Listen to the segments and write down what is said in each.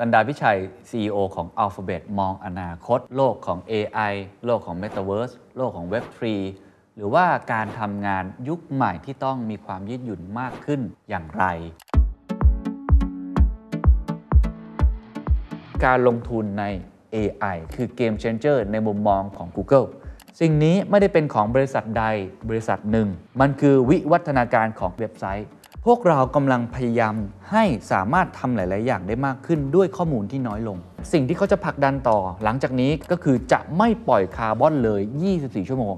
สันดาพิชัย CEO ของ Alphabet มองอนาคต โลกของ AI โลกของ Metaverse โลกของ Web3 หรือว่าการทำงานยุคใหม่ที่ต้องมีความยืดหยุ่นมากขึ้นอย่างไร การลงทุนใน AI คือเกม changer ในมุมมองของ Google สิ่งนี้ไม่ได้เป็นของบริษัทใดบริษัทหนึ่ง มันคือวิวัฒนาการของเว็บไซต์ วกเรากำลังพยายามให้สามารถทำหลาย ๆ อย่างได้มากขึ้นด้วยข้อมูลที่น้อยลง สิ่งที่เขาจะผลักดันต่อ หลังจากนี้ก็คือจะไม่ปล่อยคาร์บอนเลย 24 ชั่วโมง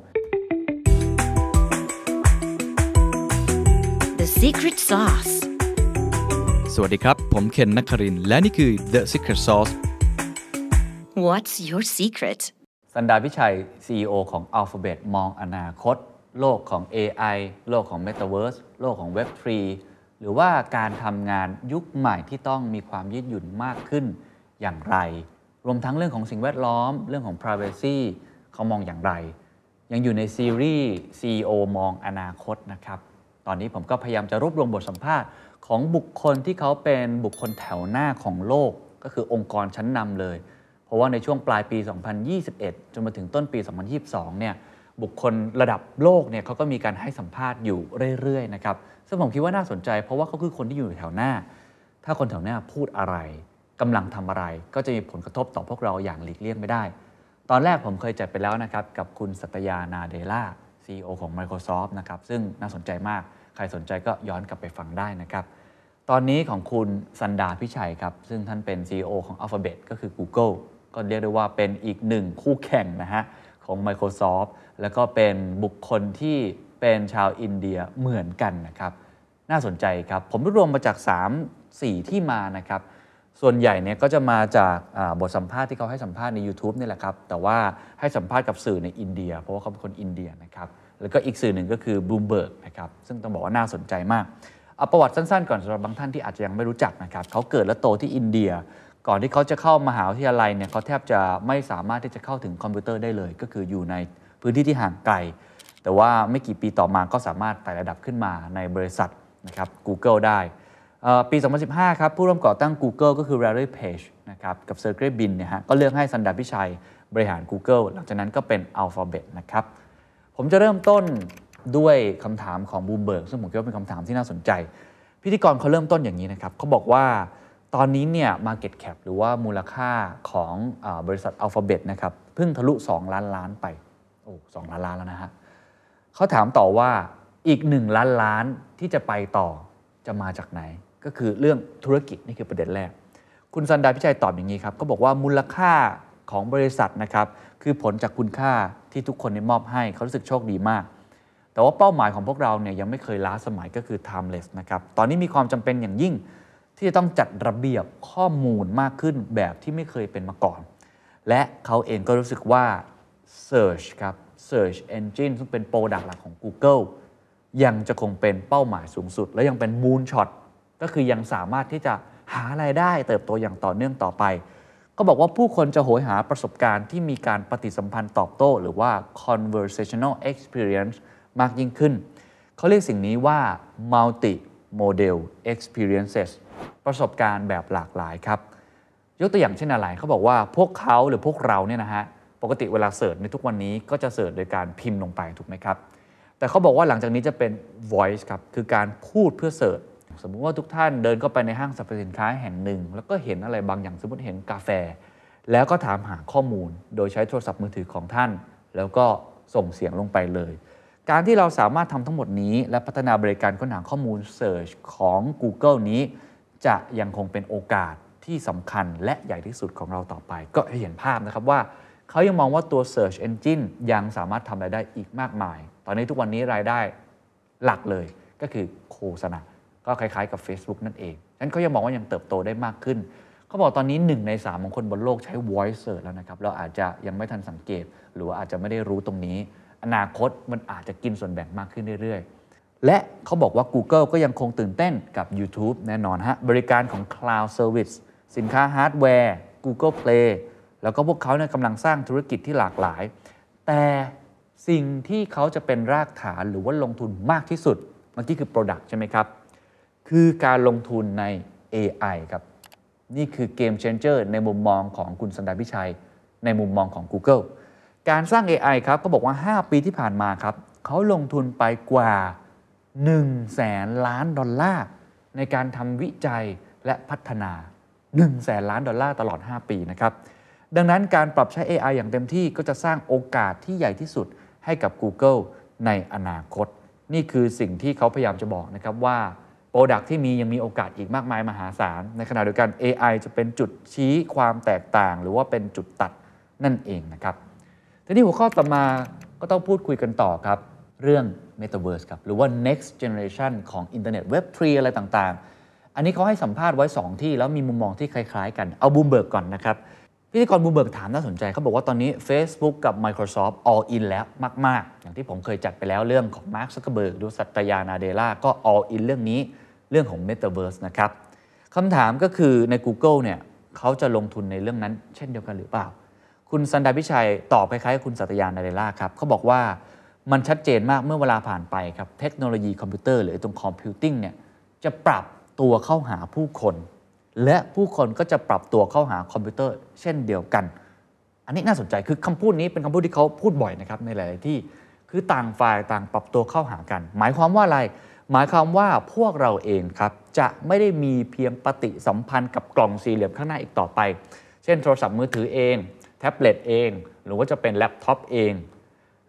The secret sauce. สวัสดีครับ ผมเคนนักครินทร์และนี่คือ The Secret Sauce What's your secret? สันดาพิชัย CEO ของ Alphabet มองอนาคต โลกของ AI โลกของ Metaverse โลกของ Web3 หรือว่าการทำงานยุคใหม่ที่ต้องมีความยืดหยุ่นมากขึ้นอย่างไร รวมทั้งเรื่องของสิ่งแวดล้อม เรื่องของ Privacy เขามองอย่างไร ยังอยู่ในซีรีส์ CEO มองอนาคตนะครับ ตอนนี้ผมก็พยายามจะรวบรวมบทสัมภาษณ์ของบุคคลที่เขาเป็นบุคคลแถวหน้าของโลก ก็คือองค์กรชั้นนำเลย เพราะว่าในช่วงปลายปี 2021 จนมาถึงต้นปี 2022 เนี่ย บุคคลระดับโลกเนี่ยเขาก็มีการให้สัมภาษณ์อยู่เรื่อยๆนะครับซึ่งผมคิดว่าน่าสนใจ เพราะว่าเขาคือคนที่อยู่แถวหน้า ถ้าคนแถวหน้าพูดอะไรกำลังทำอะไร ก็จะมีผลกระทบต่อพวกเราอย่างหลีกเลี่ยงไม่ได้ ตอนแรกผมเคยจัดไปแล้วนะครับกับคุณสัตยานาเดล่า CEO ของ Microsoft นะครับซึ่งน่าสนใจมาก ใครสนใจก็ย้อนกลับไปฟังได้นะครับตอนนี้ของคุณสันดาพิชัยครับซึ่งท่านเป็น CEO ของ Alphabet ก็คือ Google ก็เรียกได้ว่าเป็นอีกหนึ่งคู่แข่งนะฮะของ Microsoft แล้วก็เป็นบุคคลที่เป็นชาวอินเดียเหมือนกันนะครับน่าสนใจครับผมรวบรวมมาจาก 3 4 ที่มานะครับส่วนใหญ่เนี่ยก็จะมาจากบทสัมภาษณ์ที่เขาให้สัมภาษณ์ใน YouTube นี่แหละครับ แต่ว่าให้สัมภาษณ์กับสื่อในอินเดีย เพราะว่าเขาเป็นคนอินเดียนะครับแล้วก็อีกสื่อหนึ่งก็คือ Bloomberg นะครับซึ่งต้องบอกว่าน่าสนใจมากเอาประวัติสั้นๆ ก่อนสำหรับบางท่านที่อาจจะยังไม่รู้จักนะครับเขาเกิดและโตที่อินเดีย ก่อนที่เขาจะเข้ามหาวิทยาลัยเนี่ยเขาแทบจะไม่สามารถที่จะเข้าถึงคอมพิวเตอร์ได้เลย ก็คืออยู่ใน พื้นที่ที่ห่างไกล แต่ว่าไม่กี่ปีต่อมาก็สามารถไต่ระดับขึ้นมาในบริษัทนะครับ Google ได้ปี 2015 ครับผู้ร่วมก่อตั้ง Google ก็คือ Larry Page นะครับกับ Sergey Brin เนี่ยฮะก็เลือกให้ซุนดาร์พิชัยบริหาร Google หลังจากนั้นก็เป็น Alphabet นะครับ ผมจะเริ่มต้นด้วยคำถามของบลูมเบิร์กซึ่งผมคิดว่าเป็นคำถามที่น่าสนใจ พิธีกรเขาเริ่มต้นอย่างนี้นะครับเขาบอกว่าตอนนี้เนี่ย Market Cap หรือว่ามูลค่าของอบริษัท Alphabet นะครับเพิ่งทะลุ 2 ล้านล้านไป สองล้านล้านแล้วนะฮะเขาถามต่อว่าอีก1ล้านล้านที่จะไปต่อจะมาจากไหน ก็คือเรื่องธุรกิจนี่คือประเด็นแรก คุณสันดาพิชัยตอบอย่างนี้ครับเขาบอกว่ามูลค่าของบริษัทนะครับคือผลจากคุณค่าที่ทุกคนได้มอบให้เขารู้สึกโชคดีมาก แต่ว่าเป้าหมายของพวกเราเนี่ยยังไม่เคยล้าสมัยก็คือ timeless นะครับตอนนี้มีความจำเป็นอย่างยิ่งที่จะต้องจัดระเบียบข้อมูลมากขึ้นแบบที่ไม่เคยเป็นมาก่อน และเขาเองก็รู้สึกว่า Search ครับ Search Engine ซึ่งเป็นโปรดักต์หลักของ Google ยังจะคงเป็นเป้าหมายสูงสุด และยังเป็น moon shot ก็คือยังสามารถที่จะหารายได้เติบโตอย่างต่อเนื่องต่อไป ก็บอกว่าผู้คนจะโหยหาประสบการณ์ที่มีการปฏิสัมพันธ์ตอบโต้ หรือว่า conversational experience มากยิ่งขึ้น เขาเรียกสิ่งนี้ว่า multi model experiences ประสบการณ์แบบหลากหลายครับ ยกตัวอย่างเช่นอะไรเขาบอกว่าพวกเขาหรือพวกเราเนี่ยนะฮะ ปกติเวลาเสิร์ชในทุกวันนี้ก็จะเสิร์ชโดยการพิมพ์ลงไปถูกไหมครับ แต่เขาบอกว่าหลังจากนี้จะเป็น voice ครับ คือการพูดเพื่อเสิร์ช สมมุติว่าทุกท่านเดินเข้าไปในห้างสรรพสินค้าแห่งหนึ่ง แล้วก็เห็นอะไรบางอย่าง สมมติเห็นกาแฟ แล้วก็ถามหาข้อมูล โดยใช้โทรศัพท์มือถือของท่าน แล้วก็ส่งเสียงลงไปเลย การที่เราสามารถทำทั้งหมดนี้ และพัฒนาบริการค้นหาข้อมูล Search ของ Google นี้ จะยังคงเป็นโอกาสที่สำคัญและใหญ่ที่สุดของเราต่อไป ก็เห็นภาพนะครับว่า เขายังมองว่าตัว Search Engine ยังสามารถทำรายได้อีกมากมาย ตอนนี้ทุกวันนี้รายได้หลักเลยก็คือโฆษณา ก็คล้ายๆกับ Facebook นั่นเองฉะนั้นเขายังมองว่ายังเติบโตได้มากขึ้น เขาบอกตอนนี้ 1 ใน 3 ของคนบนโลกใช้ voice search แล้วนะครับ เราอาจจะยังไม่ทันสังเกต หรือว่าอาจจะไม่ได้รู้ตรงนี้ อนาคตมันอาจจะกินส่วนแบ่งมากขึ้นเรื่อยๆ และเขาบอกว่า Google ก็ยังคงตื่นเต้นกับ YouTube แน่นอนฮะ บริการของ Cloud Service สินค้าฮาร์ดแวร์ Google Play แล้วก็พวกเขาเนี่ยกำลังสร้างธุรกิจที่หลากหลาย แต่สิ่งที่เขาจะเป็นรากฐานหรือว่าลงทุนมากที่สุดเมื่อกี้คือ Product ใช่ไหมครับ คือการลงทุนใน AI ครับ นี่คือเกม changer ในมุมมองของคุณสันดาพิชัย ในมุมมองของ Google การสร้าง AI ครับก็บอกว่า 5 ปีที่ผ่านมาครับเขาลงทุนไปกว่า1แสนล้านดอลลาร์ในการทำวิจัยและพัฒนา1แสนล้านดอลลาร์ตลอด 5 ปีนะครับ ดังนั้นการปรับใช้ AI อย่างเต็มที่ก็จะสร้างโอกาสที่ใหญ่ที่สุดให้กับ Google ในอนาคต นี่คือสิ่งที่เขาพยายามจะบอกนะครับว่า product ที่มียังมีโอกาสอีกมากมายมหาศาล ในขณะเดียวกัน AI จะเป็นจุดชี้ความแตกต่าง หรือว่าเป็นจุดตัดนั่นเองนะครับทีนี้หัวข้อต่อมาก็ต้องพูดคุยกันต่อครับ เรื่อง Metaverse ครับ หรือว่า next generation ของอินเทอร์เน็ต Web 3 อะไรต่างๆ อันนี้เขาให้สัมภาษณ์ไว้ 2 ที่แล้วมีมุมมองที่คล้าย ๆ กัน เอาบลูมเบิร์กก่อนนะครับ พิธีกรบลูมเบิร์กถามน่าสนใจเขาบอกว่าตอนนี้ Facebook กับ Microsoft all in แล้วมาก ๆ อย่างที่ผมเคยจัดไปแล้วเรื่องของ Mark Zuckerberg ดูสัตยานาเดล่าก็ all in เรื่องนี้เรื่องของ Metaverse นะครับคำถามก็คือใน Google เนี่ยเขาจะลงทุนในเรื่องนั้น เช่นเดียวกันหรือเปล่า คุณซุนดาร์พิชัยตอบคล้ายๆ คุณสัตยานาเดล่าครับเขาบอกว่ามันชัดเจนมากเมื่อเวลาผ่านไปครับเทคโนโลยีคอมพิวเตอร์หรือตรง computing เนี่ยจะปรับตัวเข้าหาผู้คน และผู้คนก็จะปรับตัวเข้าหาคอมพิวเตอร์ เช่นเดียวกัน อันนี้น่าสนใจคือคำพูดนี้เป็นคำพูดที่เขาพูดบ่อยนะครับในหลาย ๆ ที่คือต่างฝ่ายต่างปรับตัวเข้าหากัน หมายความว่าอะไร หมายความว่าพวกเราเองครับจะไม่ได้มีเพียงปฏิสัมพันธ์กับกล่องสี่เหลี่ยมข้างหน้าอีกต่อไป เช่นโทรศัพท์มือถือเอง แท็บเล็ตเอง หรือว่าจะเป็นแล็ปท็อปเอง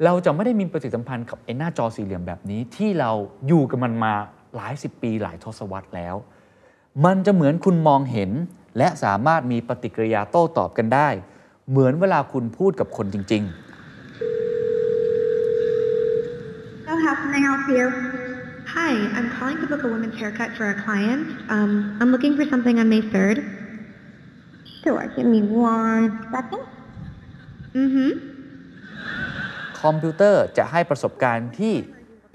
เราจะไม่ได้มีปฏิสัมพันธ์กับไอ้หน้าจอสี่เหลี่ยมแบบนี้ที่เราอยู่กับมันมาหลายสิบปีหลายทศวรรษแล้ว มันจะเหมือนคุณมองเห็น และสามารถมีปฏิกิริยาโต้ตอบกันได้ เหมือนเวลาคุณพูดกับคนจริง So how can I help you? Hi, I'm calling to book a women's haircut for a client. Um, I'm looking for something on May 3rd. Sure, give me one second. Mm-hmm. ๆคอมพิวเตอร์จะให้ประสบการณ์ที่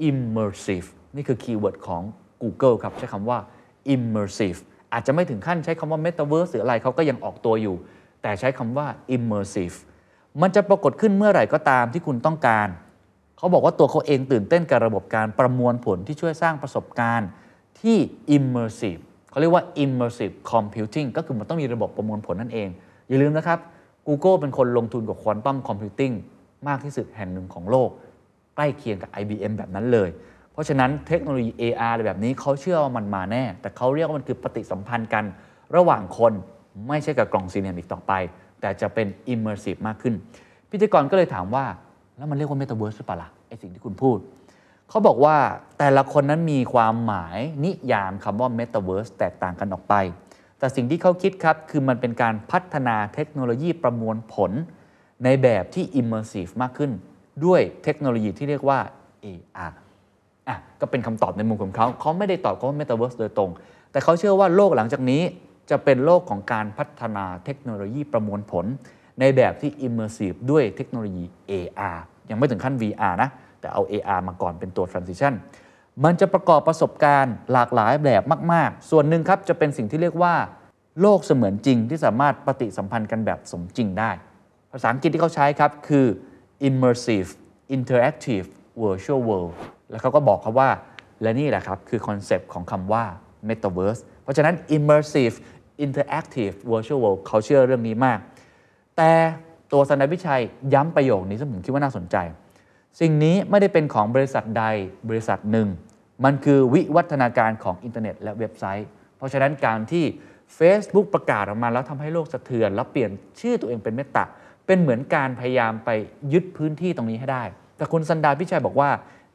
immersive นี่คือ keyword ของ Google ครับ ใช้คำว่า immersive อาจจะไม่ถึงขั้นใช้คำว่า metaverse หรืออะไรเขาก็ยังออกตัวอยู่ แต่ใช้คำว่า immersive มันจะปรากฏขึ้นเมื่อไหร่ก็ตามที่คุณต้องการ เขาบอกว่าตัวเขาเองตื่นเต้นกับระบบการประมวลผลที่ช่วยสร้างประสบการณ์ที่ immersive เขาเรียกว่า immersive computing ก็คือมันต้องมีระบบประมวลผลนั่นเอง อย่าลืมนะครับ Google เป็นคนลงทุนกับ Quantum Computing มากที่สุดแห่งหนึ่งของโลก ใกล้เคียงกับ IBM แบบนั้นเลย เพราะฉะนั้นเทคโนโลยี AR อะไรแบบนี้เขาเชื่อว่ามันมาแน่ แต่เขาเรียกว่ามันคือปฏิสัมพันธ์กันระหว่างคนไม่ใช่กับกล่องสี่เหลี่ยมอีกต่อไป แต่จะเป็น immersive มากขึ้น พิธีกรก็เลยถามว่า แล้วมันเรียกว่า Metaverse หรือเปล่าล่ะไอสิ่งที่คุณพูด เขาบอกว่าแต่ละคนนั้นมีความหมายนิยามคำว่า Metaverse แตกต่างกันออกไป แต่สิ่งที่เขาคิดครับคือมันเป็นการพัฒนาเทคโนโลยีประมวลผล ในแบบที่ immersive มากขึ้น ด้วยเทคโนโลยีที่เรียกว่า AR อะก็เป็นคำตอบในมุมของเขาเขาไม่ได้ตอบเขาว่า Metaverse โดยตรง แต่เขาเชื่อว่าโลกหลังจากนี้จะเป็นโลกของการพัฒนาเทคโนโลยีประมวลผล ในแบบที่ immersive ด้วยเทคโนโลยี AR ยังไม่ถึงขั้น VR นะ แต่เอา AR มาก่อนเป็นตัว transition มันจะประกอบประสบการณ์หลากหลายแบบมาก ๆ ส่วนหนึ่งครับจะเป็นสิ่งที่เรียกว่า โลกเสมือนจริงที่สามารถปฏิสัมพันธ์กันแบบสมจริงได้ ภาษาอังกฤษที่เขาใช้ครับคือ immersive interactive virtual world แล้วเขาก็บอกครับว่า และนี่แหละครับ คือคอนเซปต์ของคำว่า metaverse เพราะฉะนั้น immersive interactive virtual world เขาเชื่อเรื่องนี้มาก แต่ตัวสันดาพิชัยย้ำประโยคนี้ซึ่งผมคิดว่าน่าสนใจ สิ่งนี้ไม่ได้เป็นของบริษัทใดบริษัทหนึ่ง มันคือวิวัฒนาการของอินเทอร์เน็ตและเว็บไซต์ เพราะฉะนั้นการที่ Facebook ประกาศออกมาแล้วทำให้โลกสะเทือน แล้วเปลี่ยนชื่อตัวเองเป็น Meta เป็นเหมือนการพยายามไปยึดพื้นที่ตรงนี้ให้ได้ แต่คุณซันดาร์ พิชัยบอกว่า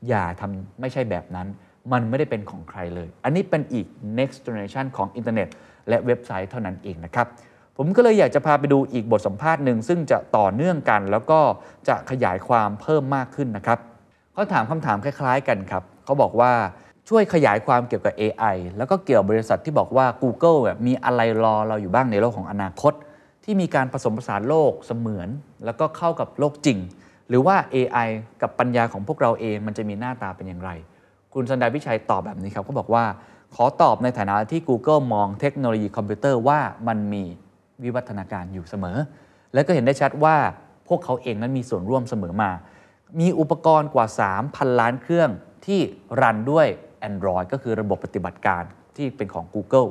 อย่าทำไม่ใช่แบบนั้น มันไม่ได้เป็นของใครเลย อันนี้เป็นอีก next generation ของอินเทอร์เน็ตและเว็บไซต์เท่านั้นเองนะครับ ผมก็เลยอยากจะพาไปดูอีกบทสัมภาษณ์หนึ่งซึ่งจะต่อเนื่องกัน แล้วก็จะขยายความเพิ่มมากขึ้นนะครับเขาถามคำถามคล้าย ๆ กันครับเขาบอกว่าช่วยขยายความเกี่ยวกับ AI แล้วก็เกี่ยวบริษัทที่บอกว่า Google มีอะไรรอเราอยู่บ้างในโลกของอนาคต ที่มีการผสมผสานโลกเสมือน แล้วก็เข้ากับโลกจริง หรือว่า AI กับปัญญาของพวกเราเองมันจะมีหน้าตาเป็นอย่างไร คุณสันดาพิชัยตอบแบบนี้ครับเขาบอกว่า ขอตอบในฐานะที่ Google มองเทคโนโลยีคอมพิวเตอร์ว่ามันมีวิวัฒนาการอยู่เสมอ และก็เห็นได้ชัดว่าพวกเขาเองนั้นมีส่วนร่วมเสมอมา มีอุปกรณ์กว่า 3,000 ล้านเครื่องที่รันด้วย Android ก็คือระบบปฏิบัติการที่เป็นของ Google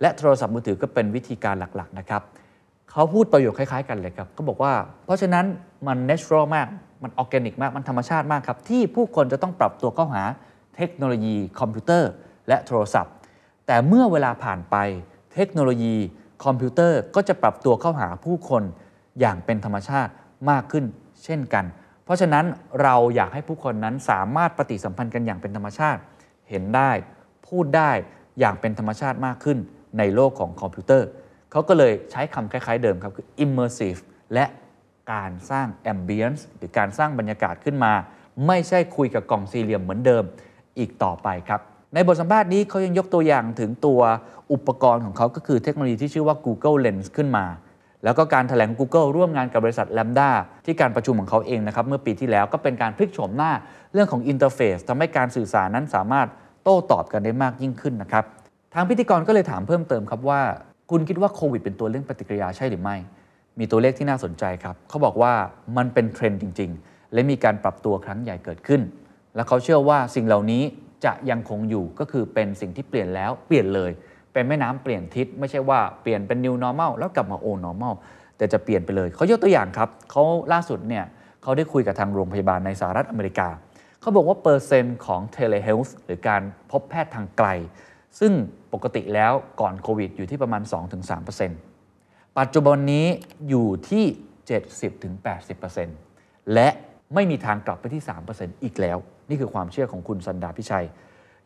และโทรศัพท์มือถือก็เป็นวิธีการหลักๆนะครับ เขาพูดประโยคคล้ายๆกันเลยครับเขาบอกว่า เพราะฉะนั้นมัน natural มาก มันออร์แกนิกมาก มันธรรมชาติมากครับ ที่ผู้คนจะต้องปรับตัวเข้าหาเทคโนโลยีคอมพิวเตอร์ และโทรศัพท์ แต่เมื่อเวลาผ่านไปเทคโนโลยีคอมพิวเตอร์ก็จะปรับตัวเข้าหาผู้คนอย่างเป็นธรรมชาติมากขึ้นเช่นกัน เพราะฉะนั้นเราอยากให้ผู้คนนั้นสามารถปฏิสัมพันธ์กันอย่างเป็นธรรมชาติ เห็นได้ พูดได้อย่างเป็นธรรมชาติมากขึ้นในโลกของคอมพิวเตอร์ เขาก็เลยใช้คำคล้ายๆเดิมครับคือ immersive และการสร้าง ambience หรือการสร้างบรรยากาศขึ้นมา ไม่ใช่คุยกับกล่องสี่เหลี่ยมเหมือนเดิมอีกต่อไปครับ ในบทสัมภาษณ์นี้เขายังยกตัวอย่างถึงตัวอุปกรณ์ของเขาก็คือเทคโนโลยีที่ชื่อว่า Google Lens ขึ้นมา แล้วก็การแถลง Google ร่วมงานกับบริษัท LaMDA ที่การประชุมของเขาเองนะครับเมื่อปีที่แล้วก็เป็นการพลิกโฉมหน้าเรื่องของอินเทอร์เฟซทำให้การสื่อสารนั้นสามารถโต้ตอบกันได้มากยิ่งขึ้นนะครับทางพิธีกรก็เลยถามเพิ่มเติมครับว่า คุณคิดว่าโควิดเป็นตัวเรื่องปฏิกิริยาใช่หรือไม่ มีตัวเลขที่น่าสนใจครับ เขาบอกว่ามันเป็นเทรนด์จริง ๆ และมีการปรับตัวครั้งใหญ่เกิดขึ้น และเขาเชื่อว่าสิ่งเหล่านี้จะยังคงอยู่ก็คือเป็นสิ่งที่เปลี่ยนแล้วเปลี่ยนเลย เป็นแม่น้ำเปลี่ยนทิศไม่ใช่ว่าเปลี่ยนเป็น new normal แล้วกลับมา old normal แต่จะเปลี่ยนไปเลย เขายกตัวอย่างครับเขาล่าสุดเนี่ยเขาได้คุยกับทางโรงพยาบาลในสหรัฐอเมริกา เขาบอกว่าเปอร์เซ็นต์ของ telehealth หรือการพบแพทย์ทางไกล ซึ่งปกติแล้วก่อนโควิดอยู่ที่ประมาณ 2-3%ปัจจุบันนี้อยู่ที่ 70-80%และไม่มีทางกลับไปที่ 3%อีกแล้ว นี่คือความเชื่อของคุณสันดาพิชัย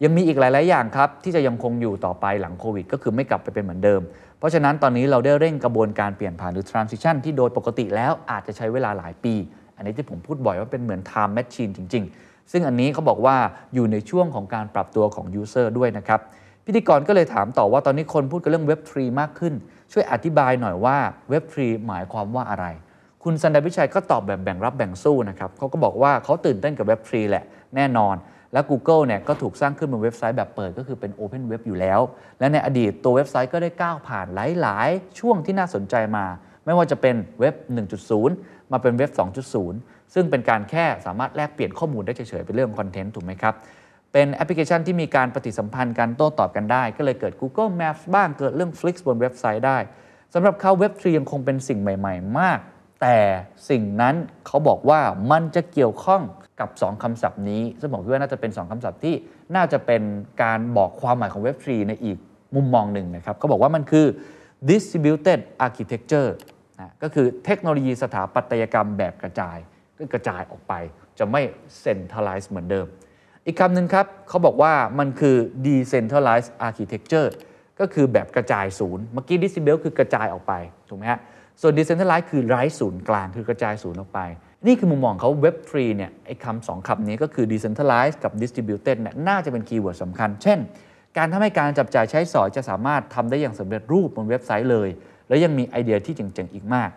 ยังมีอีกหลาย ๆ อย่างครับ ที่จะยังคงอยู่ต่อไปหลังโควิด ก็คือไม่กลับไปเป็นเหมือนเดิม เพราะฉะนั้นตอนนี้เราได้เร่งกระบวนการเปลี่ยนผ่านหรือ transition ที่โดยปกติแล้วอาจจะใช้เวลาหลายปี อันนี้ที่ผมพูดบ่อยว่าเป็นเหมือน time machine จริง ๆ ซึ่งอันนี้เขาบอกว่าอยู่ในช่วงของการปรับตัวของ user ด้วยนะครับ พิธีกรก็เลยถามต่อว่าตอนนี้คนพูดกันเรื่อง Web 3มากขึ้น ช่วยอธิบายหน่อยว่า Web 3หมายความว่าอะไร คุณสันดาพิชัยก็ตอบแบบแบ่งรับแบ่งสู้นะครับเขาก็บอกว่าเขาตื่นเต้นกับ Web 3แหละแน่นอน และ Google เนี่ยก็ถูกสร้างขึ้นบนเว็บไซต์แบบเปิดก็คือเป็น Open Web อยู่แล้ว และในอดีตตัวเว็บไซต์ก็ได้ก้าวผ่านหลาย ๆ ช่วงที่น่าสนใจมา ไม่ว่าจะเป็นเว็บ 1.0 มาเป็นเว็บ 2.0 ซึ่งเป็นการแค่สามารถแลกเปลี่ยนข้อมูลได้เฉยๆเป็นเรื่องคอนเทนต์ถูกไหมครับ เป็นแอปพลิเคชันที่มีการปฏิสัมพันธ์กันโต้ตอบกันได้ ก็เลยเกิด Google Maps บ้างเกิดเรื่อง Flix บนเว็บไซต์ได้สำหรับเขาเว็บ3ยังคงเป็นสิ่งใหม่ ๆ มาก แต่สิ่งนั้นเขาบอกว่ามันจะเกี่ยวข้องกับ 2คำศัพท์นี้ ซึ่งผมคิดว่าน่าจะเป็น 2คำศัพท์ที่น่าจะเป็นการบอกความหมายของเว็บ3ในอีกมุมมองหนึ่งนะครับเขาบอกว่ามันคือ distributed architecture นะก็คือเทคโนโลยีสถาปัตยกรรมแบบกระจายก็กระจายออกไป จะไม่ centralized เหมือนเดิม อีกคำหนึ่งครับเขาบอกว่ามันคือ decentralized architecture ก็คือแบบกระจายศูนย์ เมื่อกี้ distribute คือกระจายออกไป ถูกไหมฮะ ส่วน decentralized คือไร้ศูนย์กลาง คือกระจายศูนย์ออกไป นี่คือมุมมองเขา web 3เนี่ย ไอ้คำสองคำนี้ก็คือ decentralized กับ distributed เนี่ย น่าจะเป็น keyword สำคัญ เช่น การทำให้การจับจ่ายใช้สอยจะสามารถทำได้อย่างสำเร็จรูปบนเว็บไซต์เลย แล้วยังมีไอเดียที่เจ๋งๆ อีกมาก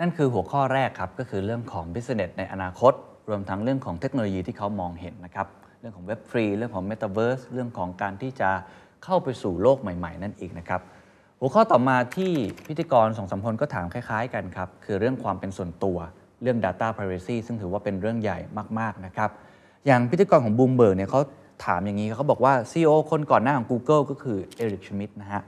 นั่นคือหัวข้อแรกครับ ก็คือเรื่องของ business ในอนาคต รวมทั้งเรื่องของเทคโนโลยีที่เขามองเห็นนะครับ รื่องของเว็บฟรีเรื่องของ Metaverse เรื่องของการที่จะเข้าไปสู่โลกใหม่ ๆ นั่นเองนะครับหัวข้อต่อมาที่พิธีกรสองสามคนก็ถามคล้าย ๆ กันครับ คือเรื่องความเป็นส่วนตัวเรื่อง Data Privacy ซึ่งถือว่าเป็นเรื่องใหญ่มากๆนะครับอย่างพิธีกรของ Bloomberg เนี่ยเขาถามอย่างนี้เขาบอกว่า CEO คนก่อนหน้าของ Google ก็คือเอริกชมิดนะฮะ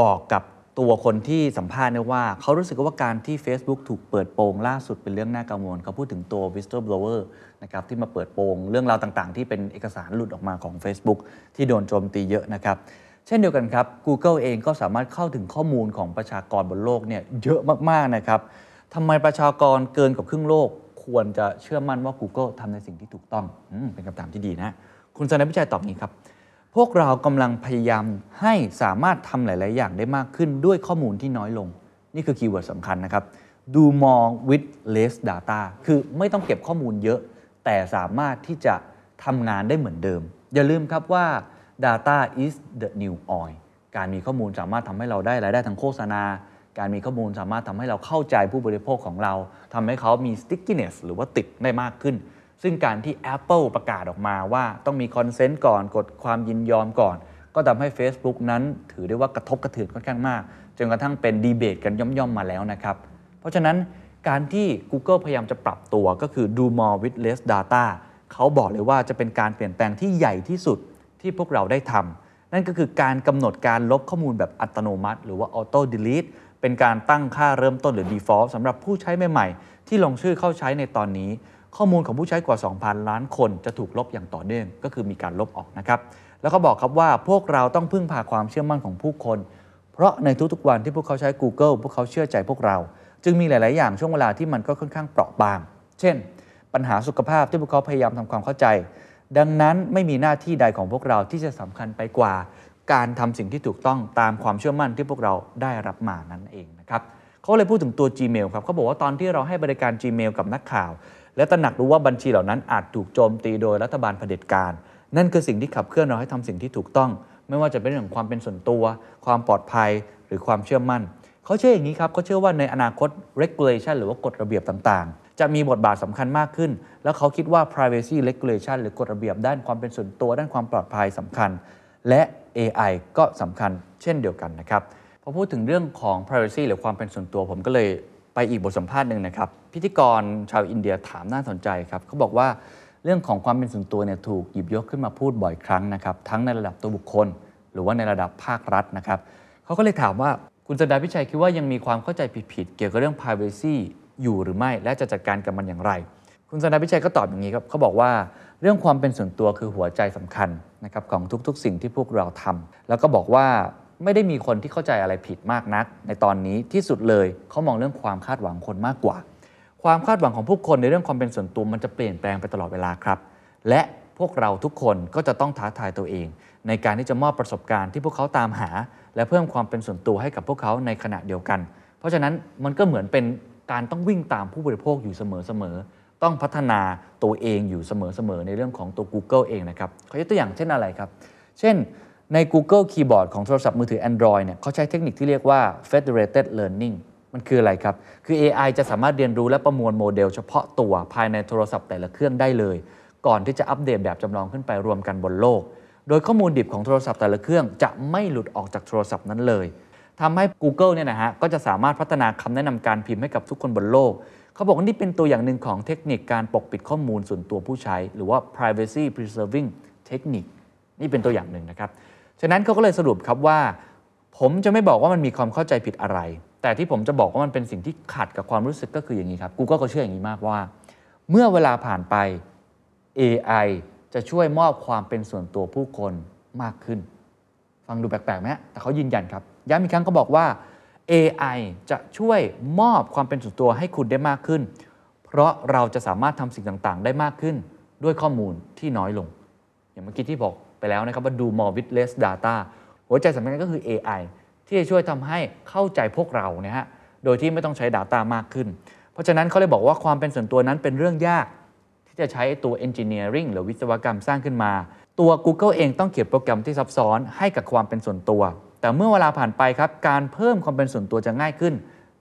บอกกับตัวคนที่สัมภาษณ์เนี่ยว่า เขารู้สึกว่าการที่ Facebook ถูกเปิดโปงล่าสุดเป็นเรื่องน่ากังวลเขาพูดถึงตัว whistleblower นะครับที่มาเปิดโปงเรื่องราวต่างๆ ที่เป็นเอกสารหลุดออกมาของ Facebook ที่โดนโจมตีเยอะนะครับเช่นเดียวกันครับ Google เองก็สามารถเข้าถึงข้อมูลของประชากรบนโลกเนี่ยเยอะมากๆนะครับทำไมประชากรเกินกว่าครึ่งโลก ควรจะเชื่อมั่นว่า Google ทำในสิ่งที่ถูกต้องเป็นคำถามที่ดีนะ คุณสนพิชัยตอบนี้ครับ พวกเรากำลังพยายามให้สามารถทำหลาย ๆ อย่างได้มากขึ้นด้วยข้อมูลที่น้อยลง นี่คือ keyword สำคัญนะครับ do more with less data คือไม่ต้องเก็บข้อมูลเยอะ แต่สามารถที่จะทำงานได้เหมือนเดิม อย่าลืมครับว่า data is the new oil การมีข้อมูลสามารถทำให้เราได้รายได้ทางโฆษณา การมีข้อมูลสามารถทำให้เราเข้าใจผู้บริโภคของเราทำให้เขามี stickiness หรือว่าติดได้มากขึ้น ซึ่งการที่ Apple ประกาศออกมาว่าต้องมีคอนเซนต์ก่อนกดความยินยอมก่อน ก็ทำให้ Facebook นั้นถือได้ว่ากระทบกระเทือนค่อนข้างมากจนกระทั่งเป็นดีเบตกันย่อมๆมาแล้วนะครับ เพราะฉะนั้น การที่ Google พยายามจะปรับตัวก็คือ do more with less data เขาบอกเลยว่าจะเป็นการเปลี่ยนแปลงที่ใหญ่ที่สุดที่พวกเราได้ทำนั่นก็คือการกำหนดการลบข้อมูลแบบอัตโนมัติ หรือว่า auto delete เป็นการตั้งค่าเริ่มต้นหรือ default สำหรับผู้ใช้ใหม่ๆ ที่ลงชื่อเข้าใช้ในตอนนี้ ข้อมูลของผู้ใช้กว่า 2,000 ล้านคนจะถูกลบอย่างต่อเนื่อง ก็คือมีการลบออกนะครับ แล้วก็บอกครับว่าพวกเราต้องพึ่งพาความเชื่อมั่นของผู้คน เพราะในทุกๆวันที่พวกเขาใช้ Google พวกเขาเชื่อใจพวกเรา จึงมีหลาย ๆ อย่างช่วงเวลาที่มันก็ค่อนข้างเปราะบาง เช่น ปัญหาสุขภาพที่พวกเขาพยายามทำความเข้าใจ ดังนั้นไม่มีหน้าที่ใดของพวกเราที่จะสำคัญไปกว่า การทำสิ่งที่ถูกต้องตามความเชื่อมั่นที่พวกเราได้รับมานั่นเองนะครับเขาเลยพูดถึงตัว Gmail ครับเขาบอกว่าตอนที่เราให้บริการ Gmail กับนักข่าว และตระหนักรู้ว่าบัญชีเหล่านั้นอาจถูกโจมตีโดยรัฐบาลเผด็จการ นั่นคือสิ่งที่ขับเคลื่อนเราให้ทำสิ่งที่ถูกต้อง ไม่ว่าจะเป็นเรื่องความเป็นส่วนตัว ความปลอดภัย หรือความเชื่อมั่น เขาเชื่ออย่างนี้ครับเขาเชื่อว่าในอนาคต regulation หรือว่ากฎระเบียบต่างๆ จะมีบทบาทสำคัญมากขึ้น แล้วเขาคิดว่า privacy regulation หรือกฎระเบียบด้านความเป็นส่วนตัวด้านความปลอดภัยสำคัญ และ AI ก็สำคัญเช่นเดียวกันนะครับพอพูดถึงเรื่องของ privacy หรือความเป็นส่วนตัวผมก็เลยไปอีกบทสัมภาษณ์หนึ่งนะครับ พิธีกรชาวอินเดียถามน่าสนใจครับเขาบอกว่าเรื่องของความเป็นส่วนตัวเนี่ยถูกหยิบยกขึ้นมาพูดบ่อยครั้งนะครับ ทั้งในระดับตัวบุคคล หรือว่าในระดับภาครัฐนะครับเขาก็เลยถามว่า คุณสดาพิชัยคิดว่ายังมีความเข้าใจผิดๆเกี่ยวกับเรื่อง privacy อยู่หรือไม่ และจะจัดการกับมันอย่างไร คุณสดาพิชัยก็ตอบอย่างนี้ครับเขาบอกว่าเรื่องความเป็นส่วนตัวคือหัวใจสำคัญนะครับของทุกๆ สิ่งที่พวกเราทำแล้วก็บอกว่าไม่ได้มีคนที่เข้าใจอะไรผิดมากนัก ในตอนนี้ที่สุดเลยเขามองเรื่องความคาดหวังคนมากกว่า ความคาดหวังของผู้คนในเรื่องความเป็นส่วนตัวมันจะเปลี่ยนแปลงไปตลอดเวลาครับ และพวกเราทุกคนก็จะต้องท้าทายตัวเอง ในการที่จะมอบประสบการณ์ที่พวกเขาตามหา และเพิ่มความเป็นส่วนตัวให้กับพวกเขาในขณะเดียวกัน เพราะฉะนั้นมันก็เหมือนเป็นการต้องวิ่งตามผู้บริโภคอยู่เสมอๆต้องพัฒนาตัวเองอยู่เสมอๆในเรื่องของตัว Google เองนะครับเขายกตัวอย่างเช่นอะไรครับ เช่นใน Google Keyboard ของโทรศัพท์มือถือ Android เนี่ยเขาใช้เทคนิคที่เรียกว่า federated learning มันคืออะไรครับ คือ AI จะสามารถเรียนรู้และประมวลโมเดลเฉพาะตัวภายในโทรศัพท์แต่ละเครื่องได้เลย ก่อนที่จะอัปเดตแบบจำลองขึ้นไปรวมกันบนโลก โดยข้อมูลดิบของโทรศัพท์แต่ละเครื่องจะไม่หลุดออกจากโทรศัพท์นั้นเลยทำให้ Google เนี่ยนะฮะก็จะสามารถพัฒนาคำแนะนำการพิมพ์ให้กับทุกคนบนโลก เขาบอกว่านี่เป็นตัวอย่างหนึ่งของเทคนิคการปกปิดข้อมูลส่วนตัวผู้ใช้ หรือว่า privacy preserving technique นี่เป็นตัวอย่างหนึ่งนะครับ ฉะนั้นเขาก็เลยสรุปครับว่า ผมจะไม่บอกว่ามันมีความเข้าใจผิดอะไร แต่ที่ผมจะบอกว่ามันเป็นสิ่งที่ขัดกับความรู้สึกก็คืออย่างนี้ครับ Google ก็เชื่ออย่างนี้มากว่า เมื่อเวลาผ่านไป AI จะช่วยมอบความเป็นส่วนตัวผู้คนมากขึ้น ฟังดูแปลกๆไหมแต่เขายืนยันครับย้ำอีกครั้งเขาบอกว่า AI จะช่วยมอบความเป็นส่วนตัวให้คุณได้มากขึ้น เพราะเราจะสามารถทำสิ่งต่างๆ ได้มากขึ้น ด้วยข้อมูลที่น้อยลง อย่างเมื่อกี้ที่บอกไปแล้วนะครับว่า do more with less data หัวใจสำคัญก็คือ AI ที่จะช่วยทำให้เข้าใจพวกเราเนี่ยฮะโดยที่ไม่ต้องใช้ Data มากขึ้น เพราะฉะนั้นเขาเลยบอกว่าความเป็นส่วนตัวนั้นเป็นเรื่องยาก ที่จะใช้ตัว engineering หรือวิศวกรรมสร้างขึ้นมา ตัว Google เองต้องเขียนโปรแกรมที่ซับซ้อนให้กับความเป็นส่วนตัว แต่เมื่อเวลาผ่านไปครับ การเพิ่มความเป็นส่วนตัวจะง่ายขึ้น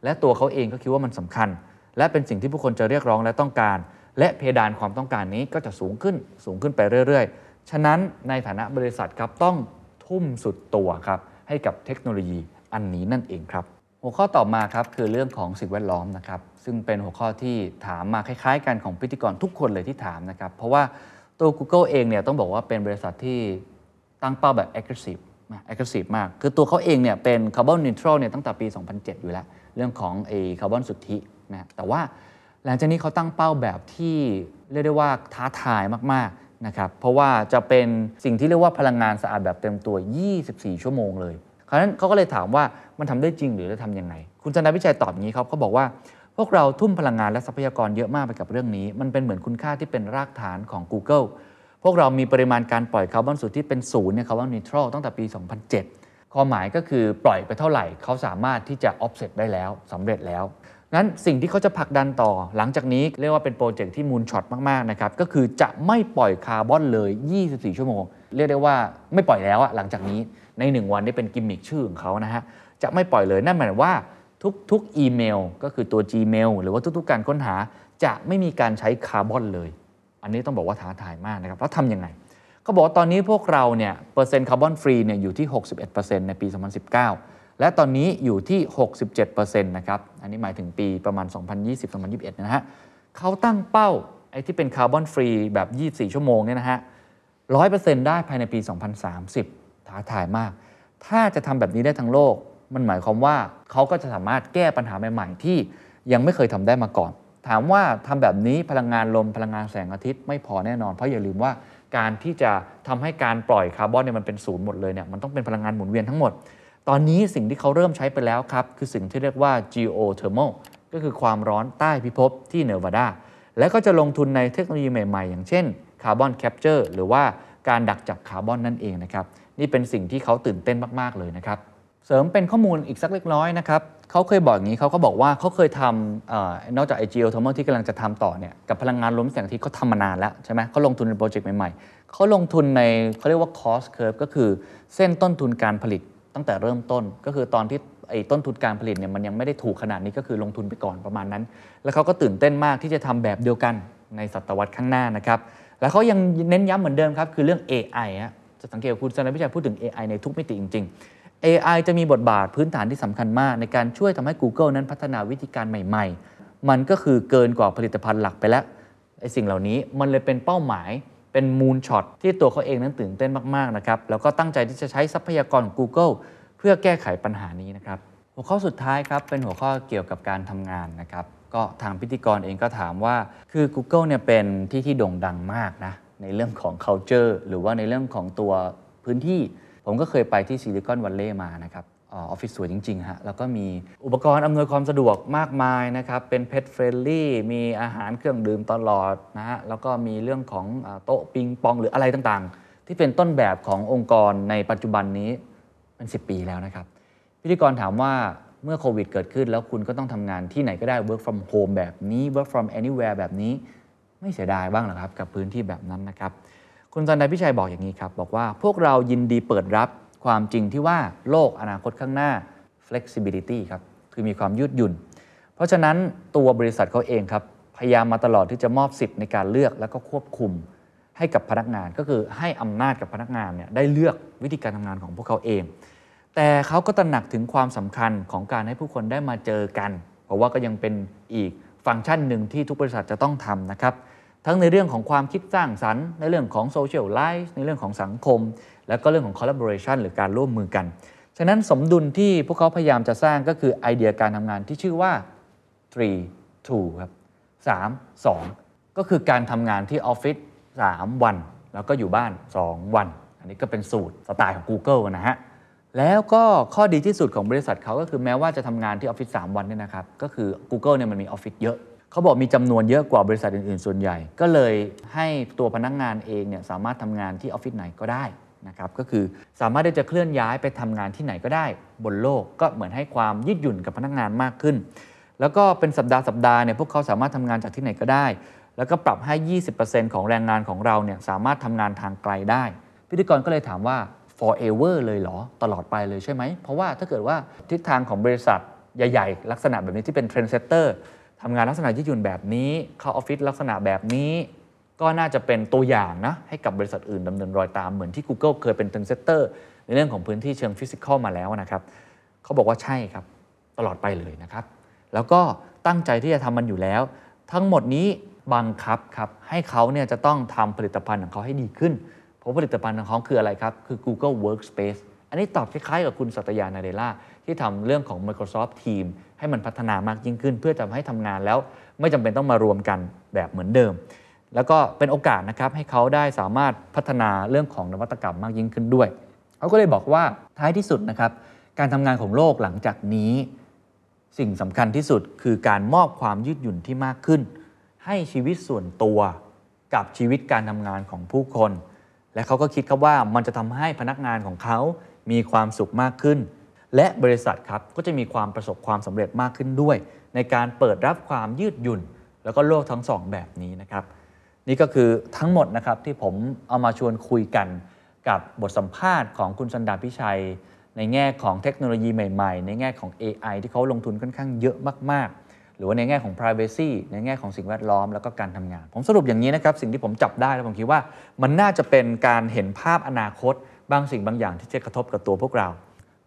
และตัวเขาเองก็คิดว่ามันสำคัญ และเป็นสิ่งที่ผู้คนจะเรียกร้องและต้องการ และเพดานความต้องการนี้ก็จะสูงขึ้นสูงขึ้นไปเรื่อย ๆ ฉะนั้นในฐานะบริษัทครับต้องทุ่มสุดตัวครับให้กับเทคโนโลยีอันนี้นั่นเองครับ หัวข้อต่อมาครับคือเรื่องของสิ่งแวดล้อมนะครับ ซึ่งเป็นหัวข้อที่ถามมาคล้ายๆ กันของพิธีกรทุกคนเลยที่ถามนะครับเพราะว่าตัว Google เองเนี่ยต้องบอกว่าเป็นบริษัทที่ตั้งเป้าแบบ aggressive นะ aggressive มาก คือตัวเขาเองเนี่ยเป็น carbon neutral เนี่ยตั้งแต่ปี 2007 อยู่แล้ว เรื่องของไอ้คาร์บอนสุทธินะแต่ว่าหลังจากนี้เขาตั้งเป้าแบบที่เรียกได้ว่าท้าทายมากๆนะครับเพราะว่าจะเป็นสิ่งที่เรียกว่าพลังงานสะอาดแบบเต็มตัว 24 ชั่วโมงเลยคราวนั้นเขาก็เลยถามว่ามันทำได้จริงหรือจะทำยังไง คุณซันดาร์ พิชัยตอบอย่างนี้ครับเขาบอกว่าพ วกเราทุ่มพลังงานและทรัพยากรเยอะมากไปกับเรื่องนี้ มันเป็นเหมือนคุณค่าที่เป็นรากฐานของ Google พวกเรามีปริมาณการปล่อยคาร์บอนสุทธิเป็นศูนย์เนี่ย carbon neutral ตั้งแต่ปี 2007ความหมายก็คือปล่อยไปเท่าไหร่เขาสามารถที่จะ offset ได้แล้วสำเร็จแล้วงั้นสิ่งที่เขาจะผลักดันต่อ หลังจากนี้เรียกว่าเป็นโปรเจกต์ที่ moonshot มากๆนะครับก็คือจะไม่ปล่อยคาร์บอนเลย 24 ชั่วโมง เรียกได้ว่าไม่ปล่อยแล้วอะหลังจากนี้ใน 1 วันนี้เป็นกิมมิคชื่อของเขานะฮะจะไม่ปล่อยเลยนั่นหมายว่า ทุกๆอีเมล ก็คือตัว Gmail หรือว่าทุกๆการค้นหาจะไม่มีการใช้คาร์บอนเลย อันนี้ต้องบอกว่าท้าทายมากนะครับ แล้วทำยังไงเขาบอกว่าตอนนี้พวกเราเนี่ยเปอร์เซ็นต์ carbon free เนี่ยอยู่ที่ 61%ในปี 2019 และตอนนี้อยู่ที่ 67%นะครับ อันนี้หมายถึงปีประมาณ 2020-2021 นะฮะเขาตั้งเป้าไอ้ที่เป็น carbon free แบบ 24 ชั่วโมงเนี่ยนะฮะ 100%ได้ภายในปี 2030 ท้าทายมาก ถ้าจะทำแบบนี้ได้ทั้งโลก มันหมายความว่าเขาก็จะสามารถแก้ปัญหาใหม่ ๆ ที่ยังไม่เคยทำได้มาก่อน ถามว่าทำแบบนี้พลังงานลมพลังงานแสงอาทิตย์ไม่พอแน่นอน เพราะอย่าลืมว่าการที่จะทำให้การปล่อยคาร์บอนเนี่ยมันเป็นศูนย์หมดเลยเนี่ยมันต้องเป็นพลังงานหมุนเวียนทั้งหมด ตอนนี้สิ่งที่เขาเริ่มใช้ไปแล้วครับ คือสิ่งที่เรียกว่า geothermal ก็คือความร้อนใต้พิภพที่เนวาดาและก็จะลงทุนในเทคโนโลยีใหม่ ๆ อย่างเช่น carbon capture หรือว่าการดักจับคาร์บอนนั่นเองนะครับ นี่เป็นสิ่งที่เขาตื่นเต้นมาก ๆ เลยนะครับ เสริมเป็นข้อมูลอีกสักเล็กน้อยนะครับเขาเคยบอกอย่างนี้เขาก็บอกว่าเขาเคยทำอนอกจากไอจีโอทอมที่กำลังจะทำต่อเนี่ยกับพลังงานล้มแสงอาทิตย์เขาทำมานานแล้วใช่ไหมเขาลงทุนในโปรเจกต์ใหม่ๆเขาลงทุนในเขาเรียกว่า cost curve ก็คือเส้นต้นทุนการผลิตตั้งแต่เริ่มต้นก็คือตอนที่ไอ้ต้นทุนการผลิตเนี่ยมันยังไม่ได้ถูกขนาดนี้ก็คือลงทุนไปก่อนประมาณนั้น แล้วเขาก็ตื่นเต้นมากที่จะทำแบบเดียวกันในศตวรรษข้างหน้านะครับแล้วเขายังเน้นย้ำเหมือนเดิมครับคือเรื่อง AI ฮะจะสังเกตคุณสันติพิชัยพูดถึง AI ในทุกมิติจริง ๆ AI จะมีบทบาทพื้นฐานที่สำคัญมาก ในการช่วยทำให้ Google นั้นพัฒนาวิธีการใหม่ๆ มันก็คือเกินกว่าผลิตภัณฑ์หลักไปแล้วไอ้สิ่งเหล่านี้มันเลยเป็นเป้าหมายเป็นมูลช็อตที่ตัวเขาเองนั้นตื่นเต้นมากๆนะครับแล้วก็ตั้งใจที่จะใช้ทรัพยากรของ Google เพื่อแก้ไขปัญหานี้นะครับหัวข้อสุดท้ายครับเป็นหัวข้อเกี่ยวกับการทำงานนะครับก็ทางพิธีกรเองก็ถามว่า คือ Google เนี่ยเป็นที่ที่โด่งดังมากนะในเรื่องของ culture หรือว่าในเรื่องของตัวพื้นที่ ผมก็เคยไปที่ซิลิคอนวัลเลย์มานะครับออฟฟิศสวยจริงๆฮะแล้วก็มีอุปกรณ์อำนวยความสะดวกมากมายนะครับ เป็นเพ t เฟรนลี่มีอาหารเครื่องดื่มตลอดนะฮะแล้วก็มีเรื่องของโต๊ะปิงปองหรืออะไรต่างๆ ที่เป็นต้นแบบขององค์กรในปัจจุบันนี้เป็น 10 ปีแล้วนะครับ พิธีกรถามว่าเมื่อโควิดเกิดขึ้นแล้วคุณก็ต้องทำงานที่ไหนก็ได้ work from home แบบนี้ work from anywhere แบบนี้ ไม่เสียดายบ้างหรอครับ กับพื้นที่แบบนั้นนะครับ คุณสันดาพิชัยบอกอย่างนี้ครับบอกว่าพวกเรายินดีเปิดรับความจริงที่ว่าโลกอนาคตข้างหน้า flexibility ครับคือมีความยืดหยุ่น เพราะฉะนั้นตัวบริษัทเขาเองครับพยายามมาตลอดที่จะมอบสิทธิ์ในการเลือกแล้วก็ควบคุมให้กับพนักงานก็คือให้อำนาจกับพนักงานเนี่ยได้เลือกวิธีการทำงานของพวกเขาเอง แต่เขาก็ตระหนักถึงความสำคัญของการให้ผู้คนได้มาเจอกัน เพราะว่าก็ยังเป็นอีกฟังก์ชันหนึ่งที่ทุกบริษัทจะต้องทำนะครับ ทั้งในเรื่องของความคิดสร้างสรรค์ ในเรื่องของโซเชียลไลฟ์ในเรื่องของสังคม แล้วก็เรื่องของ collaboration หรือการร่วมมือกัน ฉะนั้นสมดุลที่พวกเขาพยายามจะสร้างก็คือไอเดียการทำงานที่ชื่อว่า3 2ครับ3 2ก็คือการทำงานที่ออฟฟิศ3 วัน แล้วก็อยู่บ้าน 2 วัน อันนี้ก็เป็นสูตรสไตล์ของ Google นะฮะแล้วก็ข้อดีที่สุดของบริษัทเขาก็คือแม้ว่าจะทำงานที่ออฟฟิศ3วันเนี่ยนะครับ ก็คือ Google เนี่ยมันมีออฟฟิศเยอะ เขาบอกมีจำนวนเยอะกว่าบริษัทอื่น ๆ ส่วนใหญ่ ก็เลยให้ตัวพนักงานเองเนี่ยสามารถทำงานที่ออฟฟิศไหนก็ได้นะครับก็คือสามารถที่จะเคลื่อนย้ายไปทำงานที่ไหนก็ได้ บนโลกก็เหมือนให้ความยืดหยุ่นกับพนักงานมากขึ้น แล้วก็เป็นสัปดาห์สัปดาห์เนี่ยพวกเขาสามารถทำงานจากที่ไหนก็ได้ แล้วก็ปรับให้ 20%ของแรงงานของเราเนี่ยสามารถทำงานทางไกลได้ พิธีกรก็เลยถามว่า forever เลยเหรอตลอดไปเลยใช่ไหมเพราะว่าถ้าเกิดว่าทิศทางของบริษัทใหญ่ ๆ ลักษณะแบบนี้ที่เป็น trendsetter ทำงานลักษณะยืดหยุ่นแบบนี้ เข้าออฟฟิศลักษณะแบบนี้ ก็น่าจะเป็นตัวอย่างนะให้กับบริษัทอื่นดำเนินรอยตามเหมือนที่ Google เคยเป็น trendsetter ในเรื่องของพื้นที่เชิง physical มาแล้วนะครับเขาบอกว่าใช่ครับตลอดไปเลยนะครับ แล้วก็ตั้งใจที่จะทำมันอยู่แล้ว ทั้งหมดนี้บังคับครับให้เขาเนี่ยจะต้องทำผลิตภัณฑ์ของเขาให้ดีขึ้น เพราะผลิตภัณฑ์ของเขาคืออะไรครับ คือ Google Workspace อันนี้ตอบคล้ายๆกับคุณสัตยานาเดล่า ที่ทำเรื่องของ Microsoft Team ให้มันพัฒนามากยิ่งขึ้น เพื่อจะให้ทำงานแล้วไม่จำเป็นต้องมารวมกันแบบเหมือนเดิม แล้วก็เป็นโอกาสนะครับให้เขาได้สามารถพัฒนาเรื่องของนวัตกรรมมากยิ่งขึ้นด้วย เขาก็เลยบอกว่าท้ายที่สุดนะครับการทำงานของโลกหลังจากนี้สิ่งสำคัญที่สุดคือการมอบความยืดหยุ่นที่มากขึ้น ให้ชีวิตส่วนตัวกับชีวิตการทำงานของผู้คน และเขาก็คิดครับว่ามันจะทำให้พนักงานของเขามีความสุขมากขึ้น และบริษัทครับก็จะมีความประสบความสำเร็จมากขึ้นด้วย ในการเปิดรับความยืดหยุ่น แล้วก็โลกทั้งสองแบบนี้นะครับ นี่ก็คือทั้งหมดนะครับที่ผมเอามาชวนคุยกันกับบทสัมภาษณ์ของคุณสันดาพิชัย ในแง่ของเทคโนโลยีใหม่ๆ ในแง่ของ AI ที่เขาลงทุนค่อนข้างเยอะมากๆ หรือว่าในแง่ของ Privacy ในแง่ของสิ่งแวดล้อมแล้วก็การทำงาน ผมสรุปอย่างนี้นะครับ สิ่งที่ผมจับได้แล้วผมคิดว่า มันน่าจะเป็นการเห็นภาพอนาคต บางสิ่งบางอย่างที่จะกระทบกับตัวพวกเรา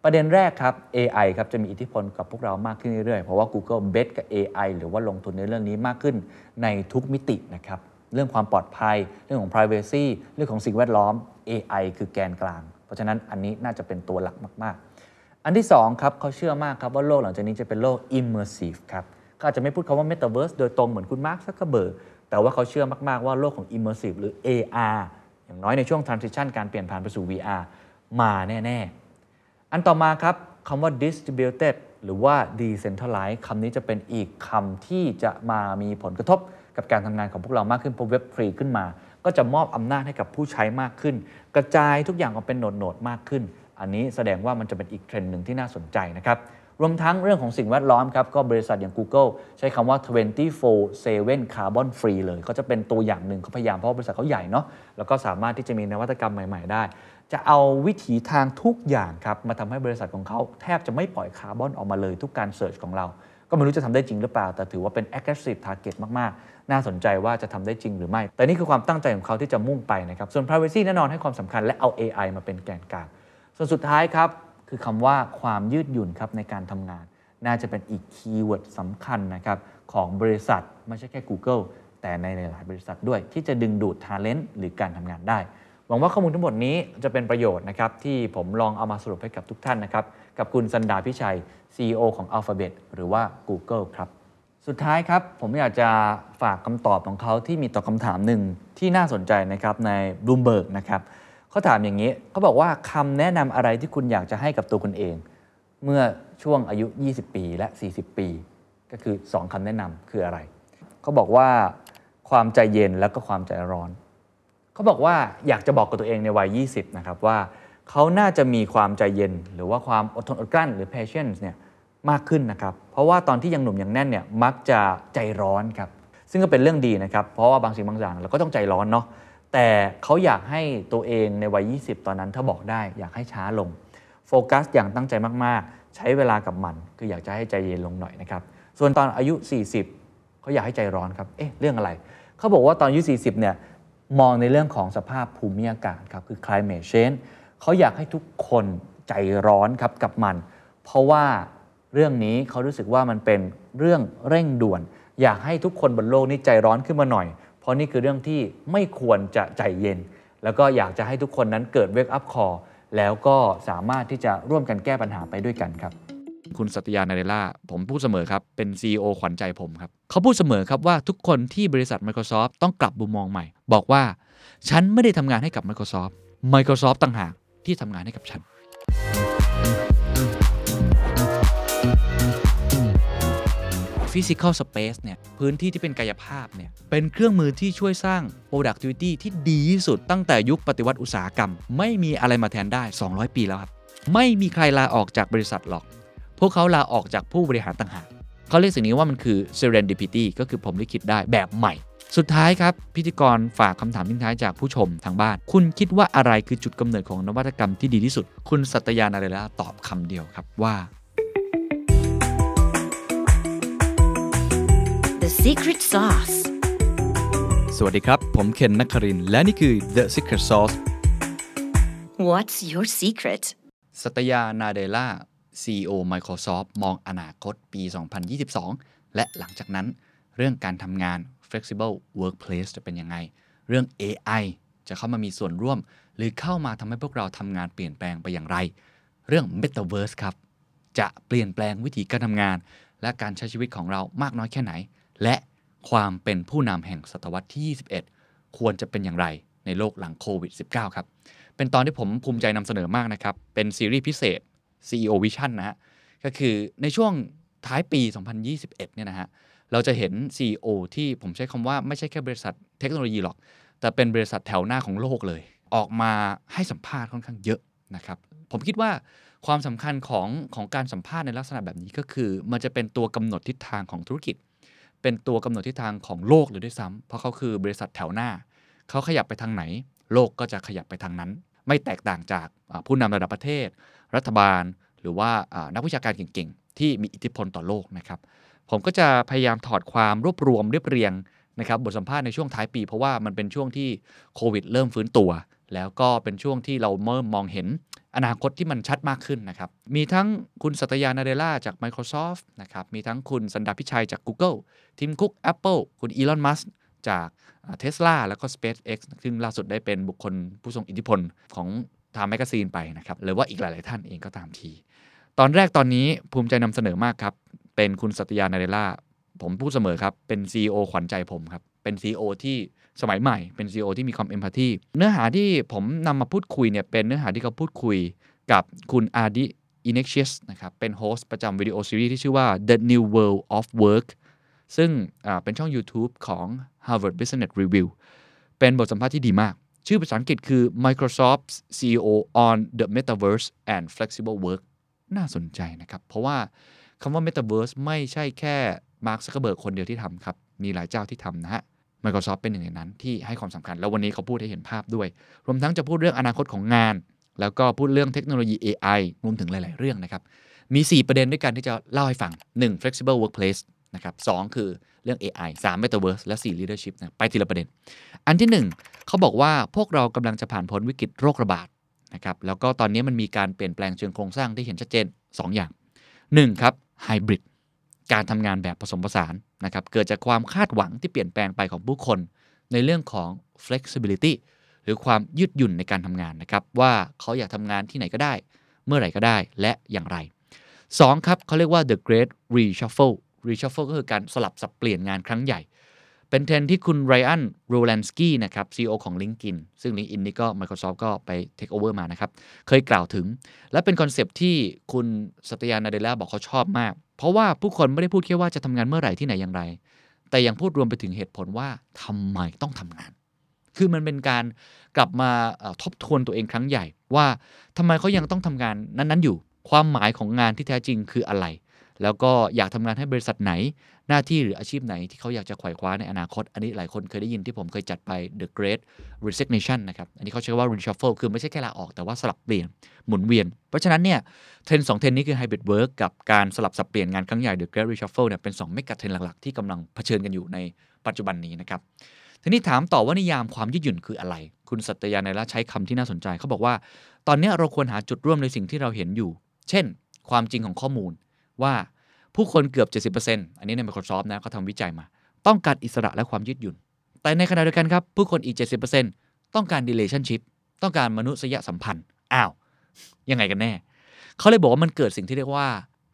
ประเด็นแรกครับ AI ครับจะมีอิทธิพลกับพวกเรามากขึ้นเรื่อยๆ เพราะว่า Google bet กับ AI หรือว่าลงทุนในเรื่องนี้มากขึ้นในทุกมิตินะครับ เรื่องความปลอดภัย เรื่องของ Privacy เรื่องของสิ่งแวดล้อม AI คือแกนกลาง เพราะฉะนั้นอันนี้น่าจะเป็นตัวหลักมากๆ อันที่2ครับเขาเชื่อมากครับว่าโลกหลังจากนี้จะเป็นโลก immersive ครับเขาอาจจะไม่พูดคำว่า metaverse โดยตรงเหมือนคุณมาร์คซักเคอร์เบิร์กแต่ว่าเขาเชื่อมากๆว่าโลกของ immersive หรือ AR อย่างน้อยในช่วง transition การเปลี่ยนผ่านไปสู่ VR มาแน่ๆ อันต่อมาครับคำว่า distributed หรือว่า decentralized คำนี้จะเป็นอีกคำที่จะมามีผลกระทบกับการทำงานของพวกเรามากขึ้นเพราะเว็บฟรีขึ้นมา ก็จะมอบอำนาจให้กับผู้ใช้มากขึ้น กระจายทุกอย่างออกเป็นโหนดๆมากขึ้น อันนี้แสดงว่ามันจะเป็นอีกเทรนด์หนึ่งที่น่าสนใจนะครับรวมทั้งเรื่องของสิ่งแวดล้อมครับก็บริษัทอย่าง Google ใช้คำว่า 24/7 carbon free เลยเขาจะเป็นตัวอย่างหนึ่งเขาพยายามเพราะบริษัทเขาใหญ่เนาะแล้วก็สามารถที่จะมีนวัตกรรมใหม่ ๆ ได้ จะเอาวิถีทางทุกอย่างครับมาทำให้บริษัทของเขาแทบจะไม่ปล่อยคาร์บอนออกมาเลยทุกการเสิร์ชของเรา ก็ไม่รู้จะทำได้จริงหรือเปล่า แต่ถือว่าเป็น aggressive target มาก ๆ น่าสนใจว่าจะทำได้จริงหรือไม่ แต่นี่คือความตั้งใจของเขาที่จะมุ่งไปนะครับ ส่วน privacy แน่นอนให้ความสำคัญและเอา AI มาเป็นแกนกลาง ส่วนสุดท้ายครับคือคำว่าความยืดหยุ่นครับในการทำงาน น่าจะเป็นอีก keyword สำคัญนะครับของบริษัทไม่ใช่แค่ Google แต่ในหลายๆบริษัทด้วยที่จะดึงดูด talent หรือการทำงานได้ หวังว่าข้อมูลทั้งหมดนี้จะเป็นประโยชน์นะครับที่ผมลองเอามาสรุปให้กับทุกท่านนะครับ กับคุณสันดาพิชัย CEO ของ Alphabet หรือว่า Google ครับ สุดท้ายครับ ผมอยากจะฝากคำตอบของเขาที่มีต่อคำถามหนึ่งที่น่าสนใจนะครับใน Bloomberg นะครับเขาถามอย่างนี้เขาบอกว่าคำแนะนำอะไรที่คุณอยากจะให้กับตัวคุณเอง เมื่อช่วงอายุ 20 ปีและ 40 ปี ก็คือ 2คำแนะนำคืออะไรเขาบอกว่าความใจเย็นแล้วก็ความใจร้อน เขาบอกว่าอยากจะบอกกับตัวเองในวัย 20 นะครับว่าเขาน่าจะมีความใจเย็น หรือว่าความอดทนอดกลั้นหรือ patience เนี่ยมากขึ้นนะครับ เพราะว่าตอนที่ยังหนุ่มยังแน่นเนี่ยมักจะใจร้อนครับ ซึ่งก็เป็นเรื่องดีนะครับ เพราะว่าบางสิ่งบางอย่างเราก็ต้องใจร้อนเนาะ แต่เขาอยากให้ตัวเองในวัย 20 ตอนนั้นถ้าบอกได้อยากให้ช้าลง โฟกัสอย่างตั้งใจมาก ๆ ใช้เวลากับมัน คืออยากจะให้ใจเย็นลงหน่อยนะครับ ส่วนตอนอายุ 40 เขาอยากให้ใจร้อนครับ เอ๊ะ เรื่องอะไร เขาบอกว่าตอนอายุ 40 เนี่ย มองในเรื่องของสภาพภูมิอากาศครับคือ climate change เขาอยากให้ทุกคนใจร้อนครับกับมัน เพราะว่าเรื่องนี้เขารู้สึกว่ามันเป็นเรื่องเร่งด่วน อยากให้ทุกคนบนโลกนี้ใจร้อนขึ้นมาหน่อย เพราะนี่คือเรื่องที่ไม่ควรจะใจเย็น แล้วก็อยากจะให้ทุกคนนั้นเกิด wake up call แล้วก็สามารถที่จะร่วมกันแก้ปัญหาไปด้วยกันครับ คุณสัตยานาเดล่าผมพูดเสมอครับ เป็น CEO ขวัญใจผมครับ เขาพูดเสมอครับว่าทุกคนที่บริษัท Microsoft ต้องกลับมุมมองใหม่ บอกว่า ฉันไม่ได้ทำงานให้กับ Microsoft Microsoft ต่างหากที่ทำงานให้กับฉัน Physical Space เนี่ยพื้นที่ที่เป็นกายภาพเนี่ยเป็นเครื่องมือที่ช่วยสร้าง productivity ที่ดีที่สุดตั้งแต่ยุคปฏิวัติอุตสาหกรรม ไม่มีอะไรมาแทนได้ 200 ปีแล้วครับ ไม่มีใครลาออกจากบริษัทหรอก พวกเขาลาออกจากผู้บริหารต่างหากเขาเรียกสิ่งนี้ว่ามันคือ serendipity ก็คือผมลิขิตได้แบบใหม่ สุดท้ายครับ พิธีกรฝากคำถามทิ้งท้ายจากผู้ชมทางบ้าน คุณคิดว่าอะไรคือจุดกำเนิดของนวัตกรรมที่ดีที่สุด คุณสัตยานาเรลาตอบคำเดียวครับว่า The secret sauce. สวัสดีครับ ผมเคนนักครินทร์และนี่คือ The Secret Sauce What's your secret? สัตยานาเดล่า CEO Microsoft มองอนาคตปี 2022 และหลังจากนั้นเรื่องการทำงาน flexible workplace จะเป็นยังไง เรื่อง AI จะเข้ามามีส่วนร่วม หรือเข้ามาทำให้พวกเราทำงานเปลี่ยนแปลงไปอย่างไร เรื่อง Metaverse ครับ จะเปลี่ยนแปลงวิธีการทำงาน และการใช้ชีวิตของเรามากน้อยแค่ไหน และความเป็นผู้นำแห่งศตวรรษที่ 21 ควรจะเป็นอย่างไรในโลกหลังโควิด -19 ครับ เป็นตอนที่ผมภูมิใจนำเสนอมากนะครับ เป็นซีรีส์พิเศษ CEO Vision นะฮะก็คือในช่วงท้ายปี 2021 เนี่ยนะฮะเราจะเห็น CEO ที่ผมใช้คำว่าไม่ใช่แค่บริษัทเทคโนโลยีหรอก แต่เป็นบริษัทแถวหน้าของโลกเลย ออกมาให้สัมภาษณ์ค่อนข้างเยอะนะครับผมคิดว่าความสำคัญของของการสัมภาษณ์ในลักษณะแบบนี้ก็คือ มันจะเป็นตัวกำหนดทิศทางของธุรกิจ เป็นตัวกำหนดทิศทางของโลกเลยด้วยซ้ำเพราะเขาคือบริษัทแถวหน้า เขาขยับไปทางไหน โลกก็จะขยับไปทางนั้น ไม่แตกต่างจากผู้นำระดับประเทศ รัฐบาล หรือว่านักวิชาการเก่งๆ ที่มีอิทธิพลต่อโลกนะครับ ผมก็จะพยายามถอดความรวบรวมเรียบเรียงนะครับบทสัมภาษณ์ในช่วงท้ายปี เพราะว่ามันเป็นช่วงที่โควิดเริ่มฟื้นตัว แล้วก็เป็นช่วงที่เราเริ่มมองเห็นอนาคตที่มันชัดมากขึ้นนะครับ มีทั้งคุณสัตยานาเดล่าจาก Microsoft นะครับ มีทั้งคุณสันดาพิชัยจาก Google ทีมคุก Apple คุณอีลอน มัสจากเทสลาแล้วก็ SpaceX ซึ่งล่าสุดได้เป็นบุคคลผู้ทรงอิทธิพลของ ทำแมกกาซีนไปนะครับหรือว่าอีกหลาย ๆ ท่านเองก็ตามที ตอนแรกตอนนี้ภูมิใจนำเสนอมากครับ เป็นคุณสัตยานาเดล่าผมพูดเสมอครับ เป็น CEO ขวัญใจผมครับ เป็น CEO ที่สมัยใหม่ เป็น CEO ที่มีความเอมพัตตีเนื้อหาที่ผมนำมาพูดคุยเนี่ยเป็นเนื้อหาที่เขาพูดคุยกับคุณอาดิอินเน i ชิสนะครับเป็น host ประจำวิดีโอซีรีส์ที่ชื่อว่า The New World of Work ซึ่งเป็นช่อง YouTube ของ Harvard Business Review เป็นบทสัมภาษณ์ที่ดีมาก ชื่อภาษาอังกฤษคือ Microsoft CEO on the Metaverse and Flexible Work น่าสนใจนะครับ เพราะว่าคำว่า Metaverse ไม่ใช่แค่มาร์คซักเกอร์เบิร์กคนเดียวที่ทำครับ มีหลายเจ้าที่ทำนะฮะ Microsoft เป็นหนึ่งในนั้นที่ให้ความสำคัญ แล้ววันนี้เขาพูดให้เห็นภาพด้วย รวมทั้งจะพูดเรื่องอนาคตของงาน แล้วก็พูดเรื่องเทคโนโลยี AI รวมถึงหลาย ๆ เรื่องนะครับ มี 4 ประเด็นด้วยกันที่จะเล่าให้ฟัง 1. flexible workplace นะครับสคือเรื่อง AI 3 metaverse และ 4 leadership นะไปทีละประเด็น อันที่ 1เขาบอกว่าพวกเรากำลังจะผ่านพ้นวิกฤตโรคระบาดนะครับแล้วก็ตอนนี้มันมีการเปลี่ยนแปลงเชิงโครงสร้างที่เห็นชัดเจน 2 อย่าง 1. ครับ hybrid การทำงานแบบผสมผสานนะครับเกิดจากความคาดหวังที่เปลี่ยนแปลงไปของผู้คน ในเรื่องของ flexibility หรือความยืดหยุ่นในการทำงานนะครับว่าเขาอยากทำงานที่ไหนก็ได้ เมื่อไหร่ก็ได้และอย่างไร 2. ครับเขาเรียกว่า the great reshuffle reshuffle ก็คือการสลับสับเปลี่ยนงานครั้งใหญ่ เป็นเทรนที่คุณไรอันโรแลนสกี้นะครับ CEO ของ LinkedIn ซึ่ง LinkedIn นี่ก็ Microsoft ก็ไป take over มานะครับ เคยกล่าวถึง และเป็นคอนเซปที่คุณสัตยานาเดล่าบอกเขาชอบมาก เพราะว่าผู้คนไม่ได้พูดแค่ว่าจะทำงานเมื่อไหร่ที่ไหนอย่างไร แต่ยังพูดรวมไปถึงเหตุผลว่าทำไมต้องทำงานคือมันเป็นการกลับมาทบทวนตัวเองครั้งใหญ่ ว่าทำไมเขายังต้องทำงานนั้น ๆ อยู่ ความหมายของงานที่แท้จริงคืออะไร แล้วก็อยากทำงานให้บริษัทไหน หน้าที่หรืออาชีพไหนที่เขาอยากจะไขว่คว้าในอนาคต อันนี้หลายคนเคยได้ยินที่ผมเคยจัดไป The Great Resignation นะครับ อันนี้เขาใช้ว่า reshuffle คือไม่ใช่แค่ลาออกแต่ว่าสลับเปลี่ยนหมุนเวียน เพราะฉะนั้นเนี่ยเทรนสองเทรนนี้คือ hybrid work กับการสลับสับเปลี่ยนงานครั้งใหญ่ The Great Reshuffle เนี่ยเป็น2เมกะเทรนหลักๆที่กำลังเผชิญกันอยู่ในปัจจุบันนี้นะครับทีนี้ถามต่อว่านิยามความยืดหยุ่นคืออะไร คุณสัตยาในละใช้คำที่น่าสนใจเขาบอกว่า ตอนนี้เราควรหาจุดร่วมในสิ่งที่เราเห็นอยู่ เช่น ความจริงของข้อมูล ว่าผู้คนเกือบ 70%อันนี้ใน Microsoft นะเขาทำวิจัยมา ต้องการอิสระและความยืดหยุ่น แต่ในขณะเดียวกันครับ ผู้คนอีก 70%ต้องการ relationship ต้องการมนุษยสัมพันธ์ อ้าว ยังไงกันแน่ เขาเลยบอกว่ามันเกิดสิ่งที่เรียกว่า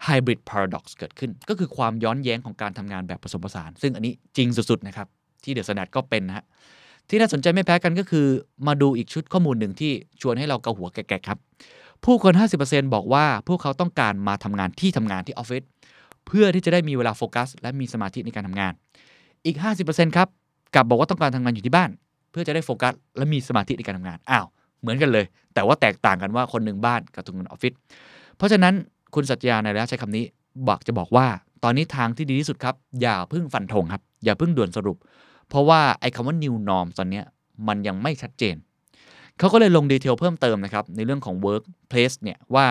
hybrid paradox เกิดขึ้น ก็คือความย้อนแย้งของการทำงานแบบผสมผสาน ซึ่งอันนี้จริงสุดๆนะครับ ที่เดอะสแนดก็เป็นนะฮะที่น่าสนใจไม่แพ้กันก็คือ มาดูอีกชุดข้อมูลหนึ่งที่ชวนให้เราเกาหัวแก่ๆครับ ผู้คน 50%บอกว่าพวกเขาต้องการมาทำงานที่ทำงานที่ออฟฟิศเพื่อที่จะได้มีเวลาโฟกัส และมีสมาธิในการทำงาน อีก 50%ครับกลับบอกว่าต้องการทำงานอยู่ที่บ้าน เพื่อจะได้โฟกัส และมีสมาธิในการทำงานอ้าวเหมือนกันเลย แต่ว่าแตกต่างกันว่าคนหนึ่งบ้านกับทุกคนออฟฟิศเพราะฉะนั้นคุณสัจยาในระยะใช้คำนี้บอกจะบอกว่า ตอนนี้ทางที่ดีที่สุดครับ อย่าพึ่งฟันธงครับ อย่าพึ่งด่วนสรุป เพราะว่าไอ้คำว่า new norm ตอนนี้มันยังไม่ชัดเจน เขาก็เลยลงดีเทลเพิ่มเติมนะครับ ในเรื่องของ workplace เนี่ยว่า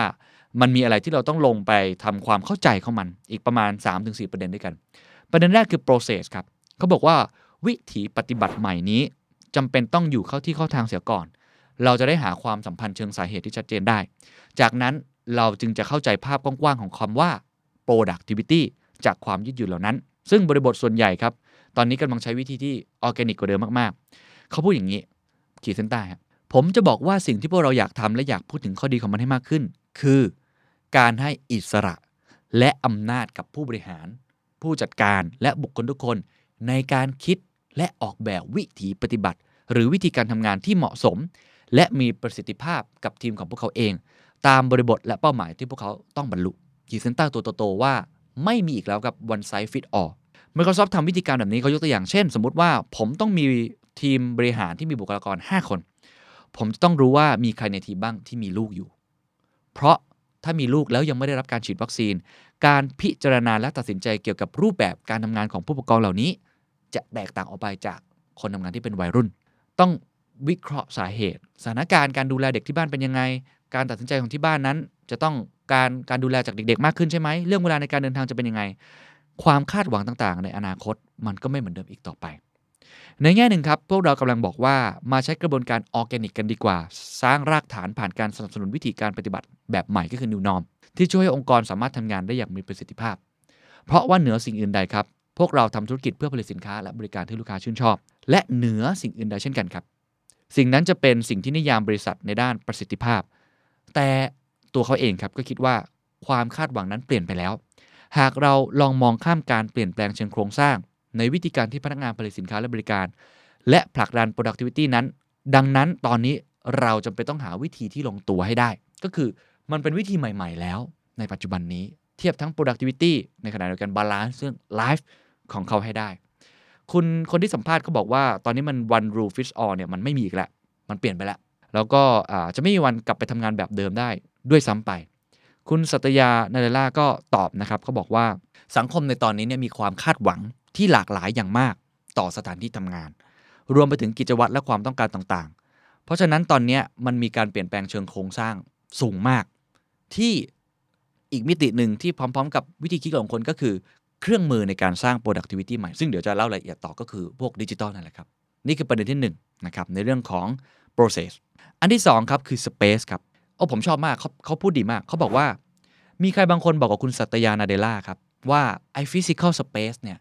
มันมีอะไรที่เราต้องลงไปทำความเข้าใจเข้ามัน อีกประมาณ 3-4 ประเด็นด้วยกัน ประเด็นแรกคือ process ครับเขาบอกว่าวิถีปฏิบัติใหม่นี้จำเป็นต้องอยู่เข้าที่เข้าทางเสียก่อน เราจะได้หาความสัมพันธ์เชิงสาเหตุที่ชัดเจนได้ จากนั้นเราจึงจะเข้าใจภาพกว้างๆของคำว่า productivity จากความยืดหยุ่นเหล่านั้น ซึ่งบริบทส่วนใหญ่ครับ ตอนนี้กำลังใช้วิธีที่ออร์แกนิกกว่าเดิมมากๆ เขาพูดอย่างนี้ ขีดเส้นใต้ครับ ผมจะบอกว่าสิ่งที่พวกเราอยากทำและอยากพูดถึงข้อดีของมันให้มากขึ้น คือ การให้อิสระและอำนาจกับผู้บริหาร ผู้จัดการและบุคคลทุกคน ในการคิดและออกแบบวิธีปฏิบัติ หรือวิธีการทำงานที่เหมาะสม และมีประสิทธิภาพกับทีมของพวกเขาเอง ตามบริบทและเป้าหมายที่พวกเขาต้องบรรลุขีดเส้นใต้ตัวโตๆว่า ไม่มีอีกแล้วกับ one size fit all Microsoft ทำวิธีการแบบนี้เขายกตัวอย่างเช่น สมมติว่าผมต้องมีทีมบริหารที่มีบุคลากร 5 คน ผมจะต้องรู้ว่ามีใครในทีมบ้างที่มีลูกอยู่ เพราะถ้ามีลูกแล้วยังไม่ได้รับการฉีดวัคซีน การพิจารณาและตัดสินใจเกี่ยวกับรูปแบบการทำงานของผู้ปกครองเหล่านี้ จะแตกต่างออกไปจากคนทำงานที่เป็นวัยรุ่น ต้องวิเคราะห์สาเหตุ สถานการณ์การดูแลเด็กที่บ้านเป็นยังไง การตัดสินใจของที่บ้านนั้น จะต้องการการดูแลจากเด็กๆ มากขึ้นใช่ไหมเรื่องเวลาในการเดินทางจะเป็นยังไง ความคาดหวังต่างๆ ในอนาคตมันก็ไม่เหมือนเดิมอีกต่อไป ในแง่หนึ่งครับ พวกเรากำลังบอกว่ามาใช้กระบวนการออร์แกนิกกันดีกว่า สร้างรากฐานผ่านการสนับสนุนวิธีการปฏิบัติแบบใหม่ก็คือ New Norm ที่ช่วยให้องค์กรสามารถทำงานได้อย่างมีประสิทธิภาพ เพราะว่าเหนือสิ่งอื่นใดครับ พวกเราทำธุรกิจเพื่อผลิตสินค้าและบริการที่ลูกค้าชื่นชอบ และเหนือสิ่งอื่นใดเช่นกันครับ สิ่งนั้นจะเป็นสิ่งที่นิยามบริษัทในด้านประสิทธิภาพ แต่ตัวเขาเองครับก็คิดว่าความคาดหวังนั้นเปลี่ยนไปแล้ว หากเราลองมองข้ามการเปลี่ยนแปลงเชิงโครงสร้าง ในวิธีการที่พนักงานผลิตสินค้าและบริการ และผลักดัน productivity นั้น ดังนั้นตอนนี้เราจำเป็นต้องหาวิธีที่ลงตัวให้ได้ ก็คือมันเป็นวิธีใหม่ ๆ แล้ว ในปัจจุบันนี้เทียบทั้ง productivity ในขณะเดียวกัน balance เรื่อง life ของเขาให้ได้ คุณคนที่สัมภาษณ์เขาบอกว่า ตอนนี้มัน one rule fits all เนี่ยมันไม่มีอีกแล้วมันเปลี่ยนไปแล้ว แล้วก็จะไม่มีวันกลับไปทำงานแบบเดิมได้ด้วยซ้ำไปคุณสัตยานาเรล่าก็ตอบนะครับเขาบอกว่าสังคมในตอนนี้เนี่ยมีความคาดหวัง ที่หลากหลายอย่างมากต่อสถานที่ทำงาน รวมไปถึงกิจวัตรและความต้องการต่างๆ เพราะฉะนั้นตอนนี้มันมีการเปลี่ยนแปลงเชิงโครงสร้างสูงมาก ที่อีกมิติหนึ่งที่พร้อม ๆ กับวิธีคิดของคนก็คือ เครื่องมือในการสร้าง productivity ใหม่ ซึ่งเดี๋ยวจะเล่ารายละเอียดต่อก็คือพวกดิจิตอลนั่นแหละครับ นี่คือประเด็นที่1นงนะครับในเรื่องของ process อันที่2ครับคือ space ครับโอ้ผมชอบมากเขาเขาพูดดีมากเขาบอกว่า มีใครบางคนบอกกับคุณสัตยานาเดล่าครับว่าไอ้ physical space เนี่ย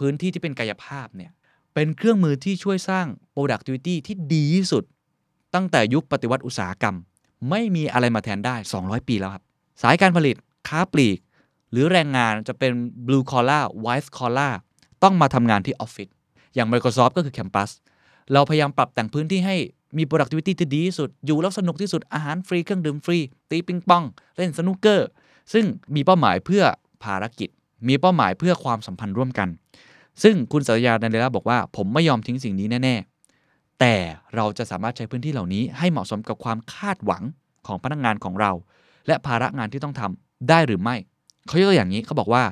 พื้นที่ที่เป็นกายภาพเนี่ยเป็นเครื่องมือที่ช่วยสร้าง productivity ที่ดีที่สุด ตั้งแต่ยุคปฏิวัติอุตสาหกรรม ไม่มีอะไรมาแทนได้ 200 ปีแล้วครับ สายการผลิตค้าปลีก หรือแรงงานจะเป็น blue collar white collar ต้องมาทำงานที่ออฟฟิศอย่าง Microsoft ก็คือ Campus เราพยายามปรับแต่งพื้นที่ให้มี productivity ที่ดีที่สุด อยู่แล้วสนุกที่สุด อาหารฟรี เครื่องดื่มฟรี ตีปิงปอง เล่นสนุกเกอร์ ซึ่งมีเป้าหมายเพื่อภารกิจ มีเป้าหมายเพื่อความสัมพันธ์ร่วมกัน ซึ่งคุณสัตยานันเดล่าบอกว่า ผมไม่ยอมทิ้งสิ่งนี้แน่ ๆ แต่เราจะสามารถใช้พื้นที่เหล่านี้ให้เหมาะสมกับความคาดหวังของพนักงานของเรา และภาระงานที่ต้องทำได้หรือไม่ เขายกตัวอย่างนี้เขาบอกว่า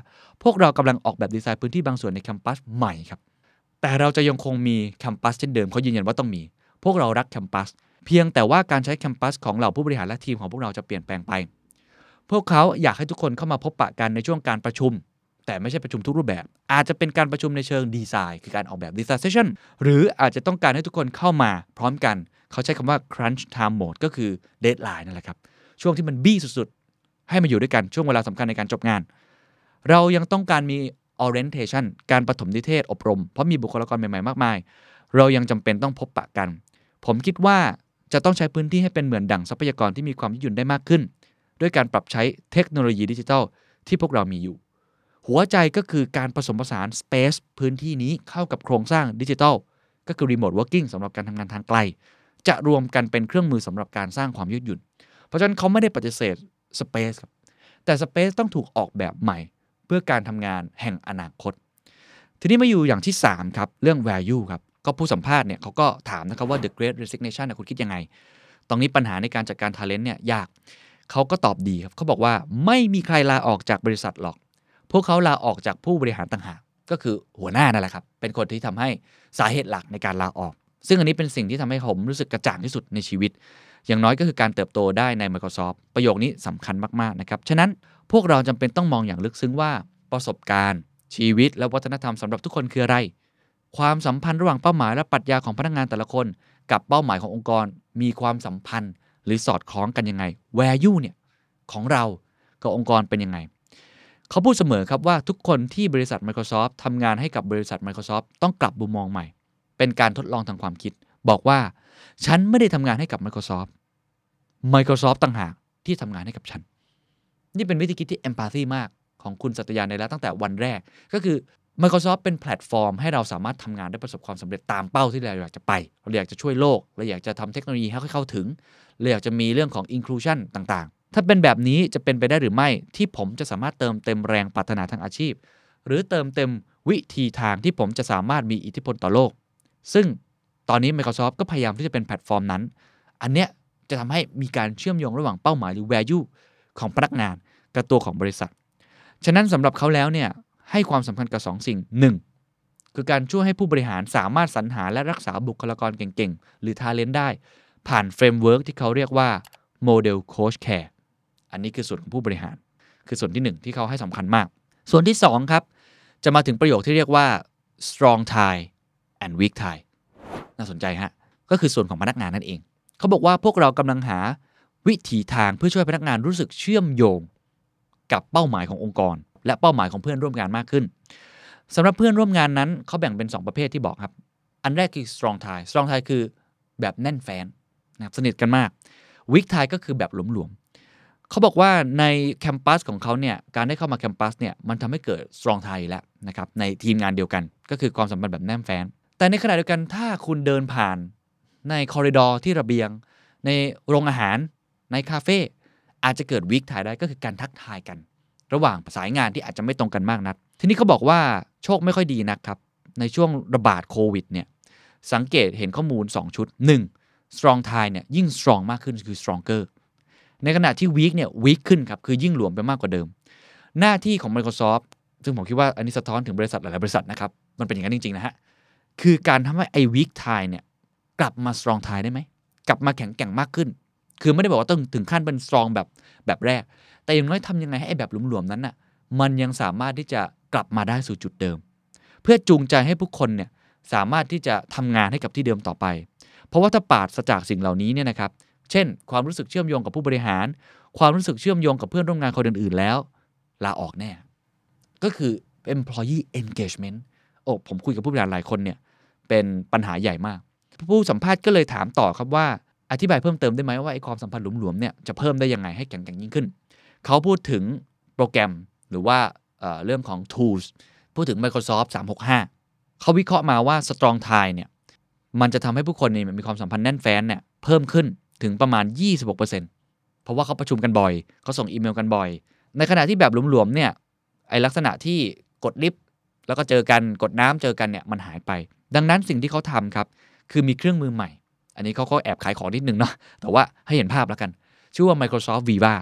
พวกเรากำลังออกแบบดีไซน์พื้นที่บางส่วนในแคมปัสใหม่ครับ แต่เราจะยังคงมีแคมปัสเช่นเดิมเขายืนยันว่าต้องมี พวกเรารักแคมปัสเพียงแต่ว่าการใช้แคมปัสของเหล่าผู้บริหารและทีมของพวกเราจะเปลี่ยนแปลงไป พวกเขาอยากให้ทุกคนเข้ามาพบปะกันในช่วงการประชุม แต่ไม่ใช่ประชุมทุกรูปแบบ อาจจะเป็นการประชุมในเชิงดีไซน์ คือการออกแบบดีไซน์เซสชั่นหรืออาจจะต้องการให้ทุกคนเข้ามาพร้อมกัน เขาใช้คำว่า crunch time mode ก็คือ deadline นั่นแหละครับ ช่วงที่มันบี้สุดๆ ให้มาอยู่ด้วยกันช่วงเวลาสำคัญในการจบงาน เรายังต้องการมี orientation การปฐมนิเทศอบรม เพราะมีบุคลากรใหม่ๆมากมาย เรายังจำเป็นต้องพบปะกัน ผมคิดว่าจะต้องใช้พื้นที่ให้เป็นเหมือนดั่งทรัพยากรที่มีความยืดหยุ่นได้มากขึ้น ด้วยการปรับใช้เทคโนโลยีดิจิทัลที่พวกเรามีอยู่ หัวใจก็คือการผสมผสาน Space พื้นที่นี้เข้ากับโครงสร้างดิจิทัลก็คือ Remote Working สำหรับการทำงานทางไกล จะรวมกันเป็นเครื่องมือสำหรับการสร้างความยืดหยุ่น เพราะฉะนั้นเขาไม่ได้ปฏิเสธ Space ครับแต่ Space ต้องถูกออกแบบใหม่ เพื่อการทำงานแห่งอนาคต ทีนี้มาอยู่อย่างที่ 3 ครับ เรื่อง value ครับก็ผู้สัมภาษณ์เนี่ยเขาก็ถามนะครับว่า the great resignation เนี่ยคุณคิดยังไง ตรงนี้ปัญหาในการจัดการ talent เนี่ยยากเขาก็ตอบดีครับเขาบอกว่าไม่มีใครลาออกจากบริษัทหรอก พวกเขาลาออกจากผู้บริหารต่างหากก็คือหัวหน้านั่นแหละครับ เป็นคนที่ทำให้สาเหตุหลักในการลาออก ซึ่งอันนี้เป็นสิ่งที่ทำให้ผมรู้สึกกระจ่างที่สุดในชีวิต อย่างน้อยก็คือการเติบโตได้ใน Microsoft ประโยคนี้สำคัญมาก ๆ นะครับ ฉะนั้นพวกเราจำเป็นต้องมองอย่างลึกซึ้งว่าประสบการณ์ ชีวิต และวัฒนธรรมสำหรับทุกคนคืออะไร ความสัมพันธ์ระหว่างเป้าหมายและปรัชญาของพนักงานแต่ละคน กับเป้าหมายขององค์กร มีความสัมพันธ์ หรือสอดคล้องกันยังไง value เนี่ยของเรากับองค์กรเป็นยังไง เขาพูดเสมอครับว่าทุกคนที่บริษัท Microsoft ทำงานให้กับบริษัท Microsoft ต้องกลับมุมมองใหม่ เป็นการทดลองทางความคิด บอกว่าฉันไม่ได้ทำงานให้กับ Microsoft Microsoft ต่างหากที่ทำงานให้กับฉัน นี่เป็นวิธีคิดที่ empathy มากของคุณสัตยาในแล้วตั้งแต่วันแรก ก็คือ Microsoft เป็นแพลตฟอร์มให้เราสามารถทำงานได้ประสบความสำเร็จตามเป้าที่เราอยากจะไป เราอยากจะช่วยโลก เราอยากจะทำเทคโนโลยีให้เข้าถึง เราอยากจะมีเรื่องของ inclusion ต่าง ถ้าเป็นแบบนี้จะเป็นไปได้หรือไม่ ที่ผมจะสามารถเติมเต็มแรงปรารถนาทางอาชีพ หรือเติมเต็มวิธีทางที่ผมจะสามารถมีอิทธิพลต่อโลก ซึ่งตอนนี้ Microsoft ก็พยายามที่จะเป็นแพลตฟอร์มนั้น อันเนี้ยจะทำให้มีการเชื่อมโยงระหว่างเป้าหมายหรือ value ของพนักงานกับตัวของบริษัท ฉะนั้นสำหรับเขาแล้วเนี่ยให้ความสำคัญกับ 2 สิ่ง 1. คือการช่วยให้ผู้บริหารสามารถสรรหาและรักษาบุคลากรเก่งๆ หรือ talent ได้ ผ่าน framework ที่เขาเรียกว่า Model Coach Care อันนี้คือส่วนของผู้บริหาร คือส่วนที่ 1 ที่เขาให้สำคัญมาก ส่วนที่ 2 ครับ จะมาถึงประโยคที่เรียกว่า strong tie and weak tie น่าสนใจฮะ ก็คือส่วนของพนักงานนั่นเอง เขาบอกว่าพวกเรากำลังหาวิถีทางเพื่อช่วยพนักงานรู้สึกเชื่อมโยง กับเป้าหมายขององค์กร และเป้าหมายของเพื่อนร่วมงานมากขึ้นสำหรับเพื่อนร่วมงานนั้นเขาแบ่งเป็น 2 ประเภทที่บอกครับ อันแรกคือ strong tie strong tie คือแบบแน่นแฟ้นนะครับสนิทกันมาก weak tie ก็คือแบบหลวม เขาบอกว่าใน campus ของเขาเนี่ยการได้เข้ามา campus เนี่ยมันทำให้เกิด strong tie แล้วนะครับในทีมงานเดียวกัน ก็คือความสัมพันธ์แบบแน่นแฟ้น แต่ในขณะเดียวกันถ้าคุณเดินผ่านใน corridor ที่ระเบียง ในโรงอาหารในคาเฟ่อาจจะเกิด weak tie ได้ก็คือการทักทายกัน ระหว่างสายงานที่อาจจะไม่ตรงกันมากนัก ทีนี้เขาบอกว่าโชคไม่ค่อยดีนะครับ ในช่วงระบาดโควิดเนี่ยสังเกตเห็นข้อมูล 2 ชุด 1. strong tie เนี่ยยิ่ง strong มากขึ้นคือ stronger ในขณะที่ weak เนี่ย weak ขึ้นครับคือยิ่งหลวมไปมากกว่าเดิม หน้าที่ของ Microsoft ซึ่งผมคิดว่าอันนี้สะท้อนถึงบริษัทหลาย ๆ บริษัทนะครับ มันเป็นอย่างนั้นจริง ๆ นะฮะ คือการทำให้ไอ้ weak tie เนี่ยกลับมา strong tie ได้ไหม กลับมาแข็งแกร่งมากขึ้น คือไม่ได้บอกว่าต้องถึงขั้นเป็น strong แบบแบบแรก แต่อย่างน้อยทำยังไงให้ไอ้แบบหลวม ๆ นั้นน่ะมันยังสามารถที่จะกลับมาได้สู่จุดเดิม เพื่อจูงใจให้ผู้คนเนี่ยสามารถที่จะทำงานให้กับที่เดิมต่อไป เพราะว่าถ้าปราดจากสิ่งเหล่านี้เนี่ยนะครับ เช่น ความรู้สึกเชื่อมโยงกับผู้บริหาร ความรู้สึกเชื่อมโยงกับเพื่อนร่วมงานคนอื่นๆแล้ว ลาออกแน่ ก็คือ employee engagement โอ้ผมคุยกับผู้บริหารหลายคนเนี่ยเป็นปัญหาใหญ่มาก ผู้สัมภาษณ์ก็เลยถามต่อครับว่าอธิบายเพิ่มเติมได้ไหมว่าไอ้ความสัมพันธ์หลวมๆเนี่ยจะเพิ่มได้ยังไงให้แข็งแกร่งยิ่งขึ้น เขาพูดถึงโปรแกรมหรือว่าเเรื่องของ tools พูดถึง Microsoft 365 เขาวิเคราะห์มาว่า Strong Tie เนี่ยมันจะทำให้ผู้คนเนี่ยมีความสัมพันธ์แน่นแฟ้นเนี่ยเพิ่มขึ้น ถึงประมาณ 26%เพราะว่าเขาประชุมกันบ่อย เขาส่งอีเมลกันบ่อย ในขณะที่แบบหลวมๆเนี่ยไอลักษณะที่กดลิฟต์แล้วก็เจอกันกดน้ำเจอกันเนี่ยมันหายไป ดังนั้นสิ่งที่เขาทำครับ คือมีเครื่องมือใหม่ อันนี้เขาก็แอบขายของนิดนึงเนาะแต่ว่าให้เห็นภาพแล้วกัน ชื่อว่า Microsoft Viva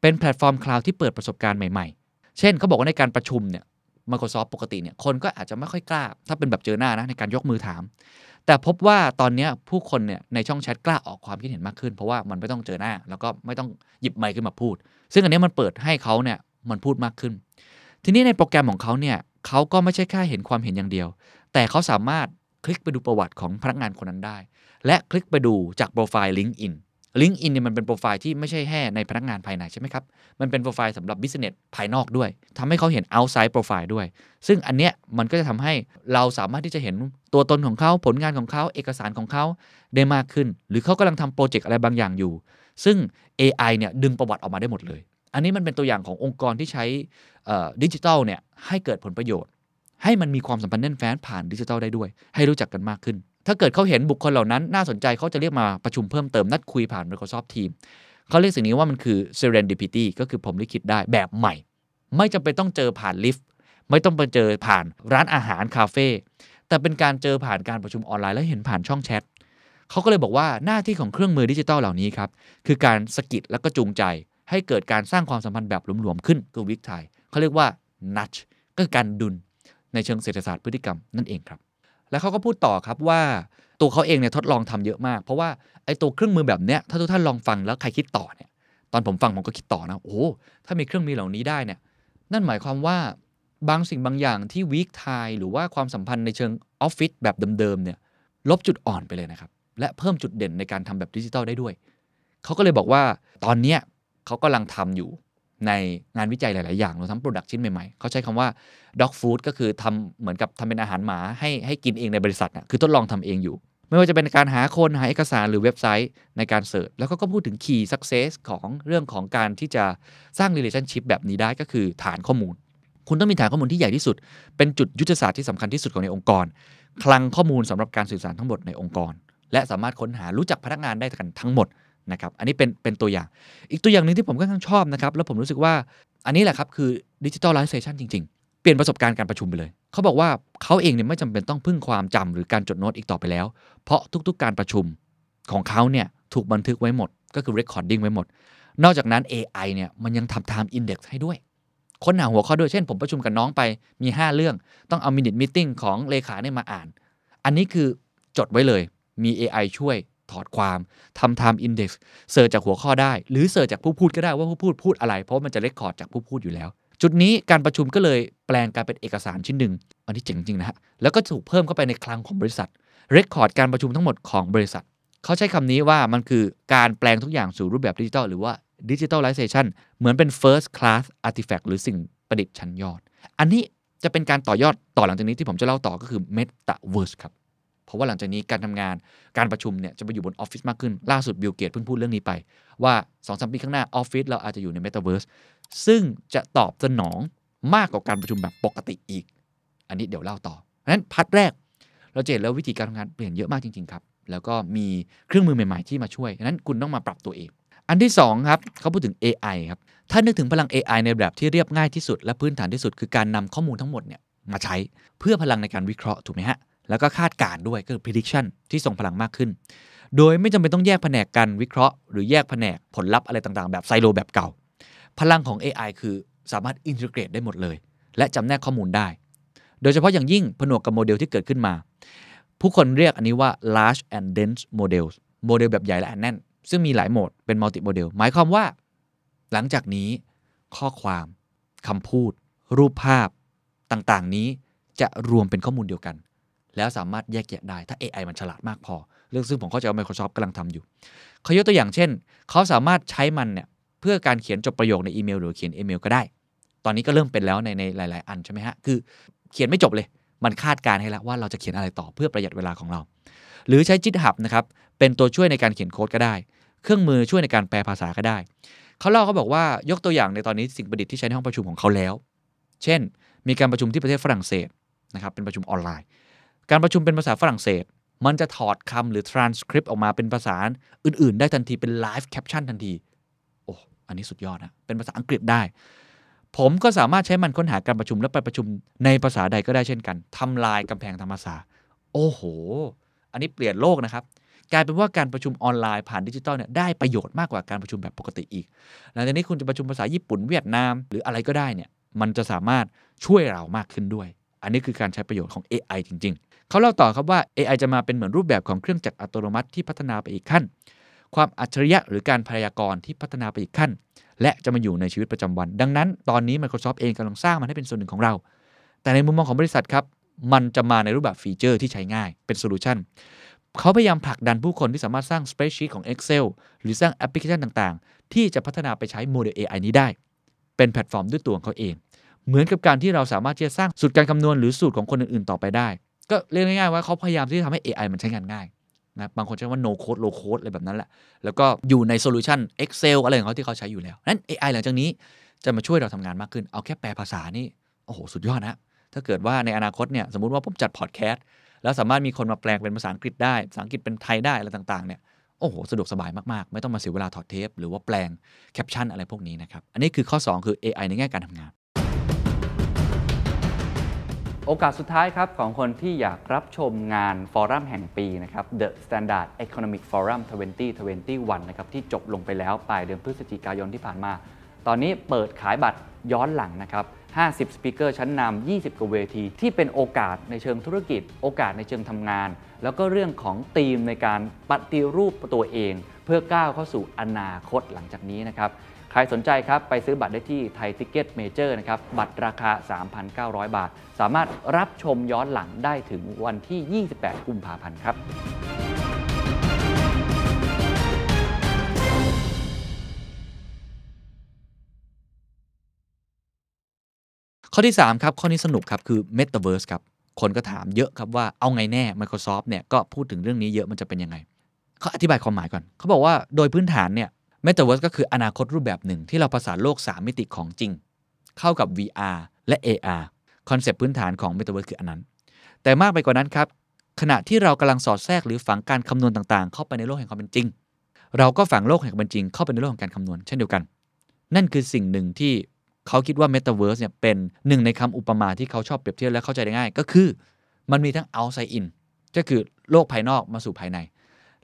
เป็นแพลตฟอร์ม cloud ที่เปิดประสบการณ์ใหม่ๆ เช่นเขาบอกว่าในการประชุมเนี่ย Microsoft ปกติเนี่ยคนก็อาจจะไม่ค่อยกล้า ถ้าเป็นแบบเจอหน้านะในการยกมือถาม แต่พบว่าตอนนี้ผู้คนเนี่ยในช่องแชทกล้าออกความคิดเห็นมากขึ้น เพราะว่ามันไม่ต้องเจอหน้า แล้วก็ไม่ต้องหยิบไมค์ขึ้นมาพูด ซึ่งอันนี้มันเปิดให้เขาเนี่ยมันพูดมากขึ้น ทีนี้ในโปรแกรมของเขาเนี่ยเขาก็ไม่ใช่แค่เห็นความเห็นอย่างเดียว แต่เขาสามารถคลิกไปดูประวัติของพนักงานคนนั้นได้ และคลิกไปดูจากโปรไฟล์ LinkedIn LinkedIn เนี่ยมันเป็นโปรไฟล์ที่ไม่ใช่แค่ในพนักงานภายในใช่ไหมครับ มันเป็นโปรไฟล์สำหรับ business ภายนอกด้วยทำให้เขาเห็น outside profile ด้วย ซึ่งอันเนี้ยมันก็จะทำให้เราสามารถที่จะเห็นตัวตนของเขาผลงานของเขาเอกสารของเขาได้มากขึ้น หรือเขากำลังทำโปรเจกต์อะไรบางอย่างอยู่ ซึ่ง AI เนี่ยดึงประวัติออกมาได้หมดเลย อันนี้มันเป็นตัวอย่างขององค์กรที่ใช้ดิจิทัลเนี่ยให้เกิดผลประโยชน์ ให้มันมีความสัมพันธ์แน่นแฟ้นผ่านดิจิทัลได้ด้วย ให้รู้จักกันมากขึ้น ถ้าเกิดเขาเห็นบุคคลเหล่านั้นน่าสนใจเขาจะเรียกมาประชุมเพิ่มเติมนัดคุยผ่าน Microsoft Teams เขาเรียกสิ่งนี้ว่ามันคือ serendipity ก็คือผมลิขิตได้แบบใหม่ ไม่จำเป็นต้องเจอผ่านลิฟต์ไม่ต้องไปเจอผ่านร้านอาหารคาเฟ่แต่เป็นการเจอผ่านการประชุมออนไลน์แล้วเห็นผ่านช่องแชทเขาก็เลยบอกว่าหน้าที่ของเครื่องมือดิจิทัลเหล่านี้ครับคือการสกิดแล้วก็จูงใจ ให้เกิดการสร้างความสัมพันธ์แบบหลวมๆขึ้นคือวิกไทยเขาเรียกว่า nudge ก็คือการดุลในเชิงเศรษฐศาสตร์พฤติกรรมนั่นเองครับ แล้วเขาก็พูดต่อครับว่าตัวเขาเองเนี่ยทดลองทำเยอะมาก เพราะว่าไอ้ตัวเครื่องมือแบบเนี้ยถ้าทุกท่านลองฟังแล้วใครคิดต่อเนี่ยตอนผมฟังผมก็คิดต่อนะโอ้ถ้ามีเครื่องมือเหล่านี้ได้เนี่ยนั่นหมายความว่าบางสิ่งบางอย่างที่วีคไทหรือว่าความสัมพันธ์ในเชิงออฟฟิศแบบเดิมๆเนี่ยลบจุดอ่อนไปเลยนะครับ และเพิ่มจุดเด่นในการทำแบบดิจิทัลได้ด้วย เขาก็เลยบอกว่าตอนเนี้ยเขากำลังทำอยู่ ในงานวิจัยหลาย ๆ อย่างรวมทั้งโปรดักชิ้นใหม่ ๆ เขาใช้คำว่า dog food ก็คือทำเหมือนกับทำเป็นอาหารหมาให้ให้กินเองในบริษัทนะคือทดลองทำเองอยู่ ไม่ว่าจะเป็นการหาคนหาเอกสารหรือเว็บไซต์ในการเสิร์ชแล้วก็ก็พูดถึง key success ของเรื่องของการที่จะสร้าง relationship แบบนี้ได้ก็คือฐานข้อมูล คุณต้องมีฐานข้อมูลที่ใหญ่ที่สุด เป็นจุดยุทธศาสตร์ที่สำคัญที่สุดของในองค์กร คลังข้อมูลสำหรับการสื่อสารทั้งหมดในองค์กร และสามารถค้นหารู้จักพนักงานได้กันทั้งหมด นะครับอันนี้เป็นเป็นตัวอย่าง อีกตัวอย่างหนึ่งที่ผมก็ค่อนข้างชอบนะครับแล้วผมรู้สึกว่าอันนี้แหละครับคือดิจิทัลไลเซชันจริง ๆ เปลี่ยนประสบการณ์การประชุมไปเลย เขาบอกว่าเขาเองเนี่ยไม่จำเป็นต้องพึ่งความจำหรือการจดโน้ตอีกต่อไปแล้ว เพราะทุกๆ การประชุมของเขาเนี่ยถูกบันทึกไว้หมด ก็คือ recording ไว้หมด นอกจากนั้น AI เนี่ยมันยังทำ time index ให้ด้วย ค้นหาหัวข้อด้วย เช่น ผมประชุมกับน้องไปมี 5 เรื่อง ต้องเอา minute meeting ของเลขาเนี่ยมาอ่าน อันนี้คือจดไว้เลย มี AI ช่วย ถอดความทำ time index search จากหัวข้อได้ หรือ search จากผู้พูดก็ได้ว่าผู้พูดพูดอะไร เพราะมันจะ record จากผู้พูดอยู่แล้ว จุดนี้การประชุมก็เลยแปลงกลายเป็นเอกสารชิ้นหนึ่งอันนี้เจ๋งจริงนะฮะแล้วก็ถูกเพิ่มเข้าไปในคลังของบริษัท record การประชุมทั้งหมดของบริษัทเขาใช้คำนี้ว่ามันคือการแปลงทุกอย่างสู่รูปแบบดิจิทัลหรือว่า digitalization เหมือนเป็น first class artifact หรือสิ่งประดิษฐ์ชั้นยอด อันนี้จะเป็นการต่อยอดต่อหลังจากนี้ที่ผมจะเล่าต่อก็คือ metaverse ครับ เพราะว่าหลังจากนี้การทำงานการประชุมเนี่ยจะไปอยู่บนออฟฟิศมากขึ้น ล่าสุดบิลเกตส์เพิ่งพูดเรื่องนี้ไป ว่า2อสปีข้างหน้าออฟฟิศเราอาจจะอยู่ในเมตาเวิร์สซึ่งจะตอบสนองมากกว่าการประชุมแบบปกติอีก อันนี้เดี๋ยวเล่าต่อเพราะฉะนั้นพาร์ตแรก เราจะเห็นแล้ววิธีการทำงานเปลี่ยนเยอะมากจริงๆครับ แล้วก็มีเครื่องมือใหม่ๆที่มาช่วยฉะนั้นคุณต้องมาปรับตัวเอง อันที่2ครับเขาพูดถึง AI ครับถ้านึกถึงพลัง AI ในแบบที่เรียบง่ายที่สุดและพื้นฐานที่สุด คือการนำข้อมูลทั้งหมดเนี่ยมาใช้เพื่อพลังในการวิเคราะห์ถูกไหมฮะ แล้วก็คาดการ์ด้วยก็คือ prediction ที่ส่งพลังมากขึ้น โดยไม่จำเป็นต้องแยกแผนกการวิเคราะห์ หรือแยกแผนกผลลัพธ์อะไรต่างๆ แบบไซโลแบบเก่า พลังของ AI คือสามารถอินทิเกรตได้หมดเลย และจำแนกข้อมูลได้ โดยเฉพาะอย่างยิ่งผนวกกับโมเดลที่เกิดขึ้นมา ผู้คนเรียกอันนี้ว่า large and dense models โมเดลแบบใหญ่และแน่น ซึ่งมีหลายโหมดเป็น multi model หมายความว่า หลังจากนี้ข้อความคำพูด รูปภาพต่างๆ นี้จะรวมเป็นข้อมูลเดียวกัน แล้วสามารถแยกแยะได้ ถ้า AI มันฉลาดมากพอ เรื่องซึ่งผมเข้าใจว่า Microsoft กำลังทำอยู่เขายกตัวอย่างเช่น เขาสามารถใช้มันเนี่ยเพื่อการเขียนจบประโยคในอีเมล หรือเขียนอีเมลก็ได้ ตอนนี้ก็เริ่มเป็นแล้วในในหลาย ๆ อันใช่ไหมฮะคือเขียนไม่จบเลย มันคาดการณ์ให้แล้วว่าเราจะเขียนอะไรต่อเพื่อประหยัดเวลาของเรา หรือใช้ GitHub นะครับเป็นตัวช่วยในการเขียนโค้ดก็ได้ เครื่องมือช่วยในการแปลภาษาก็ได้เขาเล่าเขาบอกว่ายกตัวอย่างในตอนนี้สิ่งประดิษฐ์ที่ใช้ในห้องประชุมของเขาแล้ว เช่น มีการประชุมที่ประเทศฝรั่งเศสนะครับเป็นประชุมออนไลน์ การประชุมเป็นภาษาฝรั่งเศส มันจะถอดคำหรือ transcript ออกมาเป็นภาษาอื่น ๆ ได้ทันทีเป็น live caption ทันที โอ้ อันนี้สุดยอดนะ เป็นภาษาอังกฤษได้ ผมก็สามารถใช้มันค้นหาการประชุมและไปประชุมในภาษาใดก็ได้เช่นกันทำลายกำแพงทางภาษาโอ้โห อันนี้เปลี่ยนโลกนะครับกลายเป็นว่าการประชุมออนไลน์ผ่านดิจิทัลเนี่ยได้ประโยชน์มากกว่าการประชุมแบบปกติอีก หลังจากนี้คุณจะประชุมภาษาญี่ปุ่นเวียดนาม หรืออะไรก็ได้เนี่ยมันจะสามารถช่วยเรามากขึ้นด้วย อันนี้คือการใช้ประโยชน์ของ AI จริงๆ เขาเล่าต่อครับว่า AI จะมาเป็นเหมือนรูปแบบของเครื่องจักรอัตโนมัติที่พัฒนาไปอีกขั้น ความอัจฉริยะหรือการพยากรณ์ที่พัฒนาไปอีกขั้น และจะมาอยู่ในชีวิตประจำวัน ดังนั้นตอนนี้ Microsoft เองกำลังสร้างมันให้เป็นส่วนหนึ่งของเรา แต่ในมุมมองของบริษัทครับมันจะมาในรูปแบบ feature ที่ใช้ง่ายเป็น solution เขาพยายามผลักดันผู้คนที่สามารถสร้าง spreadsheet ของ Excel หรือสร้างแอปพลิเคชันต่างๆ ที่จะพัฒนาไปใช้โมเดล AI นี้ได้ เป็นแพลตฟอร์มด้วยตัวของเขาเอง เหมือนกับการที่เราสามารถที่จะสร้างสูตรการคำนวณหรือสูตรของคนอื่นๆ ต่อไปได้ ก็เรียกง่ายๆว่าเขาพยายามที่จะทำให้ AI มันใช้งานง่ายนะบางคนใช้ว่า no code low code อะไรแบบนั้นแหละ แล้วก็อยู่ใน solution Excel อะไรของเขาที่เขาใช้อยู่แล้ว นั้น AI หลังจากนี้จะมาช่วยเราทำงานมากขึ้น เอาแค่แปลภาษานี่ โอ้โห สุดยอดนะ ถ้าเกิดว่าในอนาคตเนี่ย สมมติว่าผมจัดพอดแคสต์แล้วสามารถมีคนมาแปลงเป็นภาษาอังกฤษได้ ภาษาอังกฤษเป็นไทยได้อะไรต่างๆเนี่ย โอ้โห สะดวกสบายมากๆ ไม่ต้องมาเสียเวลาถอดเทป หรือว่าแปลงแคปชั่นอะไรพวกนี้นะครับ อันนี้คือข้อ 2 คือ AI ในแง่การทำงาน โอกาสสุดท้ายครับของคนที่อยากรับชมงานฟอรัมแห่งปีนะครับ The Standard Economic Forum 2021 นะครับที่จบลงไปแล้วปลายเดือนพฤศจิกายนที่ผ่านมา ตอนนี้เปิดขายบัตรย้อนหลังนะครับ 50 speaker ชั้นนำ 20 กว่าเวที ที่เป็นโอกาสในเชิงธุรกิจ โอกาสในเชิงทำงาน แล้วก็เรื่องของธีมในการปฏิรูปตัวเอง เพื่อก้าวเข้าสู่อนาคตหลังจากนี้นะครับ สนใจครับไปซื้อบัตรได้ที่ Thai Ticket Major นะครับบัตรราคา 3,900 บาท สามารถรับชมย้อนหลังได้ถึงวันที่ 28 กุมภาพันธ์ครับข้อที่ 3 ครับ ข้อนี้สนุกครับ คือ Metaverse ครับ คนก็ถามเยอะครับว่าเอาไงแน่ Microsoft เนี่ยก็พูดถึงเรื่องนี้เยอะมันจะเป็นยังไง เขาอธิบายความหมายก่อน เขาบอกว่าโดยพื้นฐานเนี่ย Metaverse ก็คืออนาคตรูปแบบหนึ่งที่เราประสานโลก 3 มิติของจริง เข้ากับ VR และ AR คอนเซปต์พื้นฐานของ Metaverse คืออันนั้น แต่มากไปกว่านั้นครับ ขณะที่เรากำลังสอดแทรกหรือฝังการคำนวณต่างๆ เข้าไปในโลกแห่งความเป็นจริง เราก็ฝังโลกแห่งความเป็นจริง เข้าไปในโลกของการคำนวณเช่นเดียวกัน นั่นคือสิ่งหนึ่งที่เขาคิดว่า Metaverse เนี่ยเป็นหนึ่งในคำอุปมาที่เขาชอบเปรียบเทียบและเข้าใจได้ง่าย ก็คือ มันมีทั้ง outside in ก็คือโลกภายนอกมาสู่ภายใน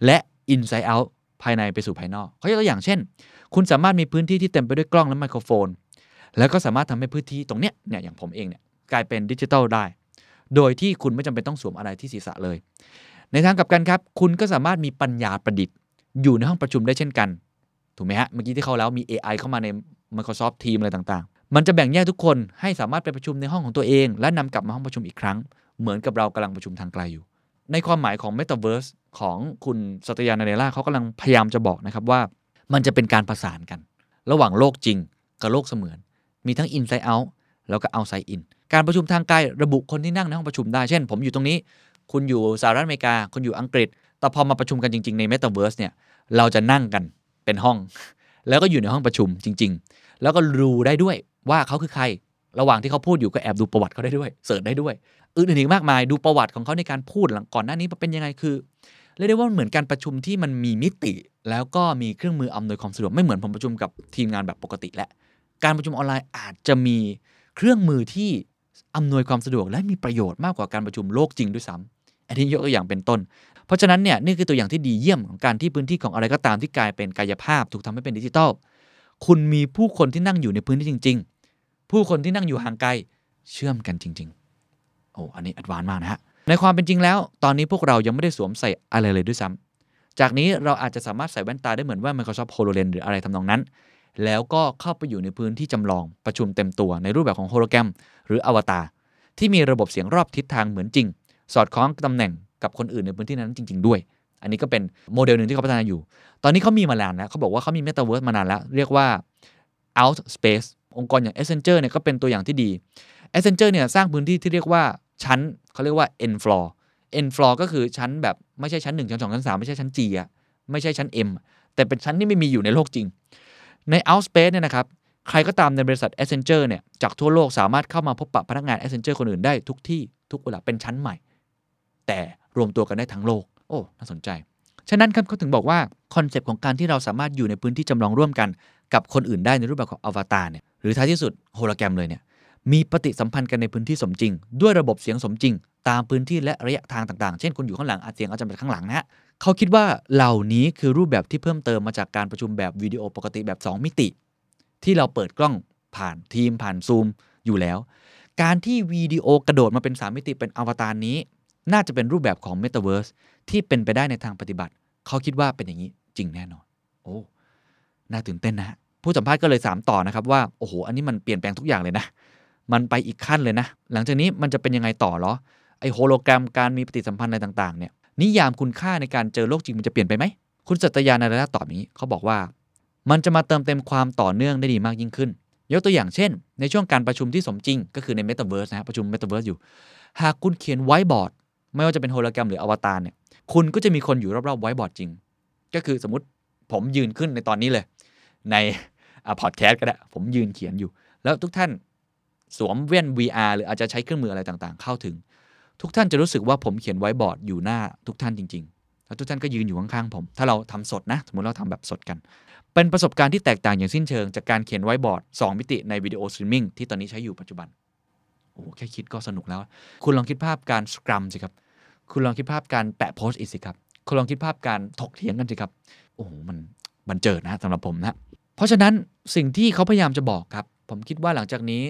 และ inside out ภายในไปสู่ภายนอกเขายกตัวอย่างเช่น คุณสามารถมีพื้นที่ที่เต็มไปด้วยกล้องและไมโครโฟน แล้วก็สามารถทำให้พื้นที่ตรงเนี้ยเนี่ยอย่างผมเองเนี่ยกลายเป็นดิจิทัลได้ โดยที่คุณไม่จำเป็นต้องสวมอะไรที่ศีรษะเลย ในทางกลับกันครับ คุณก็สามารถมีปัญญาประดิษฐ์ อยู่ในห้องประชุมได้เช่นกัน ถูกไหมฮะ เมื่อกี้ที่เขาแล้วมี AI เข้ามาใน Microsoft Teams อะไรต่างๆ มันจะแบ่งแยกทุกคนให้สามารถไปประชุมในห้องของตัวเอง และนำกลับมาห้องประชุมอีกครั้ง เหมือนกับเรากำลังประชุมทางไกลอยู่ ในความหมายของ Metaverse ของคุณสตยานาเดล่าเขากำลังพยายามจะบอกนะครับว่า มันจะเป็นการประสานกัน ระหว่างโลกจริงกับโลกเสมือน มีทั้ง inside out แล้วก็ outside in การประชุมทางไกลระบุคนที่นั่งในห้องประชุมได้ เช่น ผมอยู่ตรงนี้ คุณอยู่สหรัฐอเมริกา คุณอยู่อังกฤษ แต่พอมาประชุมกันจริง ๆ ใน Metaverse เนี่ย เราจะนั่งกันเป็นห้อง แล้วก็อยู่ในห้องประชุมจริง ๆ แล้วก็รู้ได้ด้วยว่าเขาคือใคร ระหว่างที่เขาพูดอยู่ก็แอบดูประวัติเขาได้ด้วย เสิร์ชได้ด้วย อื่นๆอีกมากมาย ดูประวัติของเขาในการพูดหลังก่อนหน้านี้เป็นยังไงคือ เรียกได้ว่าเหมือนการประชุมที่มันมีมิติ แล้วก็มีเครื่องมืออำนวยความสะดวกไม่เหมือนผมประชุมกับทีมงานแบบปกติและการประชุมออนไลน์อาจจะมีเครื่องมือที่อำนวยความสะดวกและมีประโยชน์มากกว่าการประชุมโลกจริงด้วยซ้ำอันนี้ยกตัวอย่างเป็นต้น เพราะฉะนั้นเนี่ยนี่คือตัวอย่างที่ดีเยี่ยมของการที่พื้นที่ของอะไรก็ตามที่กลายเป็นกายภาพ ถูกทำให้เป็นดิจิทัลคุณมีผู้คนที่นั่งอยู่ในพื้นที่จริง ๆ ผู้คนที่นั่งอยู่ห่างไกลเชื่อมกันจริง ๆ โอ้อันนี้อัดวานมากนะฮะ ในความเป็นจริงแล้ว ตอนนี้พวกเรายังไม่ได้สวมใส่อะไรเลยด้วยซ้ำจากนี้เราอาจจะสามารถใส่แว่นตาได้เหมือนว่า Microsoft HoloLens หรืออะไรทำนองนั้น แล้วก็เข้าไปอยู่ในพื้นที่จำลองประชุมเต็มตัวในรูปแบบของโฮโลแกรมหรืออวตารที่มีระบบเสียงรอบทิศทางเหมือนจริง สอดคล้องตำแหน่งกับคนอื่นในพื้นที่นั้นจริง ๆ ด้วย อันนี้ก็เป็นโมเดลหนึ่งที่เขาพัฒนาอยู่ ตอนนี้เขามีมานานแล้วเขาบอกว่าเขามี Metaverse มานานแล้ว เรียกว่า Out Space องค์กรอย่าง Accenture เนี่ยก็เป็นตัวอย่างที่ดี Accenture เนี่ยสร้างพื้นที่ที่เรียกว่า ชั้นเขาเรียกว่า N floor N floor ก็คือชั้นแบบไม่ใช่ชั้น 1 ชั้น 2 ชั้น 3 ไม่ใช่ชั้น G อะไม่ใช่ชั้น M แต่เป็นชั้นที่ไม่มีอยู่ในโลกจริง ใน Outspace เนี่ยนะครับใครก็ตามในบริษัท Accenture เนี่ยจากทั่วโลกสามารถเข้ามาพบปะพนักงาน Accenture คนอื่นได้ทุกที่ทุกเวลาเป็นชั้นใหม่ แต่รวมตัวกันได้ทั้งโลก โอ้ น่าสนใจ ฉะนั้นครับเขาถึงบอกว่าconcept ของการที่เราสามารถอยู่ในพื้นที่จำลองร่วมกัน กับคนอื่นได้ในรูปแบบของอวตารเนี่ยหรือท้ายที่สุดโฮโลแกรมเลยเนี่ย มีปฏิสัมพันธ์กันในพื้นที่สมจริง ด้วยระบบเสียงสมจริง ตามพื้นที่และระยะทางต่างๆ เช่นคุณอยู่ข้างหลังอาจเสียงอาจจะเป็นข้างหลังนะเขาคิดว่าเหล่านี้คือรูปแบบที่เพิ่มเติมมาจากการประชุมแบบวิดีโอปกติแบบ 2 มิติ ที่เราเปิดกล้องผ่าน Teams ผ่านซูมอยู่แล้ว การที่วิดีโอกระโดดมาเป็น 3 มิติเป็นอวตารนี้ น่าจะเป็นรูปแบบของ Metaverse ที่เป็นไปได้ในทางปฏิบัติ เขาคิดว่าเป็นอย่างนี้จริงแน่นอน โอ้น่าตื่นเต้นนะผู้สัมภาษณ์ก็เลยถามต่อนะครับว่า โอ้โห อันนี้มันเปลี่ยนแปลงทุกอย่างเลยนะ มันไปอีกขั้นเลยนะ หลังจากนี้มันจะเป็นยังไงต่อเหรอ ไอโฮโลแกรมการมีปฏิสัมพันธ์อะไรต่างๆ เนี่ย นิยามคุณค่าในการเจอโลกจริงมันจะเปลี่ยนไปไหม คุณสัตยานาราตอบอย่างนี้ เขาบอกว่า มันจะมาเติมเต็มความต่อเนื่องได้ดีมากยิ่งขึ้น ยกตัวอย่างเช่น ในช่วงการประชุมที่สมจริง ก็คือใน Metaverse นะฮะประชุม Metaverse อยู่ หากคุณเขียนไวบอร์ดไม่ว่าจะเป็นโฮโลแกรมหรืออวตารเนี่ย คุณก็จะมีคนอยู่รอบๆไวบอร์ดจริง ก็คือสมมติผมยืนขึ้นในตอนนี้เลย ในพอดแคสต์ก็ได้ ผมยืนเขียนอยู่ แล้วทุกท่าน สวมแว่น VR หรืออาจจะใช้เครื่องมืออะไรต่างๆ เข้าถึง ทุกท่านจะรู้สึกว่าผมเขียนไว้บอร์ดอยู่หน้าทุกท่านจริง ๆ แล้วทุกท่านก็ยืนอยู่ข้างๆผม ถ้าเราทำสดนะ สมมติเราทำแบบสดกัน เป็นประสบการณ์ที่แตกต่างอย่างสิ้นเชิง จากการเขียนไว้บอร์ด 2 มิติใน video streaming ที่ตอนนี้ใช้อยู่ปัจจุบันโอ้แค่คิดก็สนุกแล้ว คุณลองคิดภาพการสครัมสิครับคุณลองคิดภาพการแปะโพสต์อีกสิครับคุณลองคิดภาพการถกเถียงกันสิครับโอ้โหมันบันเจิดนะสำหรับผมนะ เพราะฉะนั้นสิ่งที่เขาพยายามจะบอกครับ ผมคิดว่าหลังจากนี้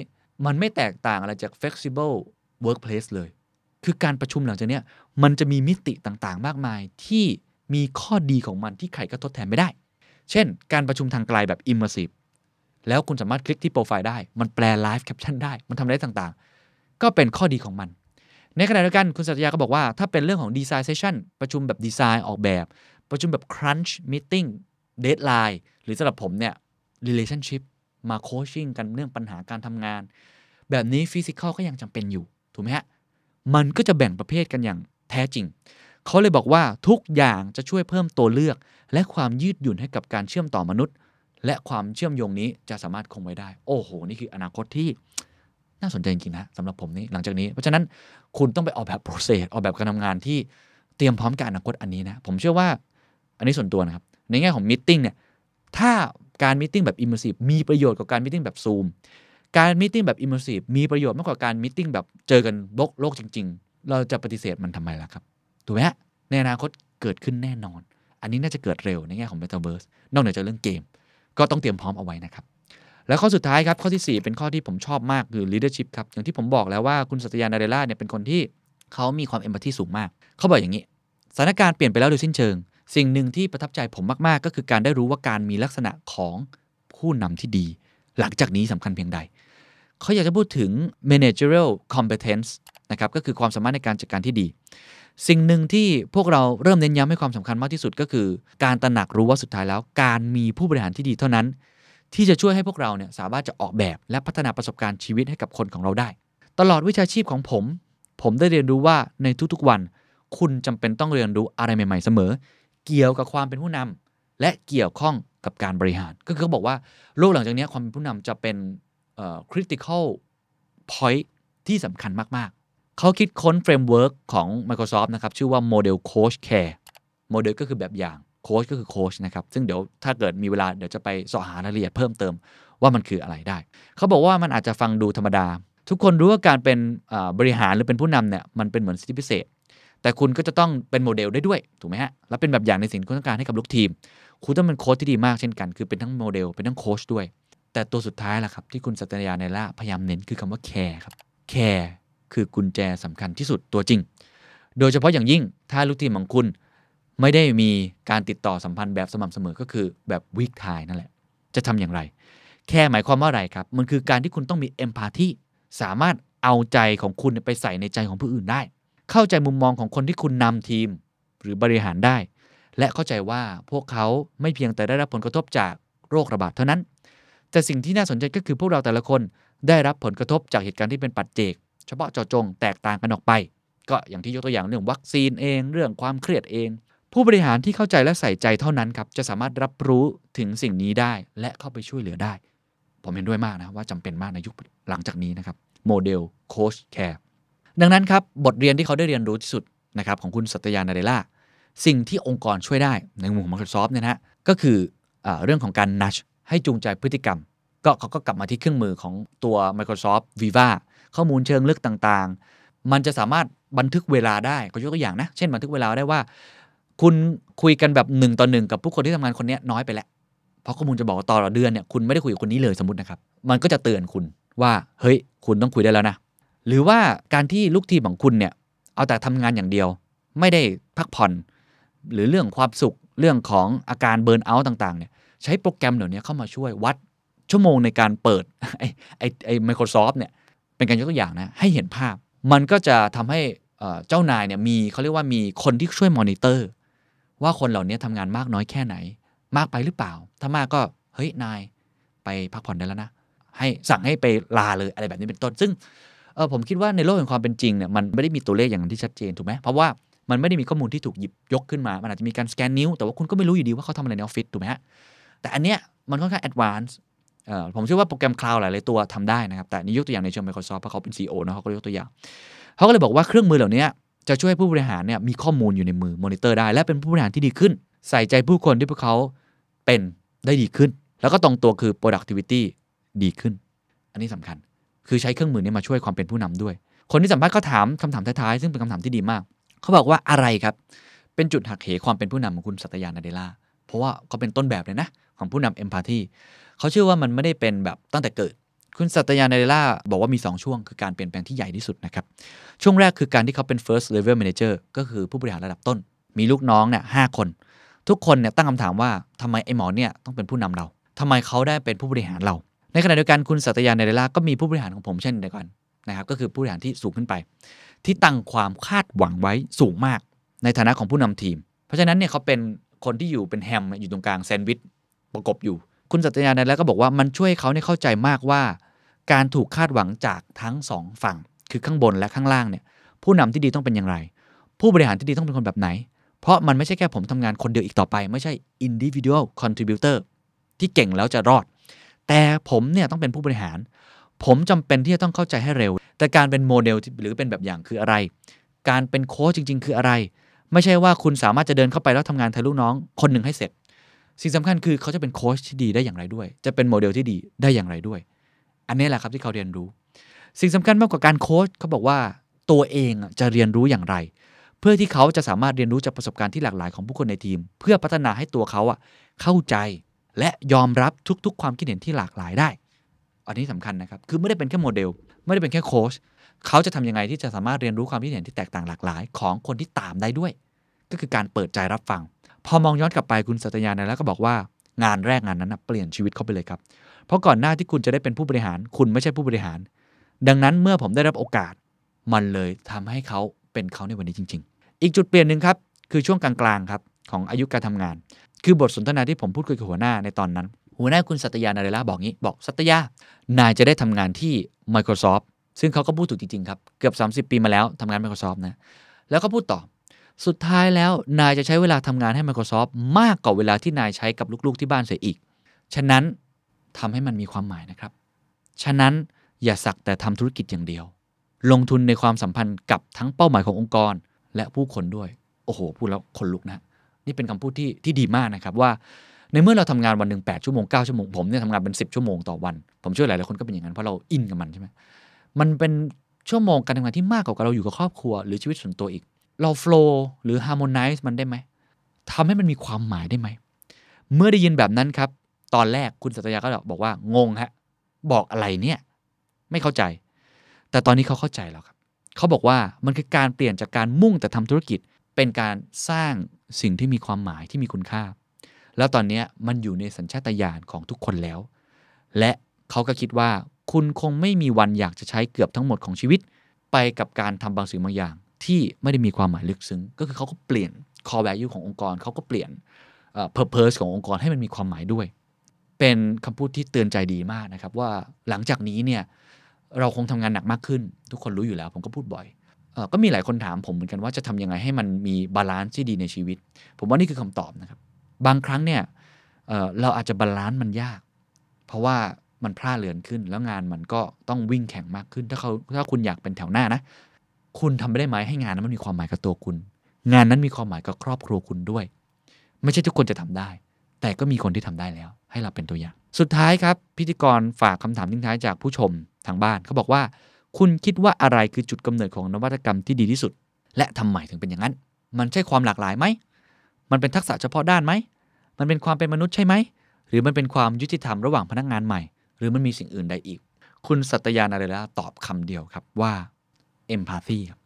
มันไม่แตกต่างอะไรจาก flexible workplace เลย คือการประชุมหลังจากนี้มันจะมีมิติต่างๆ มากมายที่มีข้อดีของมันที่ใครก็ทดแทนไม่ได้ เช่น การประชุมทางไกลแบบ immersive แล้วคุณสามารถคลิกที่โปรไฟล์ได้ มันแปล live caption ได้ มันทำได้ต่างๆ ก็เป็นข้อดีของมัน ในขณะเดียวกันคุณสัตยาก็บอกว่า ถ้าเป็นเรื่องของ design session ประชุมแบบดีไซน์ออกแบบ ประชุมแบบ crunch meeting deadline หรือสำหรับผมเนี่ย relationship มา coaching กันเรื่องปัญหาการทำงาน แบบนี้ physical ก็ยังจำเป็นอยู่ ถูกไหมฮะ มันก็จะแบ่งประเภทกันอย่างแท้จริง เขาเลยบอกว่าทุกอย่างจะช่วยเพิ่มตัวเลือก และความยืดหยุ่นให้กับการเชื่อมต่อมนุษย์ และความเชื่อมโยงนี้จะสามารถคงไว้ได้ โอ้โห นี่คืออนาคตที่น่าสนใจจริงๆนะสำหรับผมนี่หลังจากนี้ เพราะฉะนั้นคุณต้องไปออกแบบโปรเซสออกแบบการทำงานที่เตรียมพร้อมกับอนาคตอันนี้นะ ผมเชื่อว่าอันนี้ส่วนตัวนะครับ ในแง่ของมิ팅เนี่ย ถ้าการมิ팅แบบ immersive มีประโยชน์กับการมิ팅แบบ Zoom การมิ팅แบบ immersive มีประโยชน์มากกว่าการมิ팅แบบเจอกันโลกโลกจริง ๆ เราจะปฏิเสธมันทำไมล่ะครับ ถูกไหมฮะ ในอนาคตเกิดขึ้นแน่นอน อันนี้น่าจะเกิดเร็วในแง่ของ Metaverse นอกเหนือจากเรื่องเกม ก็ต้องเตรียมพร้อมเอาไว้นะครับ แล้วข้อสุดท้ายครับ ข้อที่ 4 เป็นข้อที่ผมชอบมากคือ leadership ครับ อย่างที่ผมบอกแล้วว่าคุณสัตยานาเดล่าเนี่ยเป็นคนที่เขามีความเอมพัตตีสูงมาก เขาบอกอย่างนี้ สถานการณ์เปลี่ยนไปแล้วโดยสิ้นเชิง สิ่งหนึ่งที่ประทับใจผมมาก ๆ ก็คือการได้รู้ว่าการมีลักษณะของผู้นำที่ดี หลังจากนี้สำคัญเพียงใด เขาอยากจะพูดถึง managerial competence นะครับก็คือความสามารถในการจัดการที่ดี สิ่งหนึ่งที่พวกเราเริ่มเน้นย้ำให้ความสำคัญมากที่สุดก็คือ การตระหนักรู้ว่าสุดท้ายแล้ว การมีผู้บริหารที่ดีเท่านั้น ที่จะช่วยให้พวกเราเนี่ยสามารถจะออกแบบและพัฒนาประสบการณ์ชีวิตให้กับคนของเราได้ ตลอดวิชาชีพของผม ผมได้เรียนรู้ว่าในทุกๆวัน คุณจำเป็นต้องเรียนรู้อะไรใหม่ ๆ เสมอ เกี่ยวกับความเป็นผู้นำและเกี่ยวข้องกับการบริหาร ก็คือเขาบอกว่าโลกหลังจากนี้ความเป็นผู้นำจะเป็น critical point ที่สำคัญมาก ๆ เขาคิดค้น framework ของ Microsoft นะครับ ชื่อว่า Model Coach Care model ก็คือแบบอย่างโค้ชก็คือโค้ชนะครับ ซึ่งเดี๋ยวถ้าเกิดมีเวลาเดี๋ยวจะไปเสาะหารายละเอียดเพิ่มเติมว่ามันคืออะไรได้ เขาบอกว่ามันอาจจะฟังดูธรรมดา ทุกคนรู้ว่าการเป็นบริหารหรือเป็นผู้นำเนี่ยมันเป็นเหมือนสิทธิพิเศษ แต่คุณก็จะต้องเป็นโมเดลได้ด้วยถูกไหมฮะแล้วเป็นแบบอย่างในสิ่งที่คุณต้องการให้กับลูกทีม คุณต้องเป็นโค้ชที่ดีมากเช่นกัน คือเป็นทั้งโมเดลเป็นทั้งโค้ชด้วย แต่ตัวสุดท้ายล่ะครับ ที่คุณสัตยา นาเดลลาพยายามเน้นคือคำว่า care ครับ care คือกุญแจสำคัญที่สุดตัวจริง โดยเฉพาะอย่างยิ่งถ้าลูกทีมของคุณไม่ได้มีการติดต่อสัมพันธ์แบบสม่ำเสมอก็คือแบบ weak tie นั่นแหละ จะทำอย่างไร care หมายความว่าอะไรครับ มันคือการที่คุณต้องมี empathy สามารถเอาใจของคุณไปใส่ในใจของผู้อื่นได้ เข้าใจมุมมองของคนที่คุณนำทีมหรือบริหารได้ และเข้าใจว่าพวกเขาไม่เพียงแต่ได้รับผลกระทบจากโรคระบาดเท่านั้น แต่สิ่งที่น่าสนใจก็คือพวกเราแต่ละคนได้รับผลกระทบจากเหตุการณ์ที่เป็นปัจเจก เฉพาะเจาะจงแตกต่างกันออกไป ก็อย่างที่ยกตัวอย่างเรื่องวัคซีนเอง เรื่องความเครียดเอง ผู้บริหารที่เข้าใจและใส่ใจเท่านั้นครับจะสามารถรับรู้ถึงสิ่งนี้ได้ และเข้าไปช่วยเหลือได้ ผมเห็นด้วยมากนะว่าจำเป็นมากในยุคหลังจากนี้นะครับโมเดลโคชแคร์ ดังนั้นครับบทเรียนที่เขาได้เรียนรู้ที่สุดนะครับของคุณสัตยานาเดล่าสิ่งที่องค์กรช่วยได้ในมุมของ Microsoft เนี่ยนะก็คืออเรื่องของการนัชให้จูงใจพฤติกรรม ก็เขาก็กลับมาที่เครื่องมือของตัว Microsoft Viva ข้อมูลเชิงลึกต่างๆ มันจะสามารถบันทึกเวลาได้ก็ยกตัวอย่างนะ เช่นบันทึกเวลาได้ว่า คุณคุยกันแบบหนึ่งต่อหนึ่งกับผู้คนที่ทำงานคนนี้น้อยไปแล้ว เพราะข้อมูลจะบอกว่าต่อเดือนเนี่ยคุณไม่ได้คุยกับคนนี้เลยสมมตินะครับ มันก็จะเตือนคุณว่าเฮ้ยคุณต้องคุยได้แล้วนะ หรือว่าการที่ลูกทีมของคุณเนี่ยเอาแต่ทำงานอย่างเดียว ไม่ได้พักผ่อน หรือเรื่องความสุขเรื่องของอาการเบิร์นเอาท์ต่างๆเนี่ยใช้โปรแกรมเหล่านี้เข้ามาช่วยวัดชั่วโมงในการเปิดไอ้ไอ้ไอ้ Microsoft เนี่ยเป็นการยกตัวอย่างนะให้เห็นภาพ มันก็จะทำให้เอ่อเจ้านายเนี่ยมีเขาเรียกว่ามีคนที่ช่วยมอนิเตอร์ ว่าคนเหล่านี้ทำงานมากน้อยแค่ไหน มากไปหรือเปล่า ถ้ามากก็เฮ้ยนายไปพักผ่อนได้แล้วนะให้สั่งให้ไปลาเลยอะไรแบบนี้เป็นต้น ซึ่ง เออผมคิดว่าในโลกแห่งความเป็นจริงเนี่ยมันไม่ได้มีตัวเลขอย่างนั้นที่ชัดเจนถูกไหมเพราะว่ามันไม่ได้มีข้อมูลที่ถูกหยิบยกขึ้นมา มันอาจจะมีการสแกนนิ้ว แต่ว่าคุณก็ไม่รู้อยู่ดีว่าเขาทำอะไรในออฟฟิศถูกไหมฮะ แต่อันเนี้ยมันค่อนข้าง advance เอ่อผมเชื่อว่าโปรแกรม cloud หลายๆตัวทำได้นะครับ แต่นี่ยกตัวอย่างในเชิง Microsoft เพราะเขาเป็น CEO นะเขาก็ยกตัวอย่าง เขาก็เลยบอกว่าเครื่องมือเหล่านี้จะช่วยให้ผู้บริหารเนี่ยมีข้อมูลอยู่ในมือมอนิเตอร์ได้ และเป็นผู้บริหารที่ดีขึ้น ใส่ใจผู้คนที่พวกเขาเป็นได้ดีขึ้น แล้วก็ตรงตัวคือ productivity ดีขึ้น อันนี้สำคัญ คือใช้เครื่องมือนี้มาช่วยความเป็นผู้นำด้วย คนที่สัมภาษณ์ก็ถามคำถามท้ายๆซึ่งเป็นคำถามที่ดีมาก เขาบอกว่าอะไรครับ เป็นจุดหักเหความเป็นผู้นำของคุณสัตยานาเดล่าเพราะว่าเขาเป็นต้นแบบเลยนะ ของผู้นำเอมพัตตีเขาเชื่อว่ามันไม่ได้เป็นแบบตั้งแต่เกิด คุณสัตยานาเดล่าบอกว่ามี 2 ช่วง คือการเปลี่ยนแปลงที่ใหญ่ที่สุดนะครับ ช่วงแรกคือการที่เขาเป็น first level manager ก็คือผู้บริหารระดับต้น มีลูกน้องเนี่ยหคน ทุกคนเนี่ยตั้งคำถามว่าทำไมไอ้หมอเนี่ยต้องเป็นผู้นำเราทำไมเขาได้เป็นผู้บริหารเรา ในขณะเดียวกันคุณสัตยาในเดล่าก็มีผู้บริหารของผมเช่นเดียวกันนะครับก็คือผู้บริหารที่สูงขึ้นไป ที่ตั้งความคาดหวังไว้สูงมาก ในฐานะของผู้นำทีม เพราะฉะนั้นเนี่ยเขาเป็นคนที่อยู่เป็นแฮมอยู่ตรงกลางแซนด์วิชประกบอยู่ คุณสัตยาในาแล้วก็บอกว่ามันช่วยเขาเนี่ยเข้าใจมากว่า การถูกคาดหวังจากทั้งสองฝั่ง คือข้างบนและข้างล่างเนี่ยผู้นำที่ดีต้องเป็นอย่างไร ผู้บริหารที่ดีต้องเป็นคนแบบไหน เพราะมันไม่ใช่แค่ผมทำงานคนเดียวอีกต่อไป ไม่ใช่ individual contributor ที่เก่งแล้วจะรอด แต่ผมเนี่ยต้องเป็นผู้บริหาร ผมจำเป็นที่จะต้องเข้าใจให้เร็ว แต่การเป็นโมเดลหรือเป็นแบบอย่างคืออะไร การเป็นโค้ชจริง ๆ คืออะไร ไม่ใช่ว่าคุณสามารถจะเดินเข้าไปแล้วทำงานแทนลูกน้องคนหนึ่งให้เสร็จ สิ่งสำคัญคือเขาจะเป็นโค้ชที่ดีได้อย่างไรด้วย จะเป็นโมเดลที่ดีได้อย่างไรด้วย อันนี้แหละครับที่เขาเรียนรู้ สิ่งสำคัญมากกว่าการโค้ชเขาบอกว่าตัวเองจะเรียนรู้อย่างไร เพื่อที่เขาจะสามารถเรียนรู้จากประสบการณ์ที่หลากหลายของผู้คนในทีม เพื่อพัฒนาให้ตัวเขาอะเข้าใจ และยอมรับทุกๆ ความคิดเห็นที่หลากหลายได้ อันนี้สำคัญนะครับ คือไม่ได้เป็นแค่โมเดล ไม่ได้เป็นแค่โค้ชเขาจะทำยังไงที่จะสามารถเรียนรู้ความคิดเห็นที่แตกต่างหลากหลาย ของคนที่ตามได้ด้วย ก็คือการเปิดใจรับฟัง พอมองย้อนกลับไปคุณสัตยาเนี่ยแล้วก็บอกว่างานแรกงานนั้นนะเปลี่ยนชีวิตเขาไปเลยครับ เพราะก่อนหน้าที่คุณจะได้เป็นผู้บริหาร คุณไม่ใช่ผู้บริหาร ดังนั้นเมื่อผมได้รับโอกาส มันเลยทำให้เขาเป็นเขาในวันนี้จริง ๆ อีกจุดเปลี่ยนหนึ่งครับคือช่วงกลางๆครับของอายุการทำงาน คือบทสนทนาที่ผมพูดคุยกับหัวหน้าในตอนนั้น หัวหน้าคุณสัตยานาเรล่าบอกงี้บอกสัตยานายจะได้ทำงานที่ Microsoft ซึ่งเขาก็พูดถูกจริง ๆ ครับ เกือบ 30 ปีมาแล้วทำงาน Microsoft นะแล้วก็พูดต่อ สุดท้ายแล้วนายจะใช้เวลาทำงานให้ Microsoft มากกว่าเวลาที่นายใช้กับลูกๆที่บ้านเสียอีก ฉะนั้นทำให้มันมีความหมายนะครับ ฉะนั้นอย่าสักแต่ทำธุรกิจอย่างเดียว ลงทุนในความสัมพันธ์กับทั้งเป้าหมายขององค์กร และผู้คนด้วย โอ้โห พูดแล้วขนลุกนะ นี่เป็นคำพูดที่ที่ดีมากนะครับว่า ในเมื่อเราทำงานวันหนึ่ง8ชั่วโมง9ชั่วโมงผมเนี่ยทำงานเป็น 10 ชั่วโมงต่อวัน ผมเชื่อหลายๆคนก็เป็นอย่างนั้นเพราะเราอินกับมันใช่ไหมมันเป็นชั่วโมงการทำงานที่มากกว่าเราอยู่กับครอบครัว หรือชีวิตส่วนตัวอีก เราโฟล์หรือฮาร์โมนไนซ์มันได้ไหมทำให้มันมีความหมายได้ไหม เมื่อได้ยินแบบนั้นครับ ตอนแรกคุณสัตยาก็บอกว่างงฮะ บอกอะไรเนี่ย ไม่เข้าใจ แต่ตอนนี้เขาเข้าใจแล้วครับ เขาบอกว่ามันคือการเปลี่ยนจากการมุ่งแต่ทำธุรกิจ เป็นการสร้างสิ่งที่มีความหมายที่มีคุณค่า แล้วตอนนี้มันอยู่ในสัญชาตญาณของทุกคนแล้ว และเขาก็คิดว่าคุณคงไม่มีวันอยากจะใช้เกือบทั้งหมดของชีวิต ไปกับการทำบางสิ่งบางอย่าง ที่ไม่ได้มีความหมายลึกซึ้ง ก็คือเขาก็เปลี่ยน core value ขององค์กรเขาก็เปลี่ยน purpose ขององค์กรให้มันมีความหมายด้วย เป็นคำพูดที่เตือนใจดีมากนะครับว่าหลังจากนี้เนี่ยเราคงทำงานหนักมากขึ้น ทุกคนรู้อยู่แล้ว ผมก็พูดบ่อย ก็มีหลายคนถามผมเหมือนกันว่าจะทำยังไงให้มันมี balance ที่ดีในชีวิต ผมว่านี่คือคำตอบนะครับ บางครั้งเนี่ยเราอาจจะ balance มันยาก เพราะว่ามันพร่าเลือนขึ้น แล้วงานมันก็ต้องวิ่งแข่งมากขึ้น ถ้าเขาถ้าคุณอยากเป็นแถวหน้านะ คุณทำได้ไหมให้งานนั้นมันมีความหมายกับตัวคุณ งานนั้นมีความหมายกับครอบครัวคุณด้วย ไม่ใช่ทุกคนจะทำได้ แต่ก็มีคนที่ทำได้แล้ว ให้เราเป็นตัวอย่าง สุดท้ายครับ พิธีกรฝากคำถามทิ้งท้ายจากผู้ชมทางบ้านเขาบอกว่า คุณคิดว่าอะไรคือจุดกำเนิดของนวัตกรรมที่ดีที่สุด และทำไมถึงเป็นอย่างนั้น มันใช่ความหลากหลายไหม มันเป็นทักษะเฉพาะด้านไหม มันเป็นความเป็นมนุษย์ใช่ไหม หรือมันเป็นความยุติธรรมระหว่างพนักงานใหม่ หรือมันมีสิ่งอื่นใดอีก คุณสัตยานาเรลาตอบคำเดียวครับว่า empathy ครับ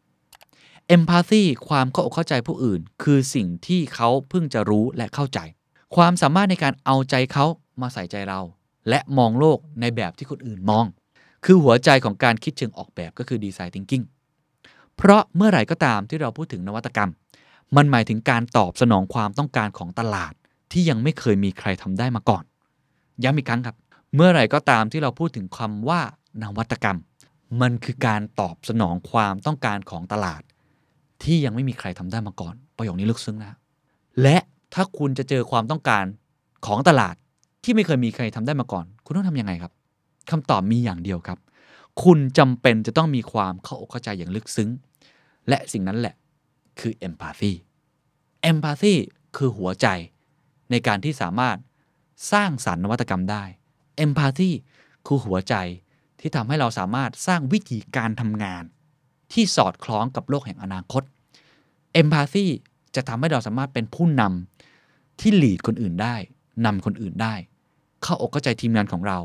empathy ความเข้าอกเข้าใจผู้อื่น คือสิ่งที่เขาเพิ่งจะรู้และเข้าใจ ความสามารถในการเอาใจเขามาใส่ใจเรา และมองโลกในแบบที่คนอื่นมอง คือหัวใจของการคิดเชิงออกแบบก็คือ design thinking เพราะเมื่อไหร่ก็ตามที่เราพูดถึงนวัตกรรม มันหมายถึงการตอบสนองความต้องการของตลาด ที่ยังไม่เคยมีใครทำได้มาก่อน ย้ำอีกครั้งครับ เมื่อไหร่ก็ตามที่เราพูดถึงคำว่านวัตกรรม มันคือการตอบสนองความต้องการของตลาด ที่ยังไม่มีใครทำได้มาก่อน ประโยคนี้ลึกซึ้งนะและถ้าคุณจะเจอความต้องการของตลาดที่ไม่เคยมีใครทำได้มาก่อน คุณต้องทำยังไงครับ คำตอบมีอย่างเดียวครับ คุณจำเป็นจะต้องมีความเข้าอกเข้าใจอย่างลึกซึ้ง และสิ่งนั้นแหละคือ empathy empathy คือหัวใจ ในการที่สามารถสร้างสรรค์นวัตกรรมได้ empathy คือหัวใจที่ทำให้เราสามารถสร้างวิธีการทำงาน ที่สอดคล้องกับโลกแห่งอนาคต empathy จะทำให้เราสามารถเป็นผู้นำที่หลีดคนอื่นได้นำคนอื่นได้ เข้าอกเข้าใจทีมงานของเรา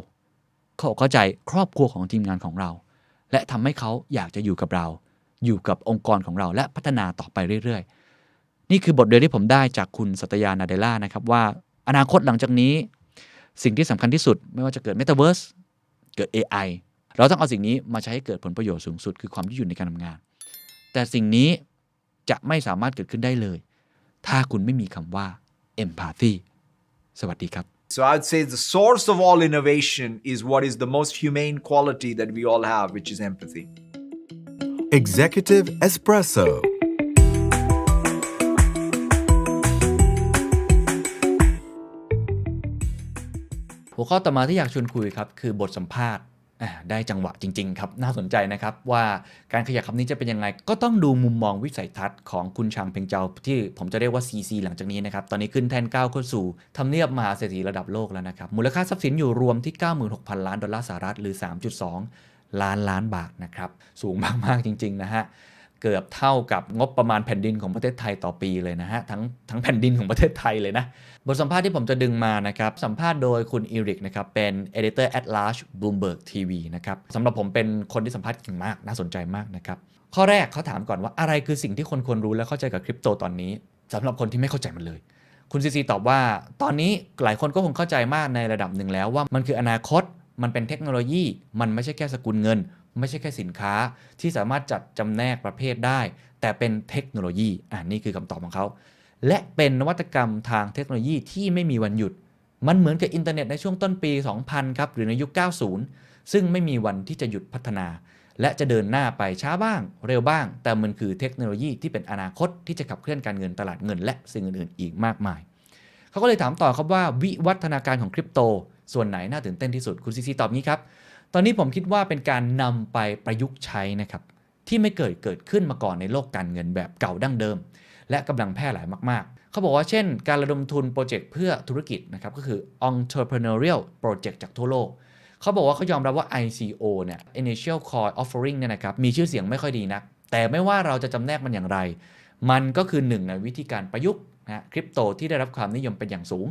เข้าเข้าใจครอบครัวของทีมงานของเรา และทำให้เขาอยากจะอยู่กับเรา อยู่กับองค์กรของเรา และพัฒนาต่อไปเรื่อย ๆ นี่คือบทเรียนที่ผมได้จากคุณสัตยานาเดล่านะครับว่า อนาคตหลังจากนี้ สิ่งที่สำคัญที่สุด ไม่ว่าจะเกิด Metaverse เกิด AI เราต้องเอาสิ่งนี้มาใช้ให้เกิดผลประโยชน์สูงสุด คือความยืดหยุ่นในการทำงาน แต่สิ่งนี้จะไม่สามารถเกิดขึ้นได้เลย ถ้าคุณไม่มีคำว่า empathy สวัสดีครับ So I'd say the source of all innovation is what is the most humane quality that we all have, which is empathy. Executive Espresso. หัวข้อต่อมาที่อยากชวนคุยครับ คือบทสัมภาษณ์อ่า ได้จังหวะจริง ๆ ครับ น่าสนใจนะครับว่าการขยับคำนี้จะเป็นยังไง ก็ต้องดูมุมมองวิสัยทัศน์ของคุณชางเพ็งเจาที่ผมจะเรียกว่า CC หลังจากนี้นะครับ ตอนนี้ขึ้นแทนก้าวเข้าสู่ทำเนียบมหาเศรษฐีระดับโลกแล้วนะครับ มูลค่าทรัพย์สินอยู่รวมที่ 96,000 ล้านดอลลาร์สหรัฐหรือ 3.2 ล้านล้านบาทนะครับ สูงมาก ๆ จริง ๆ นะฮะ เกือบเท่ากับงบประมาณแผ่นดินของประเทศไทยต่อปีเลยนะฮะ ทั้งทั้งแผ่นดินของประเทศไทยเลยนะ บทสัมภาษณ์ที่ผมจะดึงมานะครับ สัมภาษณ์โดยคุณอีริกนะครับ เป็น Editor at Large Bloomberg TV นะครับสำหรับผมเป็นคนที่สัมภาษณ์เก่งมาก น่าสนใจมากนะครับ ข้อแรกเขาถามก่อนว่าอะไรคือสิ่งที่คนควรรู้และเข้าใจกับคริปโตตอนนี้สำหรับคนที่ไม่เข้าใจมันเลย คุณซีซีตอบว่า ตอนนี้หลายคนก็คงเข้าใจมากในระดับหนึ่งแล้วว่ามันคืออนาคตมันเป็นเทคโนโลยี มันไม่ใช่แค่สกุลเงิน ไม่ใช่แค่สินค้าที่สามารถจัดจำแนกประเภทได้ แต่เป็นเทคโนโลยีอ่านี่คือคำตอบของเขา และเป็นนวัตกรรมทางเทคโนโลยีที่ไม่มีวันหยุด มันเหมือนกับอินเทอร์เน็ตในช่วงต้นปี 2000 ครับ หรือในยุค 90 ซึ่งไม่มีวันที่จะหยุดพัฒนา และจะเดินหน้าไปช้าบ้าง เร็วบ้าง แต่มันคือเทคโนโลยีที่เป็นอนาคตที่จะขับเคลื่อนการเงินตลาดเงิน และสิ่งอื่นๆอีกมากมายเขาก็เลยถามต่อครับว่าวิวัฒนาการของคริปโตส่วนไหนน่าตื่นเต้นที่สุดคุณ CZ ตอบงี้ครับ ตอนนี้ผมคิดว่าเป็นการนำไปประยุกต์ใช้นะครับที่ไม่เกิดเกิดขึ้นมาก่อนในโลกการเงินแบบเก่าดั้งเดิม และกำลังแพร่หลายมากๆ เขาบอกว่าเช่น การระดมทุนโปรเจกต์เพื่อธุรกิจนะครับก็คือ entrepreneurial project จากทั่วโลกเขาบอกว่าเขายอมรับว่า ICO เนี่ย initial coin offering เนี่ยนะครับมีชื่อเสียงไม่ค่อยดีนัก แต่ไม่ว่าเราจะจำแนกมันอย่างไร มันก็คือหนึ่งในวิธีการประยุกต์นะคริปโตที่ได้รับความนิยมเป็นอย่างสูง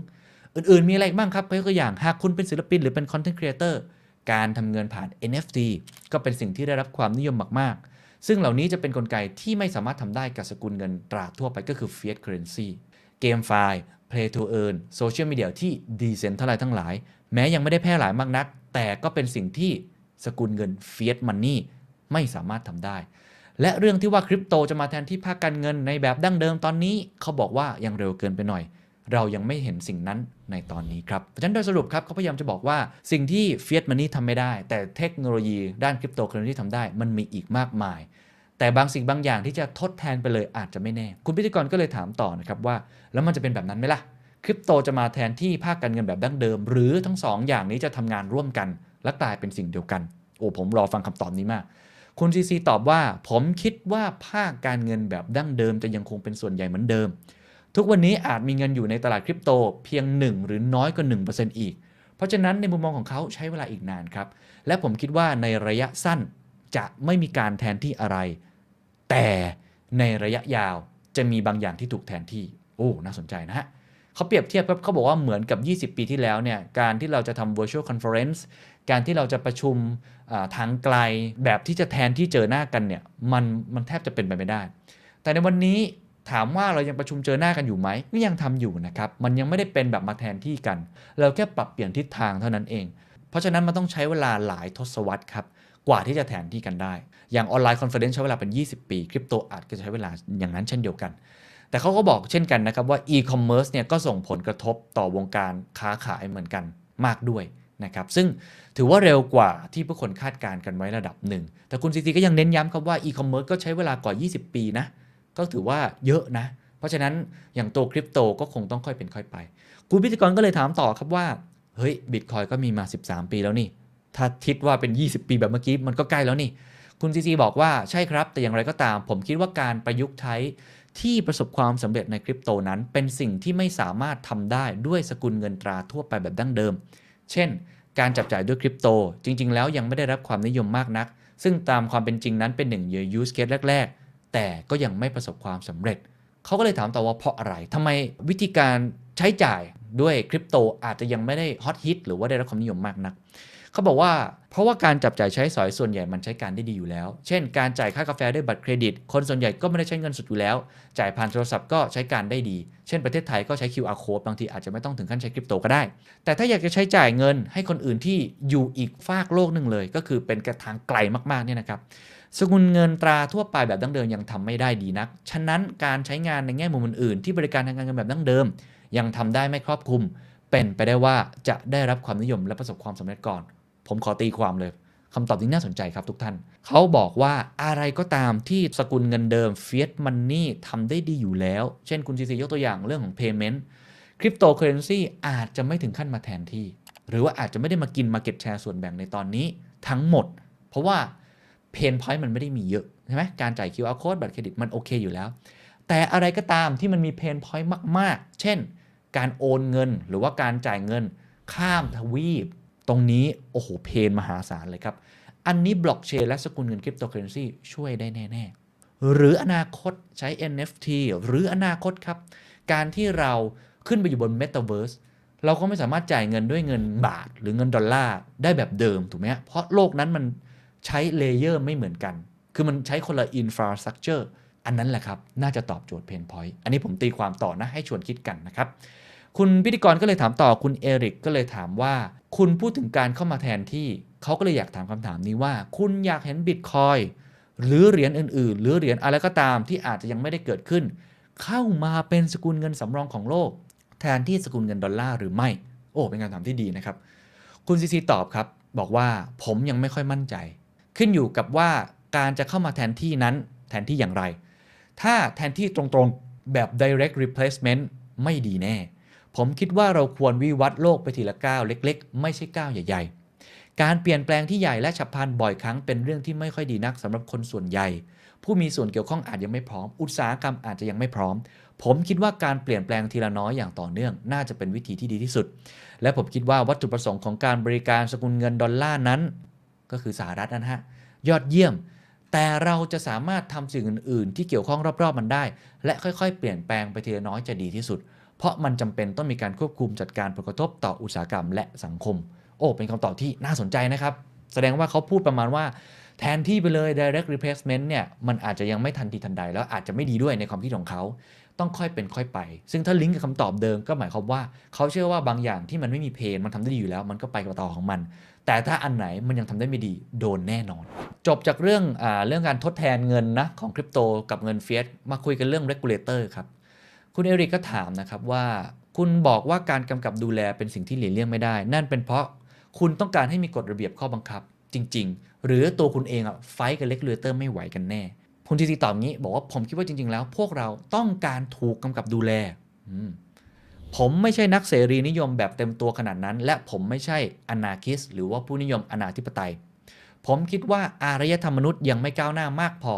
อื่นๆมีอะไรบ้างครับยกตัวอย่างหากคุณเป็นศิลปินหรือเป็น content creator การทำเงินผ่าน NFT ก็เป็นสิ่งที่ได้รับความนิยมมาก ๆ ซึ่งเหล่านี้จะเป็นนกลไกที่ไม่สามารถทำได้กับสกุลเงินตราทั่วไปก็คือ fiat currency GameFi play to earn โซเชียลมีเดียที่ decentralized ทั้งหลาย แม้ยังไม่ได้แพร่หลายมากนัก แต่ก็เป็นสิ่งที่สกุลเงิน fiat money ไม่สามารถทำได้ และเรื่องที่ว่าคริปโตจะมาแทนที่ภาคการเงินในแบบดั้งเดิมตอนนี้ เขาบอกว่ายังเร็วเกินไปหน่อย เรายังไม่เห็นสิ่งนั้นในตอนนี้ครับเพราะฉะนั้นโดยสรุปครับเขาพยายามจะบอกว่าสิ่งที่ fiat money ทำไม่ได้ แต่เทคโนโลยีด้านคริปโตเคอเรนซีทำได้ มันมีอีกมากมาย แต่บางสิ่งบางอย่างที่จะทดแทนไปเลยอาจจะไม่แน่ คุณพิธีกรก็เลยถามต่อนะครับว่า แล้วมันจะเป็นแบบนั้นไหมล่ะคริปโตจะมาแทนที่ภาคการเงินแบบดั้งเดิม หรือทั้งสองอย่างนี้จะทำงานร่วมกัน และกลายเป็นสิ่งเดียวกัน โอ้ผมรอฟังคำตอบนี้มาก คุณซีซีตอบว่า ผมคิดว่าภาคการเงินแบบดั้งเดิมจะยังคงเป็นส่วนใหญ่เหมือนเดิม ทุกวันนี้อาจมีเงินอยู่ในตลาดคริปโตเพียง 1 หรือน้อยกว่า1%อีก เพราะฉะนั้นในมุมมองของเขาใช้เวลาอีกนานครับ และผมคิดว่าในระยะสั้นจะไม่มีการแทนที่อะไร แต่ในระยะยาวจะมีบางอย่างที่ถูกแทนที่ โอ้ น่าสนใจนะฮะเขาเปรียบเทียบครับเขาบอกว่าเหมือนกับ 20 ปีที่แล้วเนี่ย การที่เราจะทำ virtual conference การที่เราจะประชุมทางไกลแบบที่จะแทนที่เจอหน้ากันเนี่ย มันมันแทบจะเป็นไปไม่ได้ แต่ในวันนี้ ถามว่าเรายังประชุมเจอหน้ากันอยู่ไหมก็ยังทำอยู่นะครับ มันยังไม่ได้เป็นแบบมาแทนที่กัน เราแค่ปรับเปลี่ยนทิศทางเท่านั้นเอง เพราะฉะนั้นมันต้องใช้เวลาหลายทศวรรษครับ กว่าที่จะแทนที่กันได้ อย่าง online conference ใช้เวลาเป็น 20 ปี คริปโตอาจจะใช้เวลาอย่างนั้นเช่นเดียวกัน แต่เขาก็บอกเช่นกันนะครับว่าอีคอมเมิร์ซเนี่ยก็ส่งผลกระทบต่อวงการค้าขายเหมือนกันมากด้วยนะครับ ซึ่งถือว่าเร็วกว่าที่ผู้คนคาดการณ์กันไว้ระดับหนึ่ง แต่คุณ CZ ก็ยังเน้นย้ำครับว่าอีคอมเมิร์ซก็ใช้เวลากว่า 20 ปีนะ ก็ถือว่าเยอะนะ เพราะฉะนั้นอย่างตัวคริปโตก็คงต้องค่อยเป็นค่อยไปคุณพิธีกรก็เลยถามต่อครับว่า เฮ้ยบิตคอยก็มีมา 13 ปีแล้วนี่ ถ้าคิดว่าเป็น 20 ปีแบบเมื่อกี้มันก็ใกล้แล้วนี่ คุณซีซีบอกว่าใช่ครับ แต่อย่างไรก็ตาม ผมคิดว่าการประยุกต์ใช้ที่ประสบความสำเร็จในคริปโตนั้น เป็นสิ่งที่ไม่สามารถทำได้ด้วยสกุลเงินตราทั่วไปแบบดั้งเดิม เช่น การจับจ่ายด้วยคริปโต จริง ๆ แล้วยังไม่ได้รับความนิยมมากนัก ซึ่งตามความเป็นจริงนั้นเป็นหนึ่ง use case แรกๆ แต่ก็ยังไม่ประสบความสำเร็จ เขาก็เลยถามต่อว่าเพราะอะไรทำไมวิธีการใช้จ่ายด้วยคริปโตอาจจะยังไม่ได้ฮอตฮิตหรือว่าได้รับความนิยมมากนัก เขาบอกว่าเพราะว่าการจับจ่ายใช้สอยส่วนใหญ่มันใช้การได้ดีอยู่แล้ว เช่น การจ่ายค่ากาแฟด้วยบัตรเครดิต คนส่วนใหญ่ก็ไม่ได้ใช้เงินสดอยู่แล้ว จ่ายผ่านโทรศัพท์ก็ใช้การได้ดี เช่นประเทศไทยก็ใช้ QR code บางทีอาจจะไม่ต้องถึงขั้นใช้คริปโตก็ได้ แต่ถ้าอยากจะใช้จ่ายเงินให้คนอื่นที่อยู่อีกฟากโลกหนึ่งเลย ก็คือเป็นกระทางไกลมากๆเนี่ยนะครับ สกุลเงินตราทั่วไปแบบดั้งเดิมยังทำไม่ได้ดีนัก ฉะนั้นการใช้งานในแง่มุมอื่นๆที่บริการทางการเงินแบบดั้งเดิม ยังทำได้ไม่ครอบคลุม เป็นไปได้ว่าจะได้รับความนิยมและประสบความสำเร็จก่อน ผมขอตีความเลยคำตอบนี้น่าสนใจครับทุกท่าน เขาบอกว่าอะไรก็ตามที่สกุลเงินเดิม fiat money ทำได้ดีอยู่แล้ว เช่นคุณซีซียกตัวอย่างเรื่องของ payment คริปโตเคอเรนซีอาจจะไม่ถึงขั้นมาแทนที่ หรือว่าอาจจะไม่ได้มากิน market share ส่วนแบ่งในตอนนี้ทั้งหมด เพราะว่า pain point มันไม่ได้มีเยอะใช่ไหมการจ่าย QR code บัตรเครดิตมันโอเคอยู่แล้ว แต่อะไรก็ตามที่มันมี pain point มาก ๆ เช่น การโอนเงินหรือว่าการจ่ายเงินข้ามทวีป ตรงนี้โอ้โห pain มหาศาลเลยครับ อันนี้บล็อกเชนและสกุลเงินคริปโตเคอเรนซีช่วยได้แน่ ๆ หรืออนาคตใช้ NFT หรืออนาคตครับ การที่เราขึ้นไปอยู่บน Metaverse เราก็ไม่สามารถจ่ายเงินด้วยเงินบาท หรือเงินดอลลาร์ได้แบบเดิมถูกไหมเพราะโลกนั้นมัน ใช้ layer ไม่เหมือนกัน คือมันใช้คนละ infrastructure อันนั้นแหละครับ น่าจะตอบโจทย์ pain point อันนี้ผมตีความต่อนะ ให้ชวนคิดกันนะครับ คุณพิธีกรก็เลยถามต่อคุณเอริกก็เลยถามว่า คุณพูดถึงการเข้ามาแทนที่เขาก็เลยอยากถามคำถามนี้ว่า คุณอยากเห็นบิตคอยน์หรือเหรียญอื่นๆ หรือเหรียญอะไรก็ตามที่อาจจะยังไม่ได้เกิดขึ้น เข้ามาเป็นสกุลเงินสำรองของโลก แทนที่สกุลเงินดอลลาร์หรือไม่ โอ้เป็นคำถามที่ดีนะครับ คุณซีซีตอบครับ บอกว่าผมยังไม่ค่อยมั่นใจ ขึ้นอยู่กับว่าการจะเข้ามาแทนที่นั้นแทนที่อย่างไร ถ้าแทนที่ตรงๆแบบ direct replacement ไม่ดีแน่ ผมคิดว่าเราควรวิวัฒน์โลกไปทีละก้าวเล็ก ๆ ไม่ใช่ก้าวใหญ่ ๆ การเปลี่ยนแปลงที่ใหญ่และฉับพลันบ่อยครั้งเป็นเรื่องที่ไม่ค่อยดีนักสำหรับคนส่วนใหญ่ ผู้มีส่วนเกี่ยวข้องอาจยังไม่พร้อม อุตสาหกรรมอาจจะยังไม่พร้อม ผมคิดว่าการเปลี่ยนแปลงทีละน้อยอย่างต่อเนื่อง น่าจะเป็นวิธีที่ดีที่สุด และผมคิดว่าวัตถุประสงค์ของการบริการสกุลเงินดอลลาร์นั้น ก็คือสหรัฐนะฮะยอดเยี่ยม แต่เราจะสามารถทำสิ่งอื่น ๆ ที่เกี่ยวข้องรอบ ๆ มันได้ และค่อย ๆ เปลี่ยนแปลงไปทีละน้อยจะดีที่สุด เพราะมันจำเป็นต้องมีการควบคุมจัดการผลกระทบต่ออุตสาหกรรมและสังคม โอ้ เป็นคำตอบที่น่าสนใจนะครับ แสดงว่าเขาพูดประมาณว่าแทนที่ไปเลย direct replacement เนี่ย มันอาจจะยังไม่ทันทีทันใด แล้วอาจจะไม่ดีด้วยในความคิดของเขา ต้องค่อยเป็นค่อยไป ซึ่งถ้าลิงก์กับคำตอบเดิมก็หมายความว่า เขาเชื่อว่าบางอย่างที่มันไม่มีเพนมันทำได้ดีอยู่แล้ว มันก็ไปกับต่อของมัน แต่ถ้าอันไหนมันยังทำได้ไม่ดีโดนแน่นอน จบจากเรื่องอเรื่องการทดแทนเงินนะของคริปโตกับเงินเฟียสมาคุยกันเรื่อง regulator ครับ คุณเอริกก็ถามนะครับว่า คุณบอกว่าการกำกับดูแลเป็นสิ่งที่หลีกเลี่ยงไม่ได้ นั่นเป็นเพราะคุณต้องการให้มีกฎระเบียบข้อบังคับ จริง ๆ หรือตัวคุณเองอะไฟกับเลกเลเตอร์ไม่ไหวกันแน่คุณทีทีตอบงี้บอกว่าผมคิดว่าจริง ๆ แล้ว พวกเราต้องการถูกกำกับดูแลอืม ผมไม่ใช่นักเสรีนิยมแบบเต็มตัวขนาดนั้น และผมไม่ใช่อนาคิสหรือว่าผู้นิยมอนาธิปไตย ผมคิดว่าอารยธรรมมนุษย์ยังไม่ก้าวหน้ามากพอ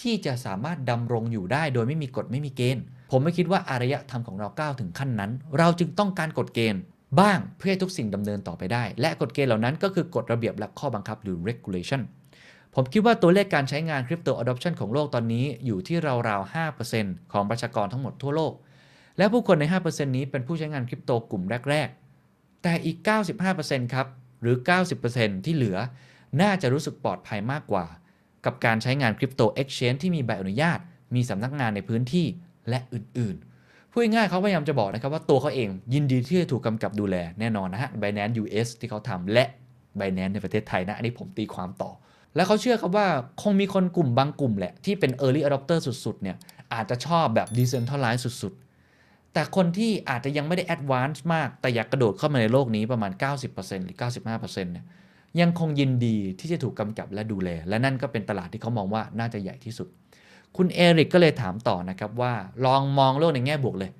ที่จะสามารถดำรงอยู่ได้โดยไม่มีกฎไม่มีเกณฑ์ ผมไม่คิดว่าอารยธรรมของเราก้าวถึงขั้นนั้น เราจึงต้องการกฎเกณฑ์ บ้างเพื่อให้ทุกสิ่งดำเนินต่อไปได้ และกฎเกณฑ์เหล่านั้นก็คือกฎระเบียบและข้อบังคับหรือ regulation ผมคิดว่าตัวเลขการใช้งาน crypto adoption ของโลกตอนนี้อยู่ที่ราวๆ5%ของประชากรทั้งหมดทั่วโลก และผู้คนใน 5%นี้เป็นผู้ใช้งานคริปโตกลุ่มแรก ๆ แต่อีก 95%ครับ หรือ 90%ที่เหลือ น่าจะรู้สึกปลอดภัยมากกว่า กับการใช้งานคริปโตเอ็กชแนนที่มีใบอนุญาต มีสำนักงานในพื้นที่และอื่นๆ พูดง่ายเขาพยายามจะบอกนะครับว่าตัวเขาเองยินดีที่จะถูกกำกับดูแลแน่นอนนะฮะ Binance US ที่เขาทำและ Binance ในประเทศไทยนะ อันนี้ผมตีความต่อ แล้วเขาเชื่อครับว่าคงมีคนกลุ่มบางกลุ่มแหละที่เป็น Early Adopter สุดๆเนี่ยอาจจะชอบแบบ Decentralized สุด แต่คนที่อาจจะยังไม่ได้ Advance มาก แต่อยากกระโดดเข้ามาในโลกนี้ประมาณ 90%หรือ 95%เนี่ยยังคงยินดีที่จะถูกกำกับและดูแล และนั่นก็เป็นตลาดที่เขามองว่าน่าจะใหญ่ที่สุด คุณเอริกก็เลยถามต่อนะครับว่าลองมองโลกในแง่บวกเลย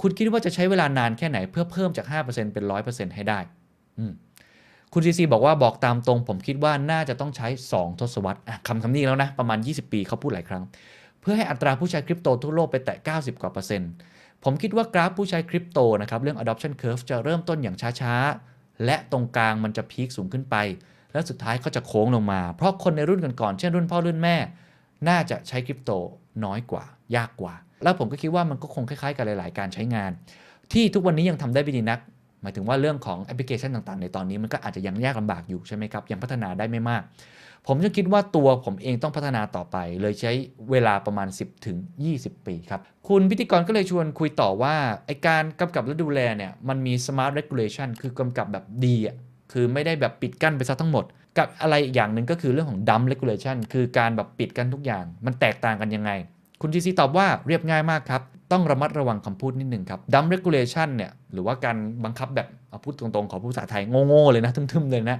คุณคิดว่าจะใช้เวลานานแค่ไหนเพื่อเพิ่มจาก 5%เป็น 100%ให้ได้คุณซีซีบอกว่าบอกตามตรง ผมคิดว่าน่าจะต้องใช้ 2 ทศวรรษคำคำนี้แล้วนะ ประมาณ 20 ปีเขาพูดหลายครั้ง เพื่อให้อัตราผู้ใช้คริปโตทั่วโลกไปแตะ 90 กว่าเปอร์เซ็นต์ ผมคิดว่ากราฟผู้ใช้คริปโตนะครับเรื่อง adoption curve จะเริ่มต้นอย่างช้าๆ และตรงกลางมันจะพีคสูงขึ้นไป และสุดท้ายก็จะโค้งลงมา เพราะคนในรุ่นก่อนๆเช่นรุ่นพ่อรุ่นแม่ น่าจะใช้คริปโตน้อยกว่า ยากกว่า แล้วผมก็คิดว่ามันก็คงคล้ายๆกับหลาย ๆ การใช้งาน ที่ทุกวันนี้ยังทำได้ไม่ดีนัก หมายถึงว่าเรื่องของแอปพลิเคชันต่างๆ ในตอนนี้มันก็อาจจะยังยากลำบากอยู่ใช่ไหมครับยังพัฒนาได้ไม่มาก ผมจะคิดว่าตัวผมเองต้องพัฒนาต่อไป เลยใช้เวลาประมาณ 10ถึง20 ปีครับ คุณพิธีกรก็เลยชวนคุยต่อว่าไอการกำกับและดูแลเนี่ยมันมี smart regulation คือกำกับแบบดีอะคือไม่ได้แบบปิดกั้นไปซะทั้งหมด กับอะไรอีกอย่างหนึ่งก็คือเรื่องของ dumb regulation คือการแบบปิดกั้นทุกอย่าง มันแตกต่างกันยังไง คุณจีซีตอบว่าเรียบง่ายมากครับ ต้องระมัดระวังคำพูดนิดหนึ่งครับ dumb regulation เนี่ยหรือว่าการบังคับแบบเอาพูดตรงๆ ขอพูดภาษาไทยโง่ๆเลยนะ ทึมๆเลยนะ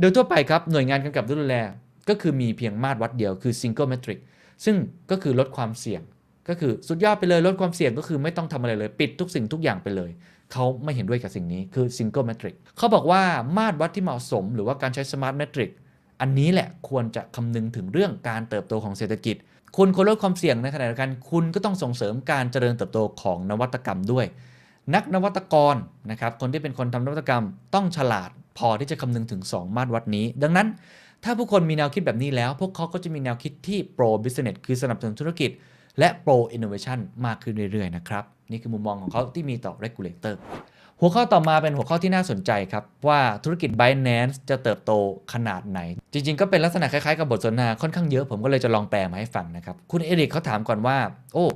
โดยทั่วไปครับหน่วยงานกำกับดูแล ก็คือมีเพียงมาตรวัดเดียวคือ single metric ซึ่งก็คือลดความเสี่ยง ก็คือสุดยอดไปเลยลดความเสี่ยงก็คือไม่ต้องทำอะไรเลย ปิดทุกสิ่งทุกอย่างไปเลย เขาไม่เห็นด้วยกับสิ่งนี้คือ single metric เขาบอกว่ามาตรวัดที่เหมาะสม หรือว่าการใช้ smart metric อันนี้แหละควรจะคำนึงถึงเรื่องการเติบโตของเศรษฐกิจ คุณควรลดความเสี่ยงในขณะเดียวกันคุณก็ต้องส่งเสริมการเจริญเติบโตของนวัตกรรมด้วย นักนวัตกรนะครับคนที่เป็นคนทำนวัตกรรมต้องฉลาด พอที่จะคำนึงถึง 2 มาตรวัดนี้ ดังนั้น ถ้าผู้คนมีแนวคิดแบบนี้แล้ว พวกเขาก็จะมีแนวคิดที่ pro business คือสนับสนุนธุรกิจ และ pro innovation มากขึ้นเรื่อยๆนะครับนี่คือมุมมองของเขาที่มีต่อ regulator หัวข้อต่อมาเป็นหัวข้อที่น่าสนใจครับ ว่าธุรกิจ Binance จะเติบโตขนาดไหน จริงๆ ก็เป็นลักษณะคล้ายๆ กับบทสนทนาค่อนข้างเยอะ ผมก็เลยจะลองแปลมาให้ฟังนะครับ คุณเอริกเขาถามก่อนว่า โอ้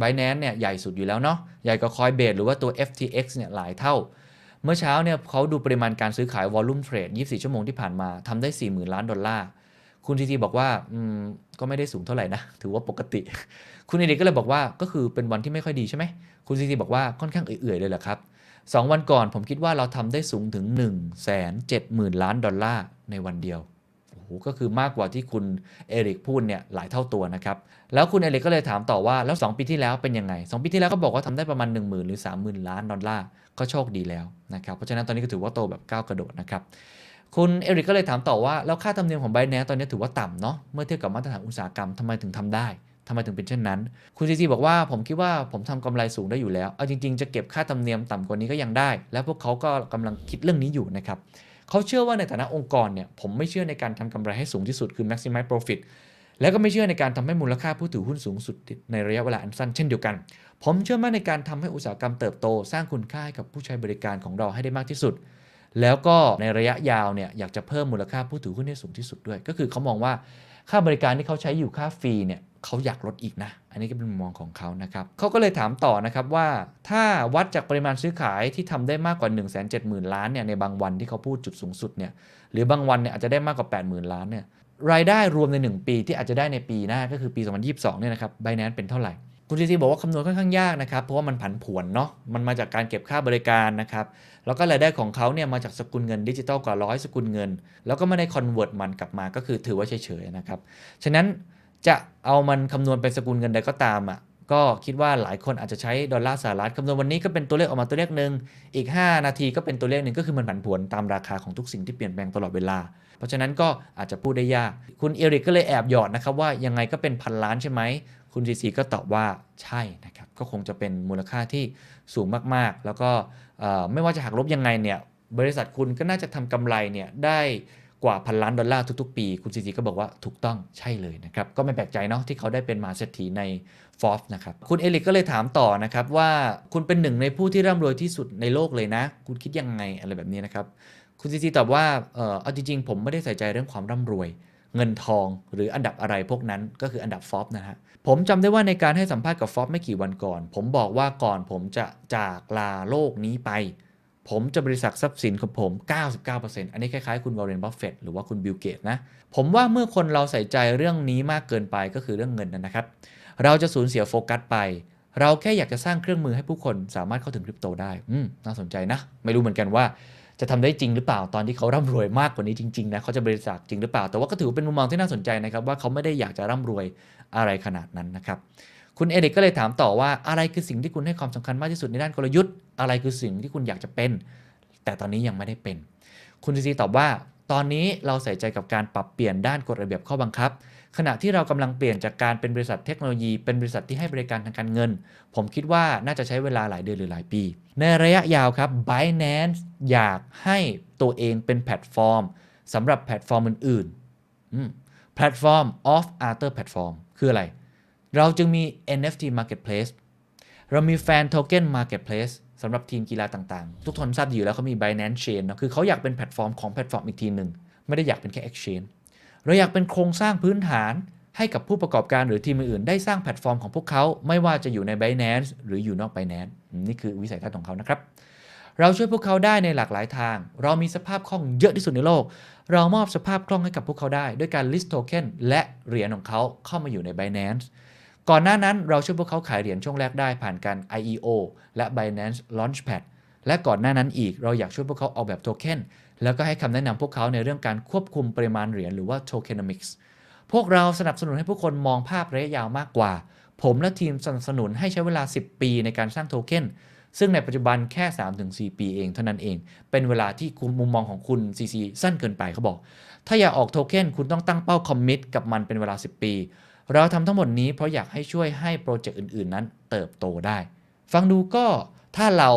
Binance เนี่ยใหญ่สุดอยู่แล้วเนาะใหญ่กว่า Coinbase หรือว่าตัว FTX เนี่ยหลายเท่า เมื่อเช้าเนี่ยเขาดูปริมาณการซื้อขายวอลลุ่มเทรด 24 ชั่วโมงที่ผ่านมาทำได้ 40,000 ล้านดอลลาร์ คุณทีทีบอกว่าอืมก็ไม่ได้สูงเท่าไหร่นะ ถือว่าปกติ คุณเอริกก็เลยบอกว่าก็คือเป็นวันที่ไม่ค่อยดีใช่ไหม คุณทีทีบอกว่าค่อนข้างเอื่อยๆเลยแหละครับสองวันก่อนผมคิดว่าเราทำได้สูงถึง 1 7 0 0 0 0 ล้านดอลลาร์ในวันเดียวโอ้โหก็คือมากกว่าที่คุณเอริกพูดเนี่ยหลายเท่าตัวนะครับ แล้วคุณเอริกก็เลยถามต่อว่าแล้ว 2 ปีที่แล้วเป็นยังไง 2 ปีที่แล้วก็บอกว่าทำได้ประมาณ 1 0,000 หรือ 30,000 ล้านดอลลาร์ ก็โชคดีแล้วนะครับ เพราะฉะนั้นตอนนี้ก็ถือว่าโตแบบก้าวกระโดดนะครับ คุณเอริกก็เลยถามต่อว่า แล้วค่าธรรมเนียมของไบแนตอนนี้ถือว่าต่ำเนาะเมื่อเทียบกับมาตรฐานอุตสาหกรรมทำไมถึงทำได้ทำไมถึงเป็นเช่นนั้น คุณซีซีบอกว่าผมคิดว่าผมทำกำไรสูงได้อยู่แล้ว เอาจริงๆ จะเก็บค่าธรรมเนียมต่ำกว่านี้ก็ยังได้ แล้วพวกเขาก็กำลังคิดเรื่องนี้อยู่นะครับ เขาเชื่อว่าในฐานะองค์กรเนี่ยผมไม่เชื่อในการทำกำไรให้สูงที่สุดคือ maximize profit แล้วก็ไม่เชื่อในการทำให้มูลค่าผู้ถือหุ้นสูงสุดในระยะเวลาอันสั้นเช่นเดียวกัน ผมเชื่อมั่นในการทำให้อุตสาหกรรมเติบโต สร้างคุณค่าให้กับผู้ใช้บริการของเราให้ได้มากที่สุด แล้วก็ในระยะยาวเนี่ยอยากจะเพิ่มมูลค่าผู้ถือหุ้นให้สูงที่สุดด้วย ก็คือเขามองว่าค่าบริการที่เขาใช้อยู่ค่าฟรีเนี่ยเขาอยากลดอีกนะ อันนี้ก็เป็นมุมมองของเขานะครับเขาก็เลยถามต่อนะครับว่า ถ้าวัดจากปริมาณซื้อขายที่ทำได้มากกว่า 1 7 0 0 0 0 ล้านเนี่ยในบางวันที่เขาพูดจุดสูงสุดเนี่ยหรือบางวันเนี่ยอาจจะได้มากกว่า 80,000 ล้านเนี่ยรายได้รวมใน 1 ปีที่อาจจะได้ในปีหน้าก็คือปี 2022เนี่ยนะครับ Binance เป็นเท่าไหร่ คุณซีซีบอกว่าคำนวณค่อนข้างยากนะครับ เพราะว่ามันผันผวนเนาะมันมาจากการเก็บค่าบริการนะครับ แล้วก็รายได้ของเขาเนี่ยมาจากสกุลเงินดิจิตอลกว่าร้อยสกุลเงิน แล้วก็ไม่ได้ convert มันกลับมาก็คือถือว่าเฉยๆนะครับ ฉะนั้นจะเอามันคำนวณเป็นสกุลเงินใดก็ตามอะก็คิดว่าหลายคนอาจจะใช้ดอลลาร์สหรัฐคำนวณวันนี้ก็เป็นตัวเลขออกมาตัวเลขหนึ่งอีก 5 นาทีก็เป็นตัวเลขหนึ่งก็คือมันผันผวนตามราคาของทุกสิ่งที่เปลี่ยนแปลงตลอดเวลา เพราะฉะนั้นก็อาจจะพูดได้ยาก คุณเอริกก็เลยแอบหยอดนะครับว่ายังไงก็เป็นพันล้านใช่ไหม คุณซีซีก็ตอบว่าใช่นะครับก็คงจะเป็นมูลค่าที่สูงมากๆ แล้วก็ไม่ว่าจะหักลบยังไงเนี่ยบริษัทคุณก็น่าจะทำกำไรเนี่ยได้กว่าพันล้านดอลลาร์ทุกๆ ปี คุณซีซีก็บอกว่าถูกต้องใช่เลยนะครับ ก็ไม่แปลกใจเนาะที่เขาได้เป็นมหาเศรษฐีในฟอร์ฟนะครับ คุณเอริกก็เลยถามต่อนะครับว่าคุณเป็นหนึ่งในผู้ที่ร่ำรวยที่สุดในโลกเลยนะ คุณคิดยังไงอะไรแบบนี้นะครับ คุณซีซีตอบว่าเออเอาจริงๆ ผมไม่ได้ใส่ใจเรื่องความร่ำรวย เงินทองหรืออันดับอะไรพวกนั้นก็คืออันดับฟอ b นะฮะผมจำได้ว่าในการให้สัมภาษณ์กับ Forbes ไม่กี่วันก่อน ผมบอกว่าก่อนผมจะจากลาโลกนี้ไป ผมจะบริจาคทรัพย์สินของผม 99%อันนี้คล้ายๆคุณวอร์เรนบัฟเฟตหรือว่าคุณบิลเกตส์นะ ผมว่าเมื่อคนเราใส่ใจเรื่องนี้มากเกินไปก็คือเรื่องเงินนะครับ เราจะสูญเสียโฟกัสไป เราแค่อยากจะสร้างเครื่องมือให้ผู้คนสามารถเข้าถึงคริปโตได้อืมน่าสนใจนะ ไม่รู้เหมือนกันว่า จะทำได้จริงหรือเปล่าตอนที่เขาร่ำรวยมากกว่านี้จริงๆนะเขาจะบริจาคจริงหรือเปล่า แต่ว่าก็ถือเป็นมุมมองที่น่าสนใจนะครับว่าเขาไม่ได้อยากจะร่ำรวยอะไรขนาดนั้นนะครับคุณเอริกก็เลยถามต่อว่าอะไรคือสิ่งที่คุณให้ความสำคัญมากที่สุดในด้านกลยุทธ์ อะไรคือสิ่งที่คุณอยากจะเป็น แต่ตอนนี้ยังไม่ได้เป็น คุณซีซีตอบว่า ตอนนี้เราใส่ใจกับการปรับเปลี่ยนด้านกฎระเบียบข้อบังคับ ขณะที่เรากำลังเปลี่ยนจากการเป็นบริษัทเทคโนโลยี เป็นบริษัทที่ให้บริการทางการเงิน ผมคิดว่าน่าจะใช้เวลาหลายเดือนหรือหลายปี ในระยะยาวครับ Binance อยากให้ตัวเองเป็นแพลตฟอร์มสำหรับแพลตฟอร์มอื่นๆแพลตฟอร์ม of other platform คืออะไร เราจึงมี NFT marketplace เรามี Fan Token Marketplace สำหรับทีมกีฬาต่างๆ ทุกคนทราบอยู่แล้วเขามี Binance Chain นะคือเขาอยากเป็นแพลตฟอร์มของแพลตฟอร์มอีกทีหนึ่งไม่ได้อยากเป็นแค่ Exchange เราอยากเป็นโครงสร้างพื้นฐานให้กับผู้ประกอบการหรือทีมอื่นได้สร้างแพลตฟอร์มของพวกเขา ไม่ว่าจะอยู่ใน Binance หรืออยู่นอก Binance นี่คือวิสัยทัศน์ของเขานะครับ เราช่วยพวกเขาได้ในหลากหลายทาง เรามีสภาพคล่องเยอะที่สุดในโลก เรามอบสภาพคล่องให้กับพวกเขาได้ ด้วยการ list token และเหรียญของเขาเข้ามาอยู่ใน Binance ก่อนหน้านั้นเราช่วยพวกเขาขายเหรียญช่วงแรกได้ผ่านการ IEO และ Binance Launchpad และก่อนหน้านั้นอีกเราอยากช่วยพวกเขาออกแบบโทเค็น แล้วก็ให้คำแนะนำพวกเขาในเรื่องการควบคุมปริมาณเหรียญหรือว่า tokenomics พวกเราสนับสนุนให้ผู้คนมองภาพระยะยาวมากกว่า ผมและทีมสนับสนุนให้ใช้เวลา 10 ปีในการสร้างโทเค็นซึ่งในปัจจุบันแค่ 3-4 ปีเองเท่านั้นเอง เป็นเวลาที่คุณมุมมองของคุณ CC สั้นเกินไปเขาบอก ถ้าอยากออกโทเค็นคุณต้องตั้งเป้า commit กับมันเป็นเวลา 10 ปี เราทำทั้งหมดนี้เพราะอยากให้ช่วยให้โปรเจกต์อื่น ๆ นั้นเติบโตได้ ฟังดูก็ถ้าเรา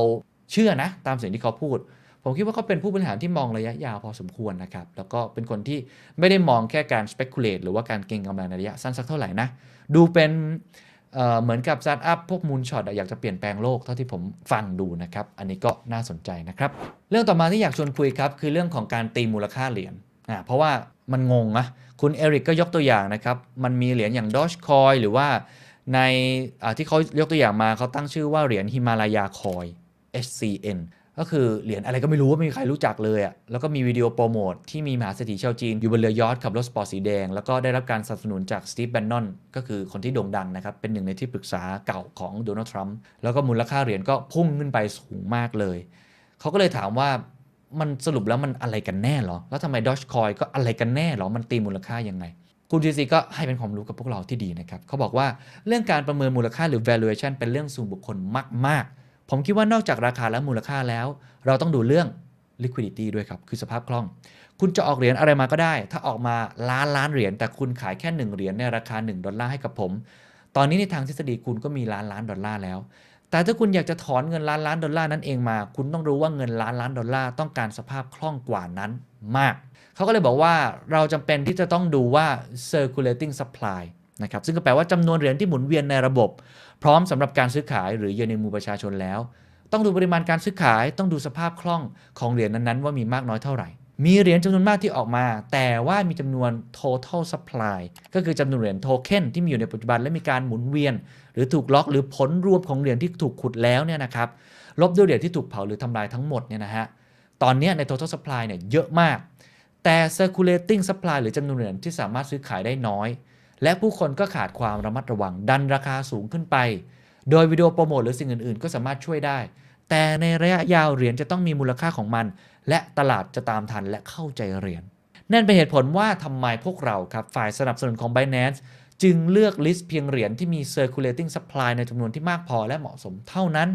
เชื่อนะ ตามสิ่งที่เขาพูด ผมคิดว่าเขาเป็นผู้บริหารที่มองระยะยาวพอสมควรนะครับ แล้วก็เป็นคนที่ไม่ได้มองแค่การ speculate หรือว่าการเก็งกำไรในระยะสั้นสักเท่าไหร่นะ ดูเป็นเหมือนกับสตาร์ทอัพพวก moonshot อยากจะเปลี่ยนแปลงโลกเท่าที่ผมฟังดูนะครับ อันนี้ก็น่าสนใจนะครับ เรื่องต่อมาที่อยากชวนคุยครับ คือเรื่องของการตีมูลค่าเหรียญอ่าเพราะว่ามันงงนะคุณเอริกก็ยกตัวอย่างนะครับ มันมีเหรียญอย่าง Dogecoin หรือว่าในที่เขายกตัวอย่างมาเขาตั้งชื่อว่าเหรียญฮิมาลายาคอย HCN ก็คือเหรียญอะไรก็ไม่รู้ว่าไม่มีใครรู้จักเลยอะ่ะแล้วก็มีวิดีโอโปรโมทที่มีมหาเศรษฐีชาวจีน อยู่บนเรือยอทขับรถสปอร์ตสีแดง แล้วก็ได้รับการสนับสนุนจากสตีฟแบนนอนก็คือคนที่โด่งดังนะครับ เป็นหนึ่งในที่ปรึกษาเก่าของโดนัลด์ทรัมป์แล้วก็มูลค่าเหรียญก็พุ่งขึ้นไปสูงมากเลย เขาก็เลยถามว่ามันสรุปแล้วมันอะไรกันแน่หรอ แล้วทำไมดอ g คอยก็อะไรกันแน่หรอ มันตีมูลค่ายังไง คุณซีซีก็ให้เป็นความรู้กับพวกเราที่ดีนะครับ เขาบอกว่าเรื่องการประเมินมูลค่าหรือ valuation เป็นเรื่องส่วนบุคคลมาก ๆ ผมคิดว่านอกจากราคาและมูลค่าแล้ว เราต้องดูเรื่อง liquidity ด้วยครับ คือสภาพคล่อง คุณจะออกเหรียญอะไรมาก็ได้ ถ้าออกมาล้านล้านเหรียญ แต่คุณขายแค่ 1 เหรียญในราคา 1 ดอลลาร์ให้กับผม ตอนนี้ในทางทฤษฎีคุณก็มีล้านล้านดอลลาร์แล้ว แต่ถ้าคุณอยากจะถอนเงินล้านล้านดอลลาร์นั้นเองมา คุณต้องรู้ว่าเงินล้านล้านดอลลาร์ต้องการสภาพคล่องกว่านั้นมาก เขาก็เลยบอกว่าเราจำเป็นที่จะต้องดูว่า circulating supply นะครับ ซึ่งก็แปลว่าจำนวนเหรียญที่หมุนเวียนในระบบ พร้อมสำหรับการซื้อขายหรือเยืนในมู่ประชาชนแล้ว ต้องดูปริมาณการซื้อขายต้องดูสภาพคล่องของเหรียญนั้นๆ ว่ามีมากน้อยเท่าไหร่ มีเหรียญจำนวนมากที่ออกมา แต่ว่ามีจำนวน total supply ก็คือจำนวนเหรียญโทเค็นที่มีอยู่ในปัจจุบันและมีการหมุนเวียน หรือถูกล็อกหรือผลรวมของเหรียญที่ถูกขุดแล้วเนี่ยนะครับลบด้วยเหรียญที่ถูกเผาหรือทำลายทั้งหมดเนี่ยนะฮะตอนนี้ใน total supply เนี่ยเยอะมากแต่ circulating supply หรือจำนวนเหรียญที่สามารถซื้อขายได้น้อย และผู้คนก็ขาดความระมัดระวังดันราคาสูงขึ้นไป โดยวิดีโอโปรโมทหรือสิ่งอื่นๆ ก็สามารถช่วยได้ แต่ในระยะยาวเหรียญจะต้องมีมูลค่าของมัน และตลาดจะตามทันและเข้าใจเหรียญนั่นเป็นเหตุผลว่าทำไมพวกเราครับฝ่ายสนับสนุนของ Binance จึงเลือกลิสต์เพียงเหรียญที่มี circulating supply ในจำนวนที่มากพอและเหมาะสมเท่านั้น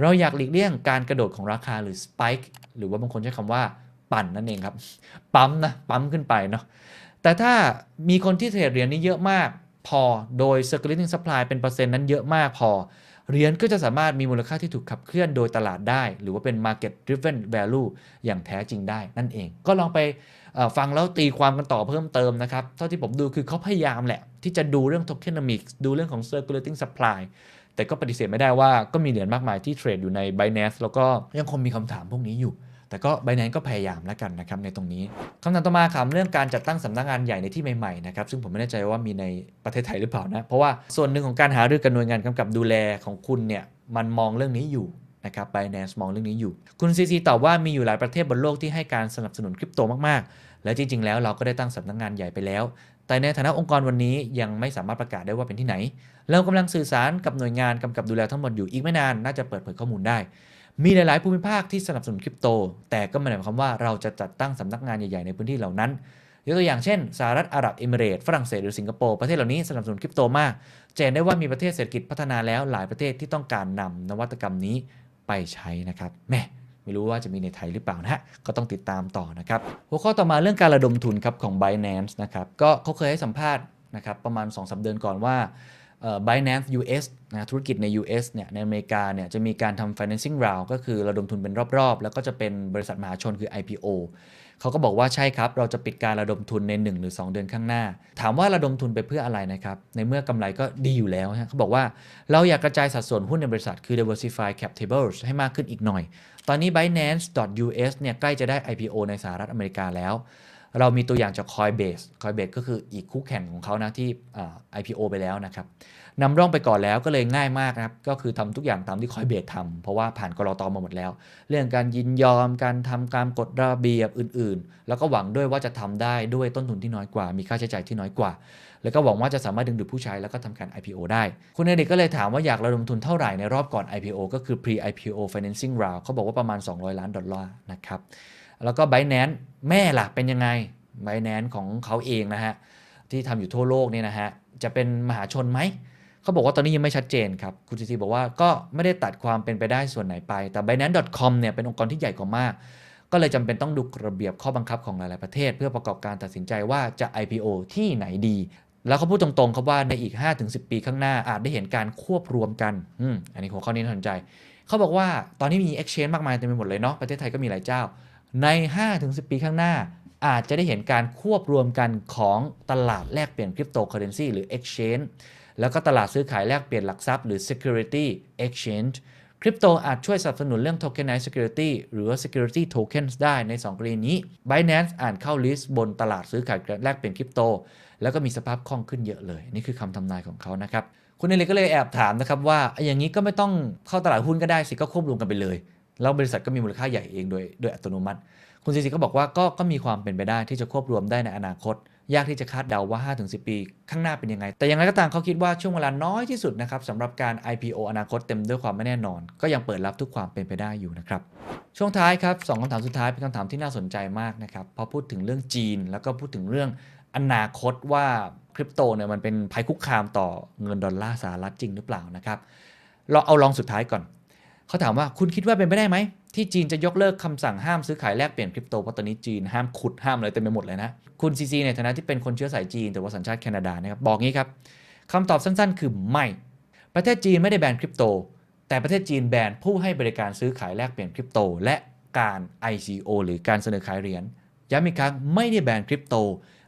เราอยากหลีกเลี่ยงการกระโดดของราคาหรือ spike หรือว่าบางคนใช้คำว่าปั่นนั่นเองครับ ปั๊มนะ ปั๊มขึ้นไปเนาะ แต่ถ้ามีคนที่เทรดเหรียญนี้เยอะมากพอโดย circulating supply เป็นเปอร์เซ็นต์นั้นเยอะมากพอ เหรียญก็จะสามารถมีมูลค่าที่ถูกขับเคลื่อนโดยตลาดได้ หรือว่าเป็น market driven value อย่างแท้จริงได้นั่นเอง ก็ลองไปฟังแล้วตีความกันต่อเพิ่มเติมนะครับ เท่าที่ผมดูคือเขาพยายามแหละ ที่จะดูเรื่อง tokenomics ดูเรื่องของ circulating supply แต่ก็ปฏิเสธไม่ได้ว่าก็มีเหรียญมากมายที่เทรดอยู่ใน Binance แล้วก็ยังคงมีคำถามพวกนี้อยู่ แต่ก็ Binance ก็พยายามแล้วกันนะครับในตรงนี้คำถามต่อมาถามเรื่องการจัดตั้งสำนักงานใหญ่ในที่ใหม่ๆนะครับซึ่งผมไม่แน่ใจว่ามีในประเทศไทยหรือเปล่านะเพราะว่าส่วนหนึ่งของการหารือกับหน่วยงานกำกับดูแลของคุณเนี่ยมันมองเรื่องนี้อยู่นะครับ Binance มองเรื่องนี้อยู่ คุณซีซีตอบว่ามีอยู่หลายประเทศบนโลกที่ให้การสนับสนุนคริปโตมากๆ และจริง ๆ แล้วเราก็ได้ตั้งสำนักงานใหญ่ไปแล้ว แต่ในฐานะองค์กรวันนี้ยังไม่สามารถประกาศได้ว่าเป็นที่ไหน เรากำลังสื่อสารกับหน่วยงานกำกับดูแลทั้งหมดอยู่อีกไม่นาน น่าจะเปิดเผยข้อมูลได้ มีหลาย ๆ ภูมิภาคที่สนับสนุนคริปโต แต่ก็ไม่ได้หมายความว่าเราจะจัดตั้งสำนักงานใหญ่ ๆ ในพื้นที่เหล่านั้น ยกตัวอย่างเช่นสหรัฐอาหรับเอมิเรตฝรั่งเศสหรือสิงคโปร์ประเทศเหล่านี้สนับสนุนคริปโตมากจะเห็นได้ว่ามีประเทศเศรษฐกิจพัฒนาแล้วหลายประเทศที่ต้องการนำนวัตกรรมนี้ไปใช้นะครับแม่ไม่รู้ว่าจะมีในไทยหรือเปล่านะฮะ ก็ต้องติดตามต่อนะครับ หัวข้อต่อมาเรื่องการระดมทุนครับของ Binance นะครับ ก็เขาเคยให้สัมภาษณ์นะครับประมาณ 2-3 เดือนก่อนว่า Binance US นะธุรกิจใน US เนี่ยในอเมริกาเนี่ยจะมีการทำ financing round ก็คือระดมทุนเป็นรอบๆ แล้วก็จะเป็นบริษัทมหาชนคือ IPO เขาก็บอกว่าใช่ครับ เราจะปิดการระดมทุนใน 1 หรือ 2 เดือนข้างหน้า ถามว่าระดมทุนไปเพื่ออะไรนะครับ ในเมื่อกำไรก็ดีอยู่แล้วฮะเขาบอกว่าเราอยากกระจายสัดส่วนหุ้นในบริษัทคือ diversify cap tables ให้มากขึ้นอีกหน่อย ตอนนี้ Binance.us เนี่ยใกล้จะได้ IPO ในสหรัฐอเมริกาแล้ว เรามีตัวอย่างจาก Coinbase Coinbase ก็คืออีกคู่แข่งของเขานะที่อ่า IPO ไปแล้วนะครับนำร่องไปก่อนแล้วก็เลยง่ายมากนะครับ ก็คือทำทุกอย่างตามที่ Coinbase ทำเพราะว่าผ่านกรอตอมาหมดแล้ว เรื่องการยินยอมการทำการกฎระเบียบอื่นๆ แล้วก็หวังด้วยว่าจะทำได้ด้วยต้นทุนที่น้อยกว่า มีค่าใช้จ่ายที่น้อยกว่า แล้วก็หวังว่าจะสามารถดึงดูดผู้ใช้แล้วก็ทำการ IPO ได้ คุณเอเด็กก็เลยถามว่าอยากระดมทุนเท่าไหร่ในรอบก่อน IPO ก็คือ pre IPO financing round เขาบอกว่าประมาณ 200 ล้านดอลลาร์นะครับ แล้วก็ Binance แม่ล่ะเป็นยังไง Binance ของเขาเองนะฮะ ที่ทำอยู่ทั่วโลกเนี่ยนะฮะ จะเป็นมหาชนไหม เขาบอกว่าตอนนี้ยังไม่ชัดเจนครับ คุณซีซีบอกว่าก็ไม่ได้ตัดความเป็นไปได้ส่วนไหนไป แต่ Binance.com เนี่ยเป็นองค์กรที่ใหญ่กว่ามาก ก็เลยจำเป็นต้องดูระเบียบข้อบังคับของหลาย ๆ ประเทศ เพื่อประกอบการตัดสินใจว่าจะ IPO ที่ไหนดี แล้วเขาพูดตรงๆครับว่าในอีก 5-10 ปีข้างหน้าอาจได้เห็นการควบรวมกันอืมอันนี้หัวข้อนี้น่าสนใจ เขาบอกว่าตอนนี้มี exchange มากมายเต็มไปหมดเลยเนาะ ประเทศไทยก็มีหลายเจ้า ใน 5-10 ปีข้างหน้า อาจจะได้เห็นการควบรวมกันของตลาดแลกเปลี่ยนคริปโตเคอเรนซีหรือ exchange แล้วก็ตลาดซื้อขายแลกเปลี่ยนหลักทรัพย์หรือ security exchange คริปโตอาจช่วยสนับสนุนเรื่อง tokenized security หรือ security tokens ได้ใน 2 กรณีนี้ Binance อ่านเข้าลิสต์บนตลาดซื้อขายแลกเปลี่ยนคริปโต แล้วก็มีสภาพคล่องขึ้นเยอะเลย นี่คือคำทำนายของเขานะครับ คุณเอเลก็เลยแอบถามนะครับว่า อย่างนี้ก็ไม่ต้องเข้าตลาดหุ้นก็ได้สิ ก็ควบรวมกันไปเลย แล้วบริษัทก็มีมูลค่าใหญ่เองโดยโดยอัตโนมัติ คุณซีซีก็บอกว่าก็ก็มีความเป็นไปได้ที่จะควบรวมได้ในอนาคต ยากที่จะคาดเดาว่า 5-10 ปี ข้างหน้าเป็นยังไง แต่อย่างไรก็ตามเขาคิดว่าช่วงเวลาน้อยที่สุดนะครับสำหรับการ IPO อนาคตเต็มด้วยความไม่แน่นอน ก็ยังเปิดรับทุกความเป็นไปได้อยู่นะครับช่วงท้ายครับสองคำถามสุดท้ายเป็นคำถามที่น่าสนใจมากนะครับพอพูดถึงเรื่องจีน แล้วก็พูดถึงเรื่องอนาคตว่าคริปโตเนี่ยมันเป็นภัยคุกคามต่อเงินดอลลาร์สหรัฐจริงหรือเปล่านะครับเราเอาลองสุดท้ายก่อน เขาถามว่าคุณคิดว่าเป็นไปได้ไหม ที่จีนจะยกเลิกคำสั่งห้ามซื้อขายแลกเปลี่ยนคริปโตเพราะตอนนี้จีนห้ามขุดห้ามอะไรเต็มไปหมดเลยนะ คุณซีซีในฐานะที่เป็นคนเชื้อสายจีน แต่ว่าสัญชาติแคนาดานะครับบอกงี้ครับคำตอบสั้นๆ คือไม่ ประเทศจีนไม่ได้แบนคริปโต แต่ประเทศจีนแบนผู้ให้บริการซื้อขายแลกเปลี่ยนคริปโต และการ ICO หรือการเสนอขายเหรียญย้ำอีกครั้งไม่ได้แบนคริปโต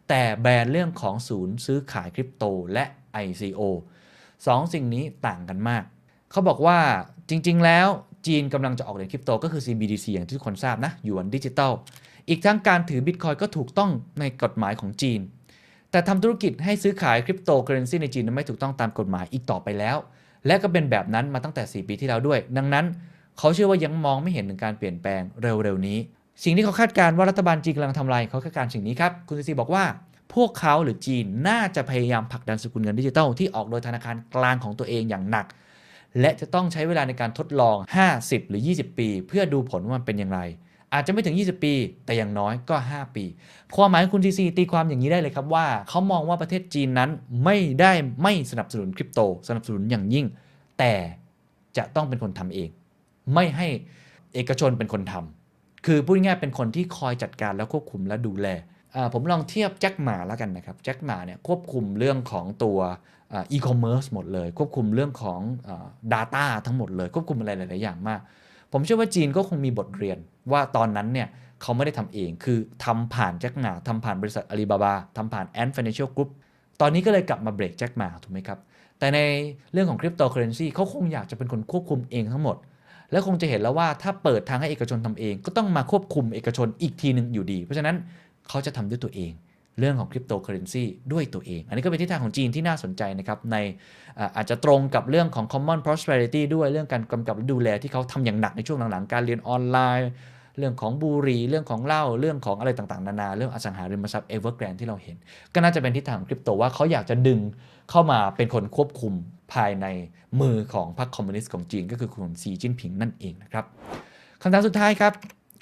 แต่แบนเรื่องของศูนย์ซื้อขายคริปโตและ ICO สองสิ่งนี้ต่างกันมาก เขาบอกว่า จริง ๆ แล้วจีนกำลังจะออกเหรียญคริปโตก็คือ CBDC อย่างที่ทุกคนทราบนะหยวนดิจิตอลอีกทั้งการถือบิตคอยน์ก็ถูกต้องในกฎหมายของจีน แต่ทำธุรกิจให้ซื้อขายคริปโตเคอเรนซีในจีนนั้นไม่ถูกต้องตามกฎหมายอีกต่อไปแล้ว และก็เป็นแบบนั้นมาตั้งแต่ 4 ปีที่แล้วด้วย ดังนั้น เขาเชื่อว่ายังมองไม่เห็นถึงการเปลี่ยนแปลงเร็วๆนี้ สิ่งที่เขาคาดการณ์ว่ารัฐบาลจีนกำลังทำอะไรเขาคาดการณ์สิ่งนี้ครับคุณซีซีบอกว่าพวกเขาหรือจีนน่าจะพยายามผลักดันสกุลเงินดิจิทัลที่ออกโดยธนาคารกลางของตัวเองอย่างหนัก และจะต้องใช้เวลาในการทดลอง 50 หรือ 20 ปี เพื่อดูผลว่ามันเป็นอย่างไร อาจจะไม่ถึง 20 ปี แต่อย่างน้อยก็ 5 ปี ความหมายของคุณทีซีตีความอย่างนี้ได้เลยครับว่า เขามองว่าประเทศจีนนั้นไม่ได้ไม่สนับสนุนคริปโต สนับสนุนอย่างยิ่ง แต่จะต้องเป็นคนทำเอง ไม่ให้เอกชนเป็นคนทำคือพูดง่ายเป็นคนที่คอยจัดการและควบคุมและดูแลผมลองเทียบแจ็คหม่าแล้วกันนะครับแจ็คหม่าเนี่ยควบคุมเรื่องของตัว อีคอมเมิร์ซหมดเลย ควบคุมเรื่องของ Data ทั้งหมดเลย ควบคุมอะไรหลาย ๆ อย่างมาก ผมเชื่อว่าจีนก็คงมีบทเรียนว่าตอนนั้นเนี่ยเขาไม่ได้ทำเองคือทำผ่านแจ็คหม่าทำผ่านบริษัทอาลีบาบาทำผ่าน Ant Financial Groupตอนนี้ก็เลยกลับมาเบรกแจ็คหม่าถูกไหมครับ แต่ในเรื่องของคริปโตเคอเรนซีเขาคงอยากจะเป็นคนควบคุมเองทั้งหมด และคงจะเห็นแล้วว่าถ้าเปิดทางให้เอกชนทำเอง ก็ต้องมาควบคุมเอกชนอีกทีหนึ่งอยู่ดี เพราะฉะนั้นเขาจะทำด้วยตัวเอง เรื่องของคริปโตเคอเรนซีด้วยตัวเอง อันนี้ก็เป็นทิศทางของจีนที่น่าสนใจนะครับ ในอาจจะตรงกับเรื่องของ common prosperity ด้วยเรื่องการกำกับดูแลที่เขาทำอย่างหนักในช่วงหลังๆ การเรียนออนไลน์ เรื่องของบุหรี่เรื่องของเหล้าเรื่องของอะไรต่างๆ นานาเรื่องอสังหาริมทรัพย์ Evergrande ที่เราเห็น ก็น่าจะเป็นทิศทางของคริปโตว่าเขาอยากจะดึงเข้ามาเป็นคนควบคุมภายในมือของพรรคคอมมิวนิสต์ของจีน ก็คือคุณสีจิ้นผิงนั่นเองนะครับคำถามสุดท้ายครับ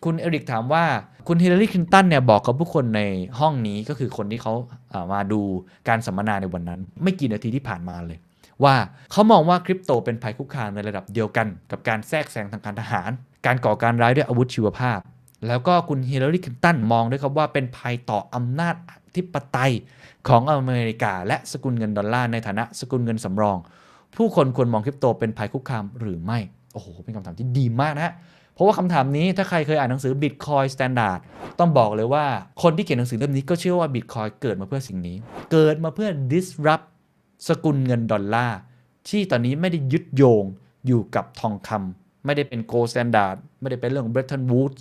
คุณเอริกถามว่า คุณฮิลลารีคลินตันเนี่ยบอกกับผู้คนในห้องนี้ก็คือคนที่เขาามาดูการสัมมนาในวันนั้น ไม่กี่นาทีที่ผ่านมาเลย ว่าเขามองว่าคริปโตเป็นภัยคุกคามในระดับเดียวกัน กับการแทรกแซงทางการทหาร การก่อการร้ายด้วยอาวุธชีวภาพ แล้วก็คุณฮิลลารีคลินตันมองด้วยครับว่าเป็นภัยต่ออำนาจอธิปไตยของอเมริกา และสกุลเงินดอลลาร์ในฐานะสกุลเงินสำรอง ผู้คนควรมองคริปโตเป็นภัยคุกคามหรือไม่โอ้โหเป็นคำถามที่ดีมากนะฮะ เพราะว่าคำถามนี้ถ้าใครเคยอ่านหนังสือ Bitcoin Standard ต้องบอกเลยว่าคนที่เขียนหนังสือเล่มนี้ก็เชื่อว่า Bitcoin เกิดมาเพื่อสิ่งนี้ เกิดมาเพื่อ disrupt สกุลเงินดอลลาร์ที่ตอนนี้ไม่ได้ยึดโยงอยู่กับทองคำไม่ได้เป็น gold standard ไม่ได้เป็นเรื่องของ Bretton Woods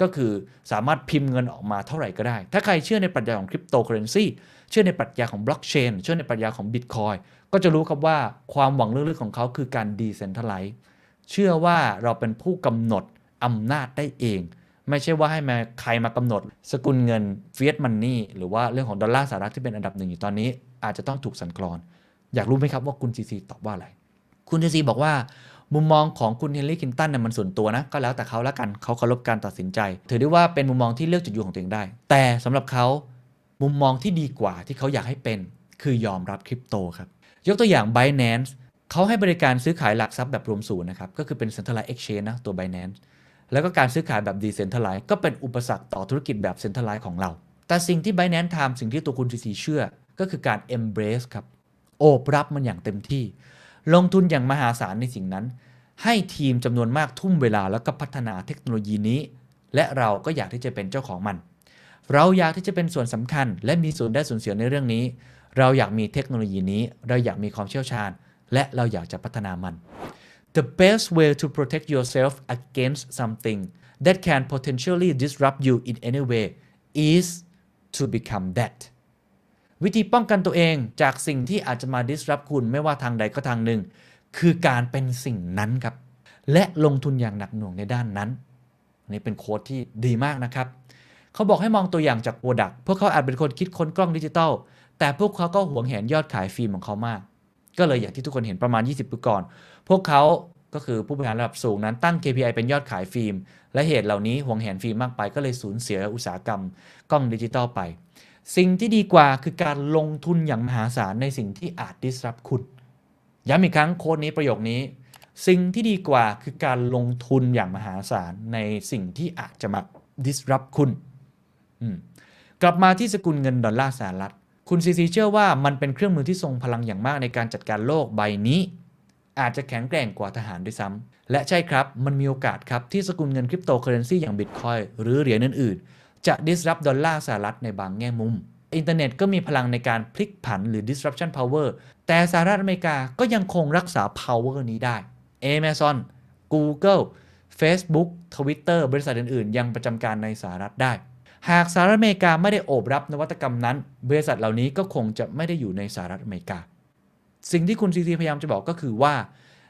ก็คือสามารถพิมพ์เงินออกมาเท่าไหร่ก็ได้ ถ้าใครเชื่อในปรัชญาของคริปโตเคอเรนซีเชื่อในปรัชญาของบล็อกเชนเชื่อในปรัชญาของ Bitcoin ก็จะรู้ครับว่าความหวังลึกๆของเขาคือการ decentralize เชื่อว่าเราเป็นผู้กำหนดอำนาจได้เอง ไม่ใช่ว่าให้มาใครมากำหนด สกุลเงิน fiat money หรือว่าเรื่องของดอลลาร์สหรัฐที่เป็นอันดับหนึ่งอยู่ตอนนี้ อาจจะต้องถูกสั่นคลอน อยากรู้ไหมครับว่าคุณซีซีตอบว่าอะไร คุณซีซีบอกว่า มุมมองของคุณฮิลลารี คลินตันเนี่ยมันส่วนตัวนะ ก็แล้วแต่เขาแล้วกันเขาเคารพการตัดสินใจ ถือได้ว่าเป็นมุมมองที่เลือกจุดยืนของตัวเองได้ แต่สำหรับเขามุมมองที่ดีกว่าที่เขาอยากให้เป็น คือยอมรับคริปโตครับยกตัวอย่าง Binance เขาให้บริการซื้อขายหลักทรัพย์แบบรวมศูนย์นะครับ ก็คือเป็น centralized exchange นะตัว Binance แล้วก็การซื้อขายแบบ decentralized ก็เป็นอุปสรรคต่อธุรกิจแบบ centralized ของเรา แต่สิ่งที่ Binance ทำสิ่งที่ตัวคุณซีซีเชื่อ ก็คือการ embrace ครับโอบรับมันอย่างเต็มที่ ลงทุนอย่างมหาศาลในสิ่งนั้น ให้ทีมจำนวนมากทุ่มเวลาแล้วก็พัฒนาเทคโนโลยีนี้ และเราก็อยากที่จะเป็นเจ้าของมัน เราอยากที่จะเป็นส่วนสำคัญ และมีส่วนได้ส่วนเสียในเรื่องนี้ เราอยากมีเทคโนโลยีนี้ เราอยากมีความเชี่ยวชาญ และเราอยากจะพัฒนามัน The best way to protect yourself against something that can potentially disrupt you in any way is to become that วิธีป้องกันตัวเองจากสิ่งที่อาจจะมา disrupt คุณไม่ว่าทางใดก็ทางหนึ่ง คือการเป็นสิ่งนั้นครับ และลงทุนอย่างหนักหน่วงในด้านนั้น นี่เป็น quote ที่ดีมากนะครับ เขาบอกให้มองตัวอย่างจากโปรดักพวกเขาอาจเป็นคนคิดค้นกล้องดิจิตอลแต่พวกเขาก็หวงแหนยอดขายฟิล์มของเขามาก ก็เลยอย่างที่ทุกคนเห็นประมาณ 20 ปีก่อน พวกเขาก็คือผู้บริหารระดับสูงนั้นตั้ง KPI เป็นยอดขายฟิล์ม และเหตุเหล่านี้หวงแหนฟิล์มมากไป ก็เลยสูญเสียอุตสาหกรรมกล้องดิจิตอลไป สิ่งที่ดีกว่าคือการลงทุนอย่างมหาศาลในสิ่งที่อาจ disrupt คุณ ย้ำอีกครั้ง quote นี้ประโยคนี้ สิ่งที่ดีกว่าคือการลงทุนอย่างมหาศาลในสิ่งที่อาจจะมา disrupt คุณ กลับมาที่สกุลเงินดอลลาร์สหรัฐ คุณซีซีเชื่อว่ามันเป็นเครื่องมือที่ทรงพลังอย่างมากในการจัดการโลกใบนี้ อาจจะแข็งแกร่งกว่าทหารด้วยซ้ำและใช่ครับ มันมีโอกาสครับที่สกุลเงินคริปโตเคอเรนซีอย่างบิตคอยน์หรือเหรียญอื่นๆ จะ disrupt ดอลลาร์สหรัฐในบางแง่มุม อินเทอร์เน็ตก็มีพลังในการพลิกผันหรือ disruption power แต่สหรัฐอเมริกาก็ยังคงรักษา power นี้ได้ Amazon Google Facebook Twitter บริษัทอื่นๆ ยังประจำการในสหรัฐได้ หากสหรัฐอเมริกาไม่ได้โอบรับนวัตกรรมนั้น บริษัทเหล่านี้ก็คงจะไม่ได้อยู่ในสหรัฐอเมริกา สิ่งที่คุณซีซีพยายามจะบอกก็คือว่า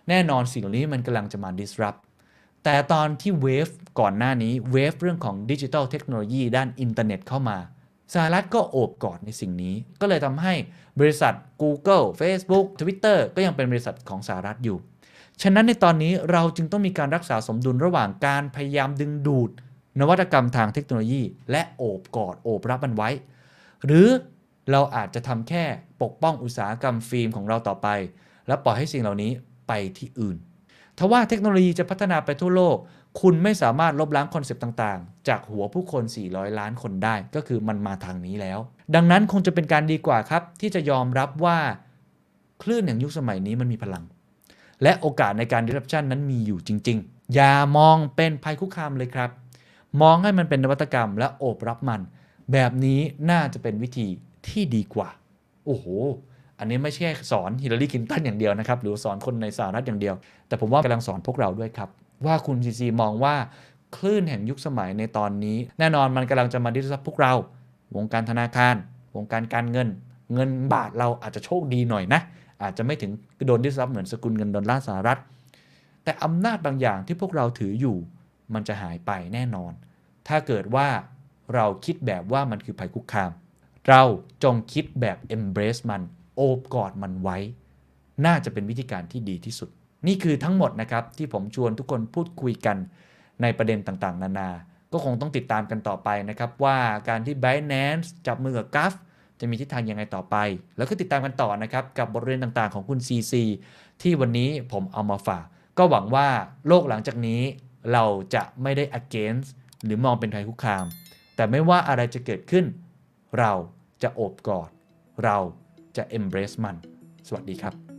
แน่นอนสิ่งเหล่านี้มันกำลังจะมา disrupt แต่ตอนที่ wave ก่อนหน้านี้ wave เรื่องของดิจิทัลเทคโนโลยีด้านอินเทอร์เน็ตเข้ามาสหรัฐก็โอบกอดในสิ่งนี้ ก็เลยทำให้บริษัท Google Facebook Twitter ก็ยังเป็นบริษัทของสหรัฐอยู่ ฉะนั้นในตอนนี้เราจึงต้องมีการรักษาสมดุลระหว่างการพยายามดึงดูด นวัตกรรมทางเทคโนโลยี และโอบกอดโอบรับมันไว้ หรือเราอาจจะทำแค่ปกป้องอุตสาหกรรมฟิล์มของเราต่อไป และปล่อยให้สิ่งเหล่านี้ไปที่อื่นทว่าเทคโนโลยีจะพัฒนาไปทั่วโลก คุณไม่สามารถลบล้าง concept ต่างๆ จากหัวผู้คน 400 ล้านคนได้ ก็คือมันมาทางนี้แล้ว ดังนั้นคงจะเป็นการดีกว่าครับ ที่จะยอมรับว่าคลื่นแห่งยุคสมัยนี้มันมีพลัง และโอกาสในการ disruption นั้นมีอยู่จริง ๆ อย่ามองเป็นภัยคุกคามเลยครับ มองให้มันเป็นนวัตกรรมและโอบรับมัน แบบนี้น่าจะเป็นวิธีที่ดีกว่า โอ้โห อันนี้ไม่ใช่สอนฮิลลารี คลินตันอย่างเดียวนะครับ หรือสอนคนในสหรัฐอย่างเดียว แต่ผมว่ากำลังสอนพวกเราด้วยครับ ว่าคุณซีซีมองว่าคลื่นแห่งยุคสมัยในตอนนี้ แน่นอนมันกำลังจะมา disrupt พวกเรา วงการธนาคาร วงการการเงิน เงินบาทเราอาจจะโชคดีหน่อยนะ อาจจะไม่ถึงโดน disrupt เหมือนสกุลเงินดอลลาร์สหรัฐ แต่อำนาจบางอย่างที่พวกเราถืออยู่ มันจะหายไปแน่นอน ถ้าเกิดว่าเราคิดแบบว่ามันคือภัยคุกคาม เราจงคิดแบบ embrace มัน โอบกอดมันไว้ น่าจะเป็นวิธีการที่ดีที่สุด นี่คือทั้งหมดนะครับ ที่ผมชวนทุกคนพูดคุยกันในประเด็นต่างๆ นานา ก็คงต้องติดตามกันต่อไปนะครับ ว่าการที่ Binance จับมือกับ g u f จะมีทิศทางยังไงต่อไป แล้วก็ติดตามกันต่อนะครับ กับบทเรียนต่างๆ ของคุณ CC ที่วันนี้ผมเอามาฝาก ก็หวังว่าโลกหลังจากนี้ เราจะไม่ได้ against หรือมองเป็นภัยคุกคาม แต่ไม่ว่าอะไรจะเกิดขึ้น เราจะโอบกอด เราจะ embrace มัน สวัสดีครับ